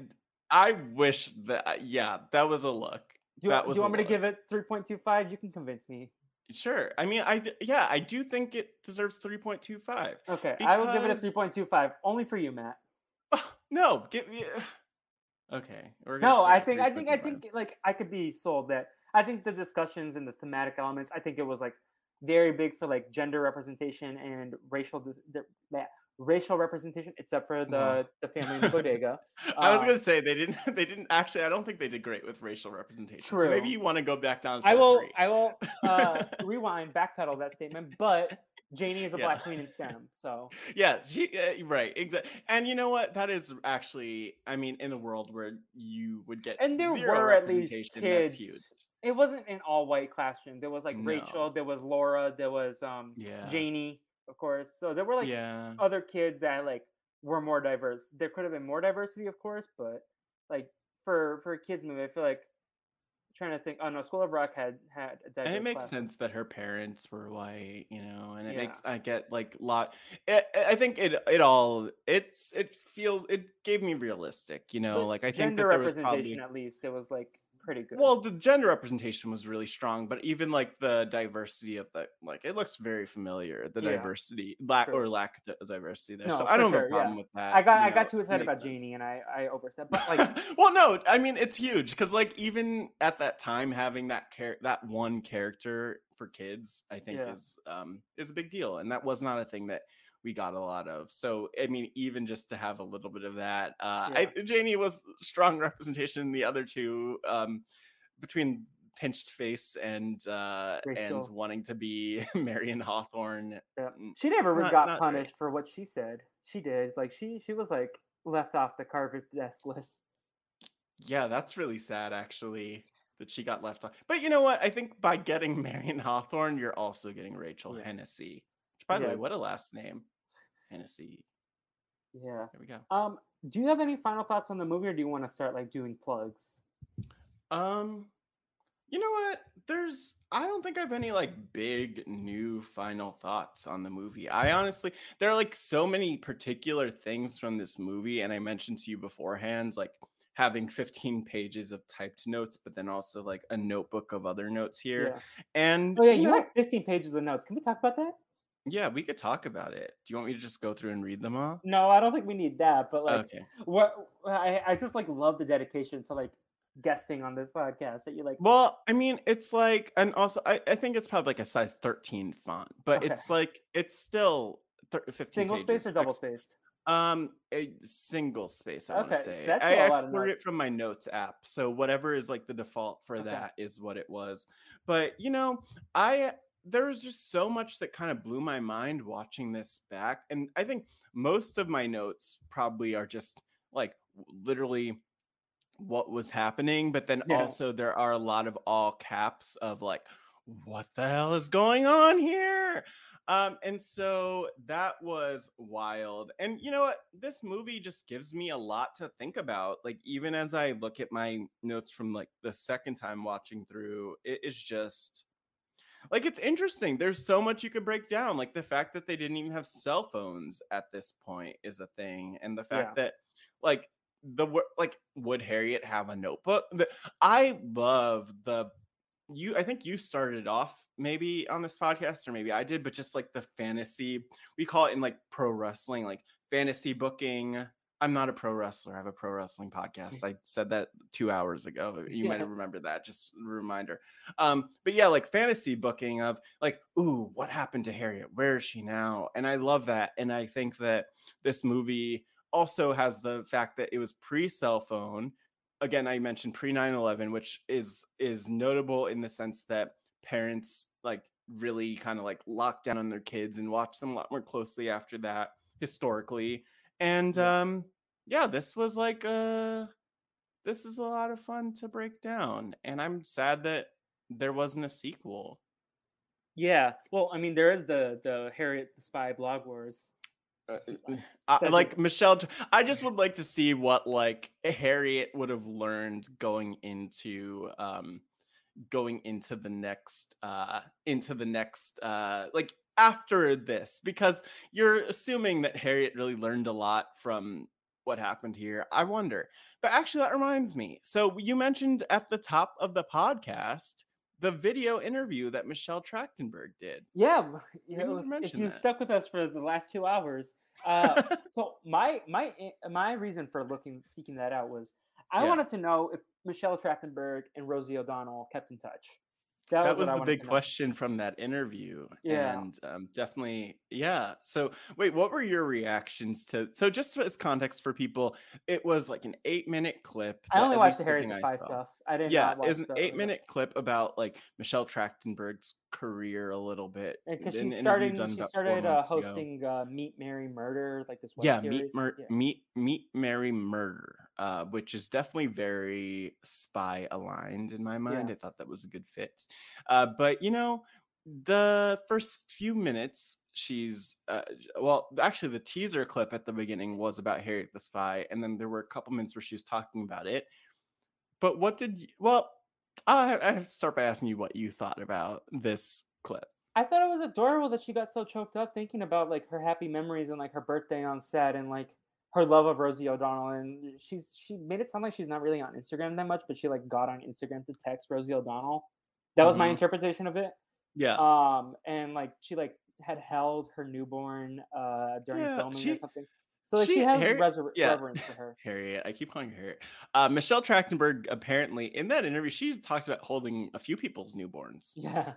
I wish that yeah, that was a look. do that do you want me to give it 3.25? You can convince me. Sure. I mean, I yeah, I do think it deserves 3.25. Okay, I will give it a 3.25, only for you, Matt. Oh, no, give me Okay. No, I think I think I think like I could be sold that. I think the discussions and the thematic elements. I think it was like very big for like gender representation and racial dis- di- racial representation, except for the Uh-huh. the family in the [LAUGHS] bodega. I was uh, gonna say they didn't. [LAUGHS] They didn't actually. I don't think they did great with racial representation. So maybe you want to go back down. To I will three. I will uh, [LAUGHS] rewind, backpedal that statement. But Janie is a Yeah. black queen in STEM, so yeah, she, uh, right, exactly. And you know what? That is actually, I mean, in a world where you would get and there were at least kids. huge. It wasn't an all white classroom. There was like No. Rachel, there was Laura, there was um Yeah. Janie, of course. So there were like yeah. other kids that like were more diverse. There could have been more diversity, of course, but like for for a kids movie, I feel like trying to think. Oh no, School of Rock had had and it makes class. sense that her parents were white, you know, and it Yeah. makes I get like lot. I I think it it all it's it feels it gave me realistic, you know, But like I think that there was probably at least, it was like pretty good. well the gender representation was really strong, but even like the diversity of the like it looks very familiar the Yeah. diversity lack or lack of diversity there. No, so I don't have a problem yeah. with that. I got I got too excited about sense. Janie, and I I overstepped. But like [LAUGHS] well, no, I mean it's huge because like even at that time having that care that one character for kids, I think Yeah. is um is a big deal, and that was not a thing that we got a lot of. So I mean, even just to have a little bit of that, uh, I, Janie was strong [LAUGHS] representation. The other two, um, between pinched face and uh and wanting to be [LAUGHS] Marion Hawthorne. yeah. she never not- got not great. punished for what she said. She did. Like she she was like left off the carved desk [LAUGHS] list. Yeah, that's really sad actually that she got left off. But you know what? I think by getting Marion Hawthorne, you're also getting Rachel Yeah. Hennessy. Which, by the way, what a last name. Hennessy. Yeah. There we go. Um. Do you have any final thoughts on the movie, or do you want to start like doing plugs? Um you know what? There's I don't think I have any like big new final thoughts on the movie. I honestly there are like so many particular things from this movie and I mentioned to you beforehand like having 15 pages of typed notes but then also like a notebook of other notes here. Yeah. And Oh yeah, you you know, have 15 pages of notes. Can we talk about that? Yeah, we could talk about it. Do you want me to just go through and read them all? No, I don't think we need that. But like, okay. what I I just like love the dedication to like guesting on this podcast that you like. Well, I mean, it's like, and also, I, I think it's probably like a size 13 font, but Okay. it's like, it's still thir- 15 Single space or double spaced? Um, a single space, I want to say. that's I still a lot of exported it from my notes app, so whatever is like the default for Okay. that is what it was. But you know, I there was just so much that kind of blew my mind watching this back, and I think most of my notes probably are just like literally what was happening, but then Yeah. also there are a lot of all caps of like, what the hell is going on here? Um, and so that was wild. And you know what? This movie just gives me a lot to think about. Like, even as I look at my notes from like the second time watching through, it is just like it's interesting. There's so much you could break down. Like the fact that they didn't even have cell phones at this point is a thing, and the fact that like the like would Harriet have a notebook? The, I love the you. I think you started off maybe on this podcast, or maybe I did, but just like the fantasy. We call it in like pro wrestling, like fantasy booking. I'm not a pro wrestler. I have a pro wrestling podcast. I said that two hours ago. You might Yeah. have remembered that. Just a reminder. Um, but yeah, like fantasy booking of like, ooh, what happened to Harriet? Where is she now? And I love that. And I think that this movie also has the fact that it was pre-cell phone. Again, I mentioned pre 9-11, which is is notable in the sense that parents like really kind of like locked down on their kids and watched them a lot more closely after that historically. And Yeah. um yeah, this was like uh this is a lot of fun to break down. And I'm sad that there wasn't a sequel. Yeah. Well, I mean, there is the the Harriet the Spy blog wars. uh, uh, That'd like Michelle, I just would like to see what like Harriet would have learned going into um going into the next uh into the next uh like after this because you're assuming that Harriet really learned a lot from what happened here. I wonder. But actually that reminds me. So you mentioned at the top of the podcast the video interview that Michelle Trachtenberg did. Yeah, [LAUGHS] you know, if you that. stuck with us for the last two hours. Uh, [LAUGHS] so my my my reason for looking seeking that out was I Yeah. wanted to know if Michelle Trachtenberg and Rosie O'Donnell kept in touch. That, that what was the big question from that interview Yeah. and um, definitely yeah so wait what were your reactions to so just as context for people it was like an eight minute clip I only watched the thing the Spy stuff. I didn't. yeah it was an eight minute clip about like michelle trachtenberg's career a little bit because an she started she started uh, hosting uh, Meet Marry Murder like this web yeah series. meet Mur- Yeah. meet meet marry murder uh, which is definitely very spy aligned in my mind Yeah. i thought that was a good fit uh, but you know the first few minutes she's uh, well actually the teaser clip at the beginning was about harriet the spy and then there were a couple minutes where she was talking about it but what did you well i I have to start by asking you what you thought about this clip I thought it was adorable that she got so choked up thinking about like her happy memories and like her birthday on set and like her love of Rosie O'Donnell and she's she made it sound like she's not really on Instagram that much, but she like got on Instagram to text Rosie O'Donnell. That was my Mhm. interpretation of it. yeah Um and like she like had held her newborn uh during Yeah, filming or something. So like she, she- has Harriet- reser- yeah. reverence for her. [LAUGHS] Harriet. I keep calling her Harriet. Uh, Michelle Trachtenberg apparently in that interview she talks about holding a few people's newborns. Yeah.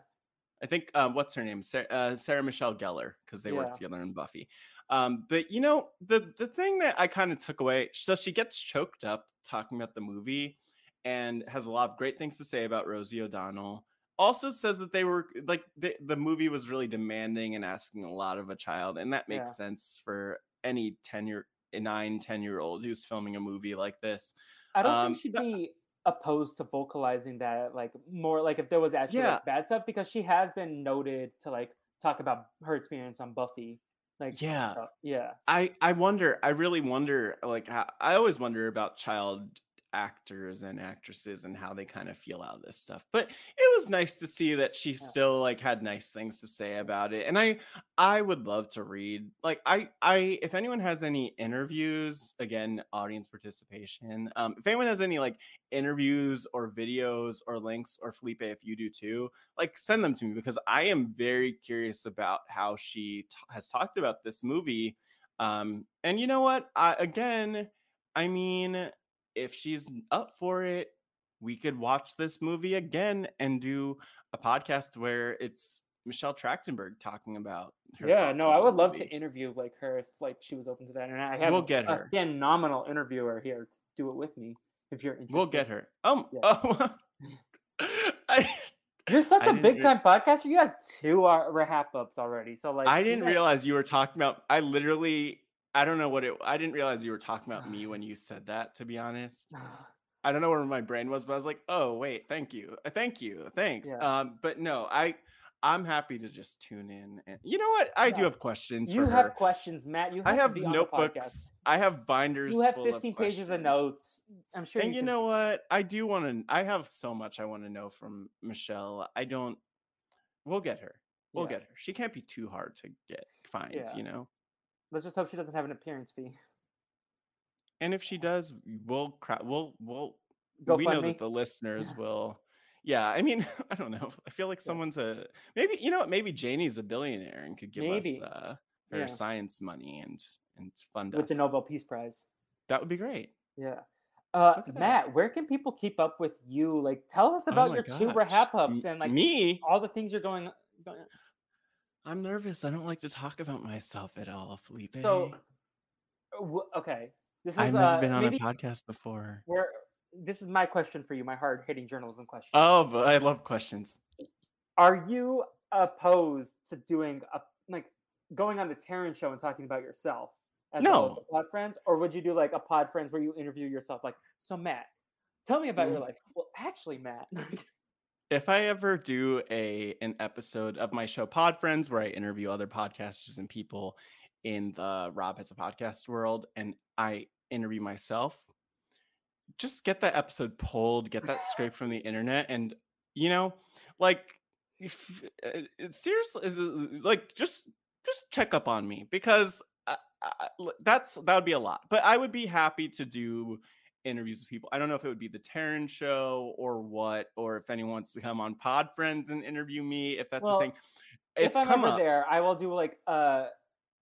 I think um, what's her name, Sarah, uh, Sarah Michelle Gellar, because they Yeah. work together in Buffy. Um, but you know the the thing that I kind of took away, so she gets choked up talking about the movie, and has a lot of great things to say about Rosie O'Donnell. Also says that they were like the, the movie was really demanding and asking a lot of a child, and that makes Yeah. sense for any 10 year nine 10 year old who's filming a movie like this I don't Um, think she'd be opposed to vocalizing that, like more like if there was actually Yeah. like, bad stuff, because she has been noted to like talk about her experience on Buffy. Like Yeah. so- yeah, I I wonder. I really wonder. Like how, I always wonder about child actors and actresses and how they kind of feel out of this stuff. But it was nice to see that she still like had nice things to say about it. And I I would love to read. Like I I if anyone has any interviews, again, audience participation. Um, if anyone has any like interviews or videos or links or Felipe, if you do too, like send them to me because I am very curious about how she t- has talked about this movie. Um, and you know what? I, again, I mean, if she's up for it, we could watch this movie again and do a podcast where it's Michelle Trachtenberg talking about. Her yeah. No, I would love movie. to interview like her if like she was open to that, and I have We'll get a her. phenomenal interviewer here to do it with me if you're interested. We'll get her. Um. Yeah. Oh. [LAUGHS] I, You're such I a big re- time podcaster. You have two uh, wrap ups already. So like, I didn't realize you were talking about. I literally. I don't know what it. I didn't realize you were talking about me [SIGHS] when you said that. To be honest. I don't know where my brain was, but I was like, "Oh, wait, thank you, uh, thank you, thanks." Yeah. Um, but no, I, I'm happy to just tune in. And you know what? I do have questions You have her. questions, Matt. You have I have be on the notebooks. I have binders. You have full of 15 pages of notes. I'm sure. And you can- know what? I do want to. I have so much I want to know from Michelle. I don't. We'll get her. We'll Yeah. get her. She can't be too hard to get find. Yeah. You know. Let's just hope she doesn't have an appearance fee. And if she does, we'll cra- we'll we'll Go we know me. that the listeners Yeah. will yeah i mean [LAUGHS] i don't know i feel like someone's a maybe you know what maybe janie's a billionaire and could give Maybe. us uh her Yeah. science money and and fund us. with us the Nobel Peace Prize. that would be great Yeah. Uh, at that. Matt, where can people keep up with you? Like, tell us about Oh your two gosh. RHAPups and like me all the things you're going. going i'm nervous i don't like to talk about myself at all felipe so, uh, w- okay, this is i've never uh, been on a podcast before where this is my question for you, my hard hitting journalism question. oh but i love questions Are you opposed to doing a like going on the Taryn show and talking about yourself as No. Pod Friends, or would you do like a Pod Friends where you interview yourself? Like, so Matt, tell me about your Mm. life. Well, actually, Matt, [LAUGHS] if I ever do a an episode of my show Pod Friends where I interview other podcasters and people, in the Rob has a podcast world and I interview myself, just get that episode pulled, get that scraped from the internet, and you know, like if, uh, seriously, uh, like just just check up on me because I, I, that's that would be a lot. But I would be happy to do interviews with people. I don't know if it would be the Taryn show or what, or if anyone wants to come on Pod Friends and interview me, if that's Well, the thing. if It's I'm come ever up. there, I will do like uh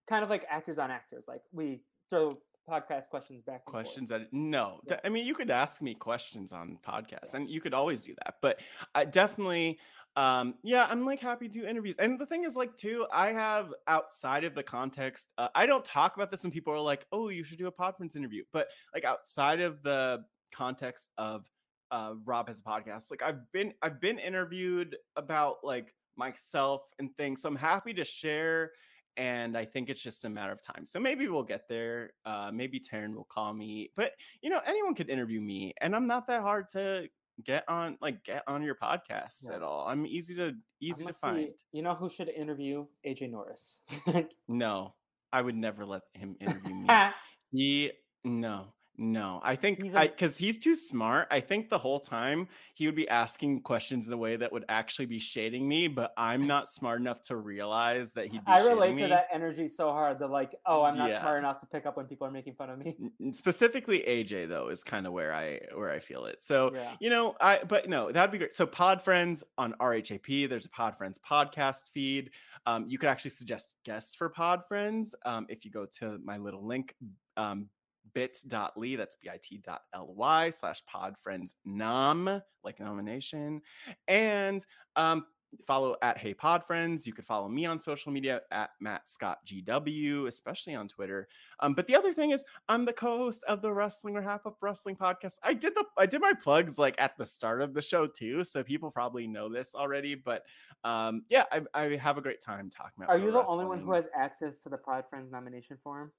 kind of like actors on actors. Like we throw podcast questions back. and forth. questions that no Yeah. i mean you could ask me questions on podcasts and you could always do that but i definitely um yeah i'm like happy to do interviews and the thing is like too i have outside of the context uh, i don't talk about this when people are like oh you should do a podfriends interview but like outside of the context of uh rob has a podcast like i've been i've been interviewed about like myself and things so i'm happy to share and I think it's just a matter of time. So maybe we'll get there. Uh, maybe Taryn will call me, but you know, anyone could interview me, and I'm not that hard to get on, like get on your podcast Yeah. at all. I'm easy to easy to find. see- you know who should interview AJ Norris? [LAUGHS] No, I would never let him interview me. [LAUGHS] he no. No, I think He's because he's too smart. I think the whole time he would be asking questions in a way that would actually be shading me, but I'm not smart enough to realize that he'd be I relate me. to that energy so hard. The like, oh, I'm not Yeah. smart enough to pick up when people are making fun of me. Specifically AJ though is kind of where I where I feel it. So Yeah. you know, I but no, that'd be great. So Pod Friends on RHAP, there's a Pod Friends podcast feed. Um, you could actually suggest guests for Pod Friends um, if you go to my little link um, bit.ly that's bit.ly slash pod friends nom like nomination and um follow at hey pod friends you could follow me on social media at matt scott gw especially on twitter um, but the other thing is, I'm the co-host of the Wrestling RHAPup Wrestling podcast. I did the I did my plugs like at the start of the show too, so people probably know this already. But um, yeah, I, I have a great time talking about. Are you the only one who has access to the Pride Friends nomination form?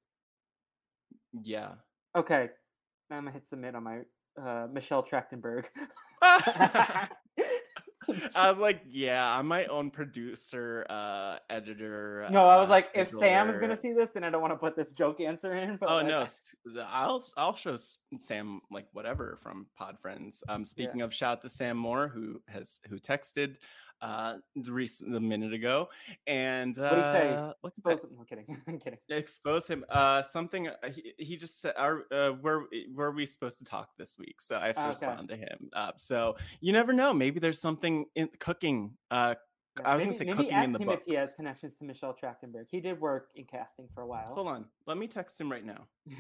Yeah. Okay, I'm gonna hit submit on my uh, Michelle Trachtenberg. [LAUGHS] [LAUGHS] I was like, yeah, I'm my own producer, uh, editor. no, I was uh, like, if Sam is gonna see this, then I don't want to put this joke answer in. But Oh like, no, I'll I'll show Sam like whatever from Pod Friends. Um, speaking of, shout out to Sam Moore who has who texted uh recent a minute ago, and uh, what do you say? at that. Expose- I'm kidding. [LAUGHS] I'm kidding. expose him. Uh, something uh, he, he just said. Are uh, were were we supposed to talk this week? So I have to Okay. respond to him. Uh, so you never know. Maybe there's something in cooking. Uh, I was maybe, gonna say maybe cooking ask in the him books. if he has connections to Michelle Trachtenberg. He did work in casting for a while. Hold on, let me text him right now. [LAUGHS]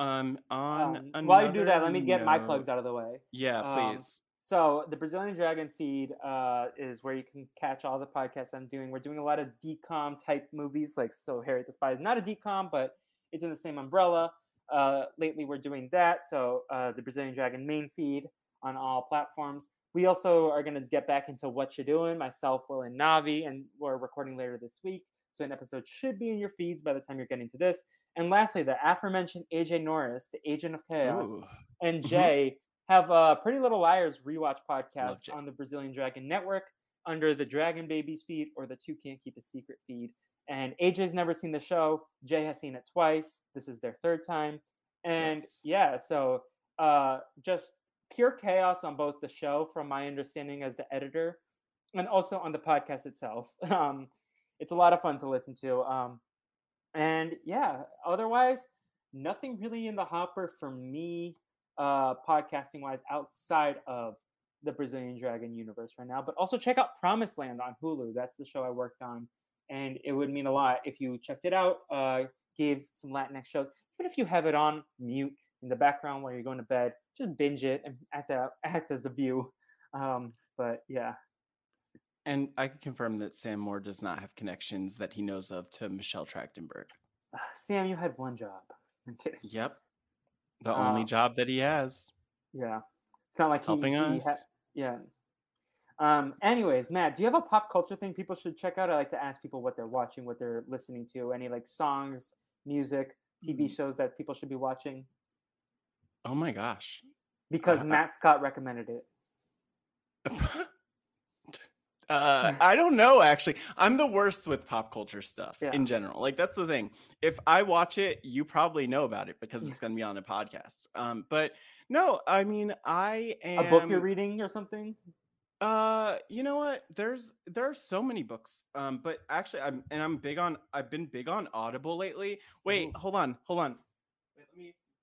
Um, on Um, while you do that, let me get my plugs out of the way. Yeah, Um, please. So the Brazilian Dragon feed uh, is where you can catch all the podcasts I'm doing. We're doing a lot of DCOM type movies, like so Harriet the Spy is not a DCOM, but it's in the same umbrella. Uh, lately, we're doing that. So uh, the Brazilian Dragon main feed on all platforms. We also are going to get back into what you're doing, myself, Will, and Navi, and we're recording later this week. So an episode should be in your feeds by the time you're getting to this. And lastly, the aforementioned AJ Norris, the Agent of Chaos, Ooh, and Mhm. Jay have a Pretty Little Liars rewatch podcast on the Brazilian Dragon Network under the Dragon Babies feed or the Two Can't Keep a Secret feed. And AJ's never seen the show. Jay has seen it twice. This is their third time. And Yes. yeah, so uh, just pure chaos on both the show, from my understanding as the editor, and also on the podcast itself. [LAUGHS] Um, it's a lot of fun to listen to. Um, and yeah, otherwise, nothing really in the hopper for me, uh, podcasting wise, outside of the Brazilian Dragon universe right now. But also check out Promised Land on Hulu. That's the show I worked on, and it would mean a lot if you checked it out. Uh, gave some Latinx shows, even if you have it on mute in the background while you're going to bed, just binge it and act out, [LAUGHS] act as the view. Um, but yeah, and I can confirm that Sam Moore does not have connections that he knows of to Michelle Trachtenberg. Ah, Sam, you had one job. I'm kidding. Yep, the only Uh, job that he has. Yeah, it's not like Helping he us. ha- yeah. Um. Anyways, Matt, do you have a pop culture thing people should check out? I like to ask people what they're watching, what they're listening to, any like songs, music, TV Mm. shows that people should be watching. Oh my gosh. Because Matt Scott recommended it. [LAUGHS] Uh, I don't know. Actually, I'm the worst with pop culture stuff Yeah. in general. Like that's the thing. If I watch it, you probably know about it because it's going to be on a podcast. Um, but no, I mean, I am A book you're reading or something? Uh, you know what? There's there are so many books. Um, but actually, I'm and I'm big on. I've been big on Audible lately. Wait, Ooh. hold on, hold on.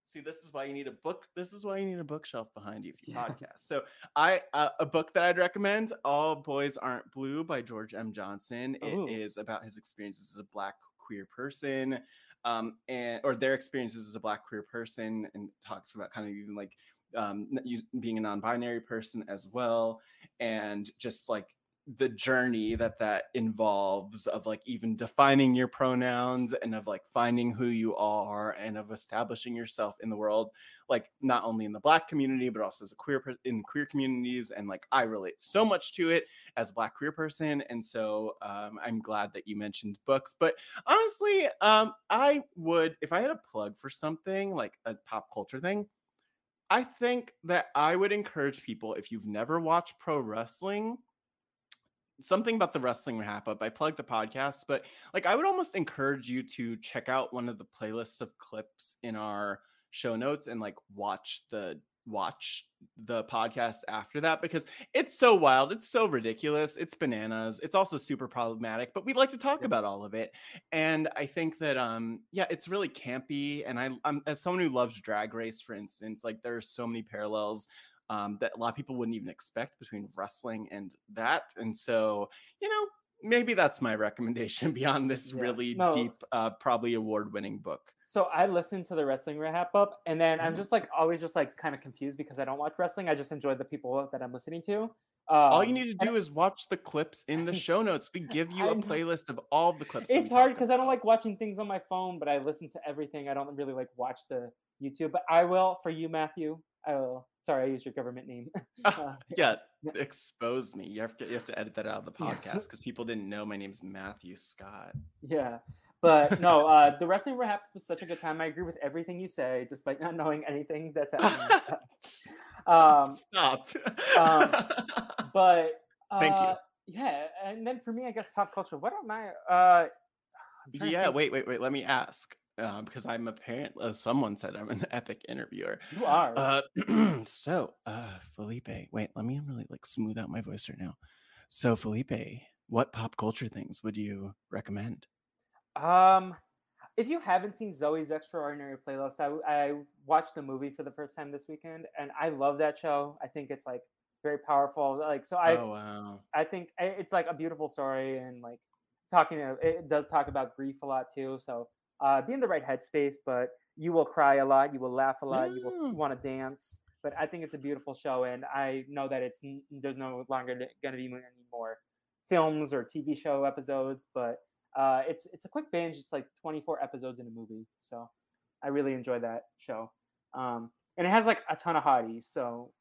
Wait, let me see. This is why you need a book. This is why you need a bookshelf behind you for Yes. podcast. So, I uh, a book that I'd recommend: All Boys Aren't Blue by George M. Johnson. Ooh. It is about his experiences as a black queer person. Um, and or their experiences as a black queer person, and talks about kind of even like um, being a non-binary person as well and just like the journey that that involves of like even defining your pronouns and of like finding who you are and of establishing yourself in the world like not only in the black community but also as a queer in queer communities and like i relate so much to it as a black queer person and so um, i'm glad that you mentioned books but honestly um, i would if i had a plug for something like a pop culture thing I think that I would encourage people if you've never watched pro wrestling, something about the wrestling wrap up. I plug the podcast, but like I would almost encourage you to check out one of the playlists of clips in our show notes and like watch the watch the podcast after that because it's so wild it's so ridiculous it's bananas it's also super problematic but we'd like to talk about all of it and i think that um yeah it's really campy and i i'm as someone who loves drag race for instance like there are so many parallels um that a lot of people wouldn't even expect between wrestling and that and so you know maybe that's my recommendation [LAUGHS] beyond this Yeah. really No. deep uh probably award winning book So I listened to the wrestling wrap up, and then I'm Mhm. just like always just like kind of confused because I don't watch wrestling. I just enjoy the people that I'm listening to. Um, all you need to do is watch the clips in the show notes we give [LAUGHS] you a playlist of all of the clips It's hard because I don't like watching things on my phone, but I listen to everything. I don't really like watch the YouTube, but I will for you, Matthew. I will. Sorry, I used your government name. [LAUGHS] [LAUGHS] Uh, [LAUGHS] yeah expose me you have to you have to edit that out of the podcast because people didn't know my name's matthew scott Yeah. But no, uh, the wrestling wrap was such a good time. I agree with everything you say, despite not knowing anything that's happening. um, stop um, but uh, Thank you. Yeah, and then for me, I guess pop culture. What am I? Uh, to yeah wait wait wait let me ask um, because i'm apparent uh, someone said i'm an [LAUGHS] epic interviewer You are. Uh, [CLEARS THROAT] so, uh, Felipe, wait, let me really like smooth out my voice right now. So, Felipe, what pop culture things would you recommend? Um, if you haven't seen Zoey's Extraordinary Playlist, I, I watched the movie for the first time this weekend, and I love that show. I think it's like very powerful. Like, so I oh wow, I think it's like a beautiful story, and like talking to it does talk about grief a lot too. So uh, be in the right headspace, but you will cry a lot, you will laugh a lot, you will want to dance. But I think it's a beautiful show, and I know that it's there's no longer going to be any more films or TV show episodes, but uh, it's it's a quick binge. It's like 24 episodes in a movie, so I really enjoy that show. Um, and it has like a ton of hotties. So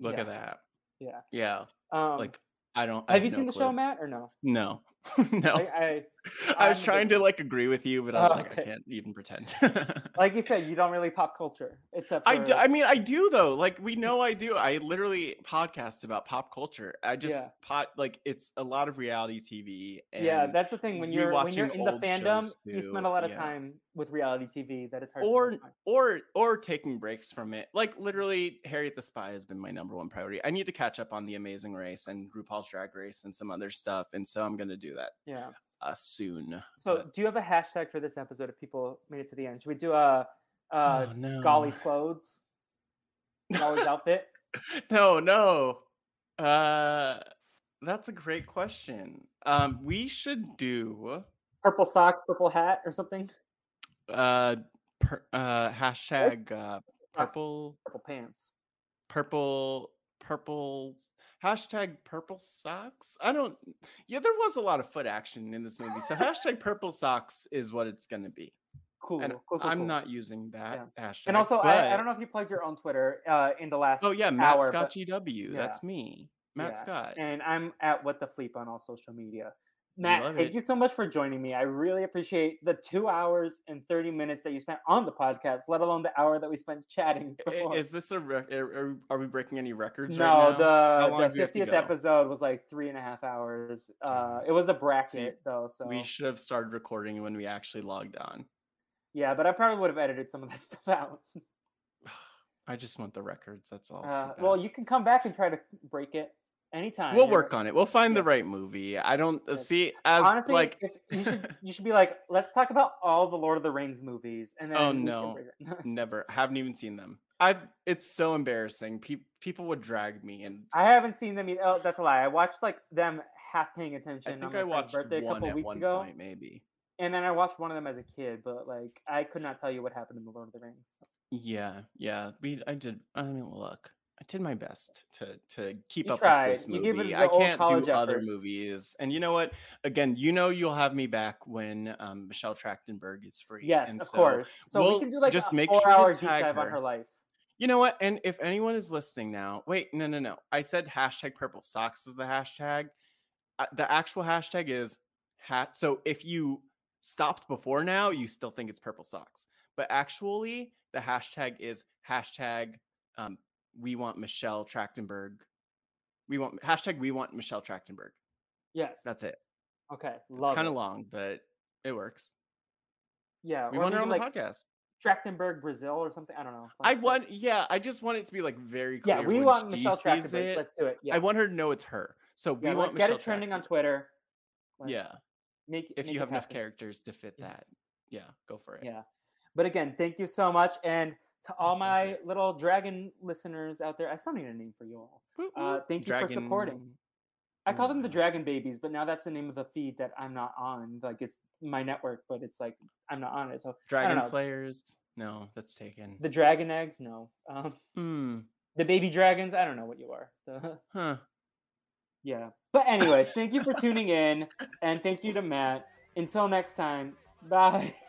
look Yeah. at that. yeah. Yeah, Um, like I don't. I have you no seen the clue. show, Matt, or no? No, [LAUGHS] no. I, I [LAUGHS] I, was trying to like agree with you, but I was Oh, like, okay. I can't even pretend. [LAUGHS] like you said, you don't really pop culture, except for I, do, I mean I do though like we know I do I literally podcast about pop culture I just Yeah. pot like it's a lot of reality TV and yeah. That's the thing when you you're when you're in the fandom, you spend a lot of yeah. time with reality TV. That it's hard. or to or or taking breaks from it like literally Harriet the Spy has been my number one priority I need to catch up on the Amazing Race and RuPaul's Drag Race and some other stuff and so I'm gonna do that yeah. uh soon So, but- do you have a hashtag for this episode? If people made it to the end, should we do a uh, oh, no Golly's clothes, [LAUGHS] Golly's outfit? no, no. Uh that's a great question. Um we should do Purple socks, purple hat, or something. uh per, uh hashtag uh purple Purple pants. purple purple hashtag purple socks. I don't yeah, there was a lot of foot action in this movie. So hashtag purple socks is what it's gonna be. Cool. And cool, cool, I'm cool. not using that hashtag. And also, but, I, I don't know if you plugged your own Twitter uh, in the last. Oh yeah, Matt hour, Scott but- GW. yeah. That's me. Matt Yeah, Scott. and I'm at what the fleep on all social media. Matt, thank it. you so much for joining me. I really appreciate the two hours and 30 minutes that you spent on the podcast, let alone the hour that we spent chatting before. Is this a rec- are, we breaking any records no, right now? The do we have to the 50th episode was like three and a half hours. Uh, it was a bracket though, so We should have started recording when we actually logged on. yeah, but I probably would have edited some of that [LAUGHS] stuff out. [SIGHS] I just want the records. That's all. Uh, well, you can come back and try to break it anytime. we'll work on it. We'll find the right movie. I don't uh, Yeah. see as Honestly, like. if [LAUGHS] you should you should be like, let's talk about all the Lord of the Rings movies, and then Oh, no. [LAUGHS] Never haven't even seen them. I've it's so embarrassing. Pe- people would drag me and I haven't seen them. Yet. Oh, that's a lie. I watched like them half paying attention. I on think my I watched birthday a one couple at weeks one ago, point maybe. and then I watched one of them as a kid. But like, I could not tell you what happened in the Lord of the Rings. Yeah, yeah. We I did I mean look, I did my best to to keep You up tried. with this You gave it movie. I can't do other movies. And you know what? Again, you know you'll have me back when um, Michelle Trachtenberg is free. Yes, And of so, course. So we we'll can do like just a make sure to four-hour deep dive on her. her life. You know what? And if anyone is listening now, wait, no, no, no. I said hashtag purple socks is the hashtag. Uh, the actual hashtag is hat. So if you stopped before now, you still think it's purple socks. But actually, the hashtag is hashtag um, we want Michelle Trachtenberg. We want hashtag we want Michelle Trachtenberg. Yes. That's it. okay. Love it's kind it. of long, but it works. Yeah. We want her on the like podcast. Trachtenberg, Brazil, or something. I don't know. I want, yeah, I just want it to be like very clear. Yeah, we want Michelle Trachtenberg. it. Let's do it. Yeah. I want her to know it's her. So we yeah, like, want get Michelle it trending on Twitter. Like, Yeah, Make if make you it have enough characters to fit Yes. that, yeah, go for it. Yeah. But again, thank you so much. And to all My little dragon listeners out there, I still need a name for you all. Uh, thank you for supporting. I call them the Mm. Dragon Babies, but now that's the name of the feed that I'm not on. Like it's my network, but it's like I'm not on it. So Dragon. Slayers. No, that's taken. the Dragon Eggs, no. Um, Hmm. the Baby Dragons, I don't know what you are. The- [LAUGHS] Huh. yeah. But anyways, [LAUGHS] thank you for tuning in, and thank you to Matt. Until next time, bye. [LAUGHS]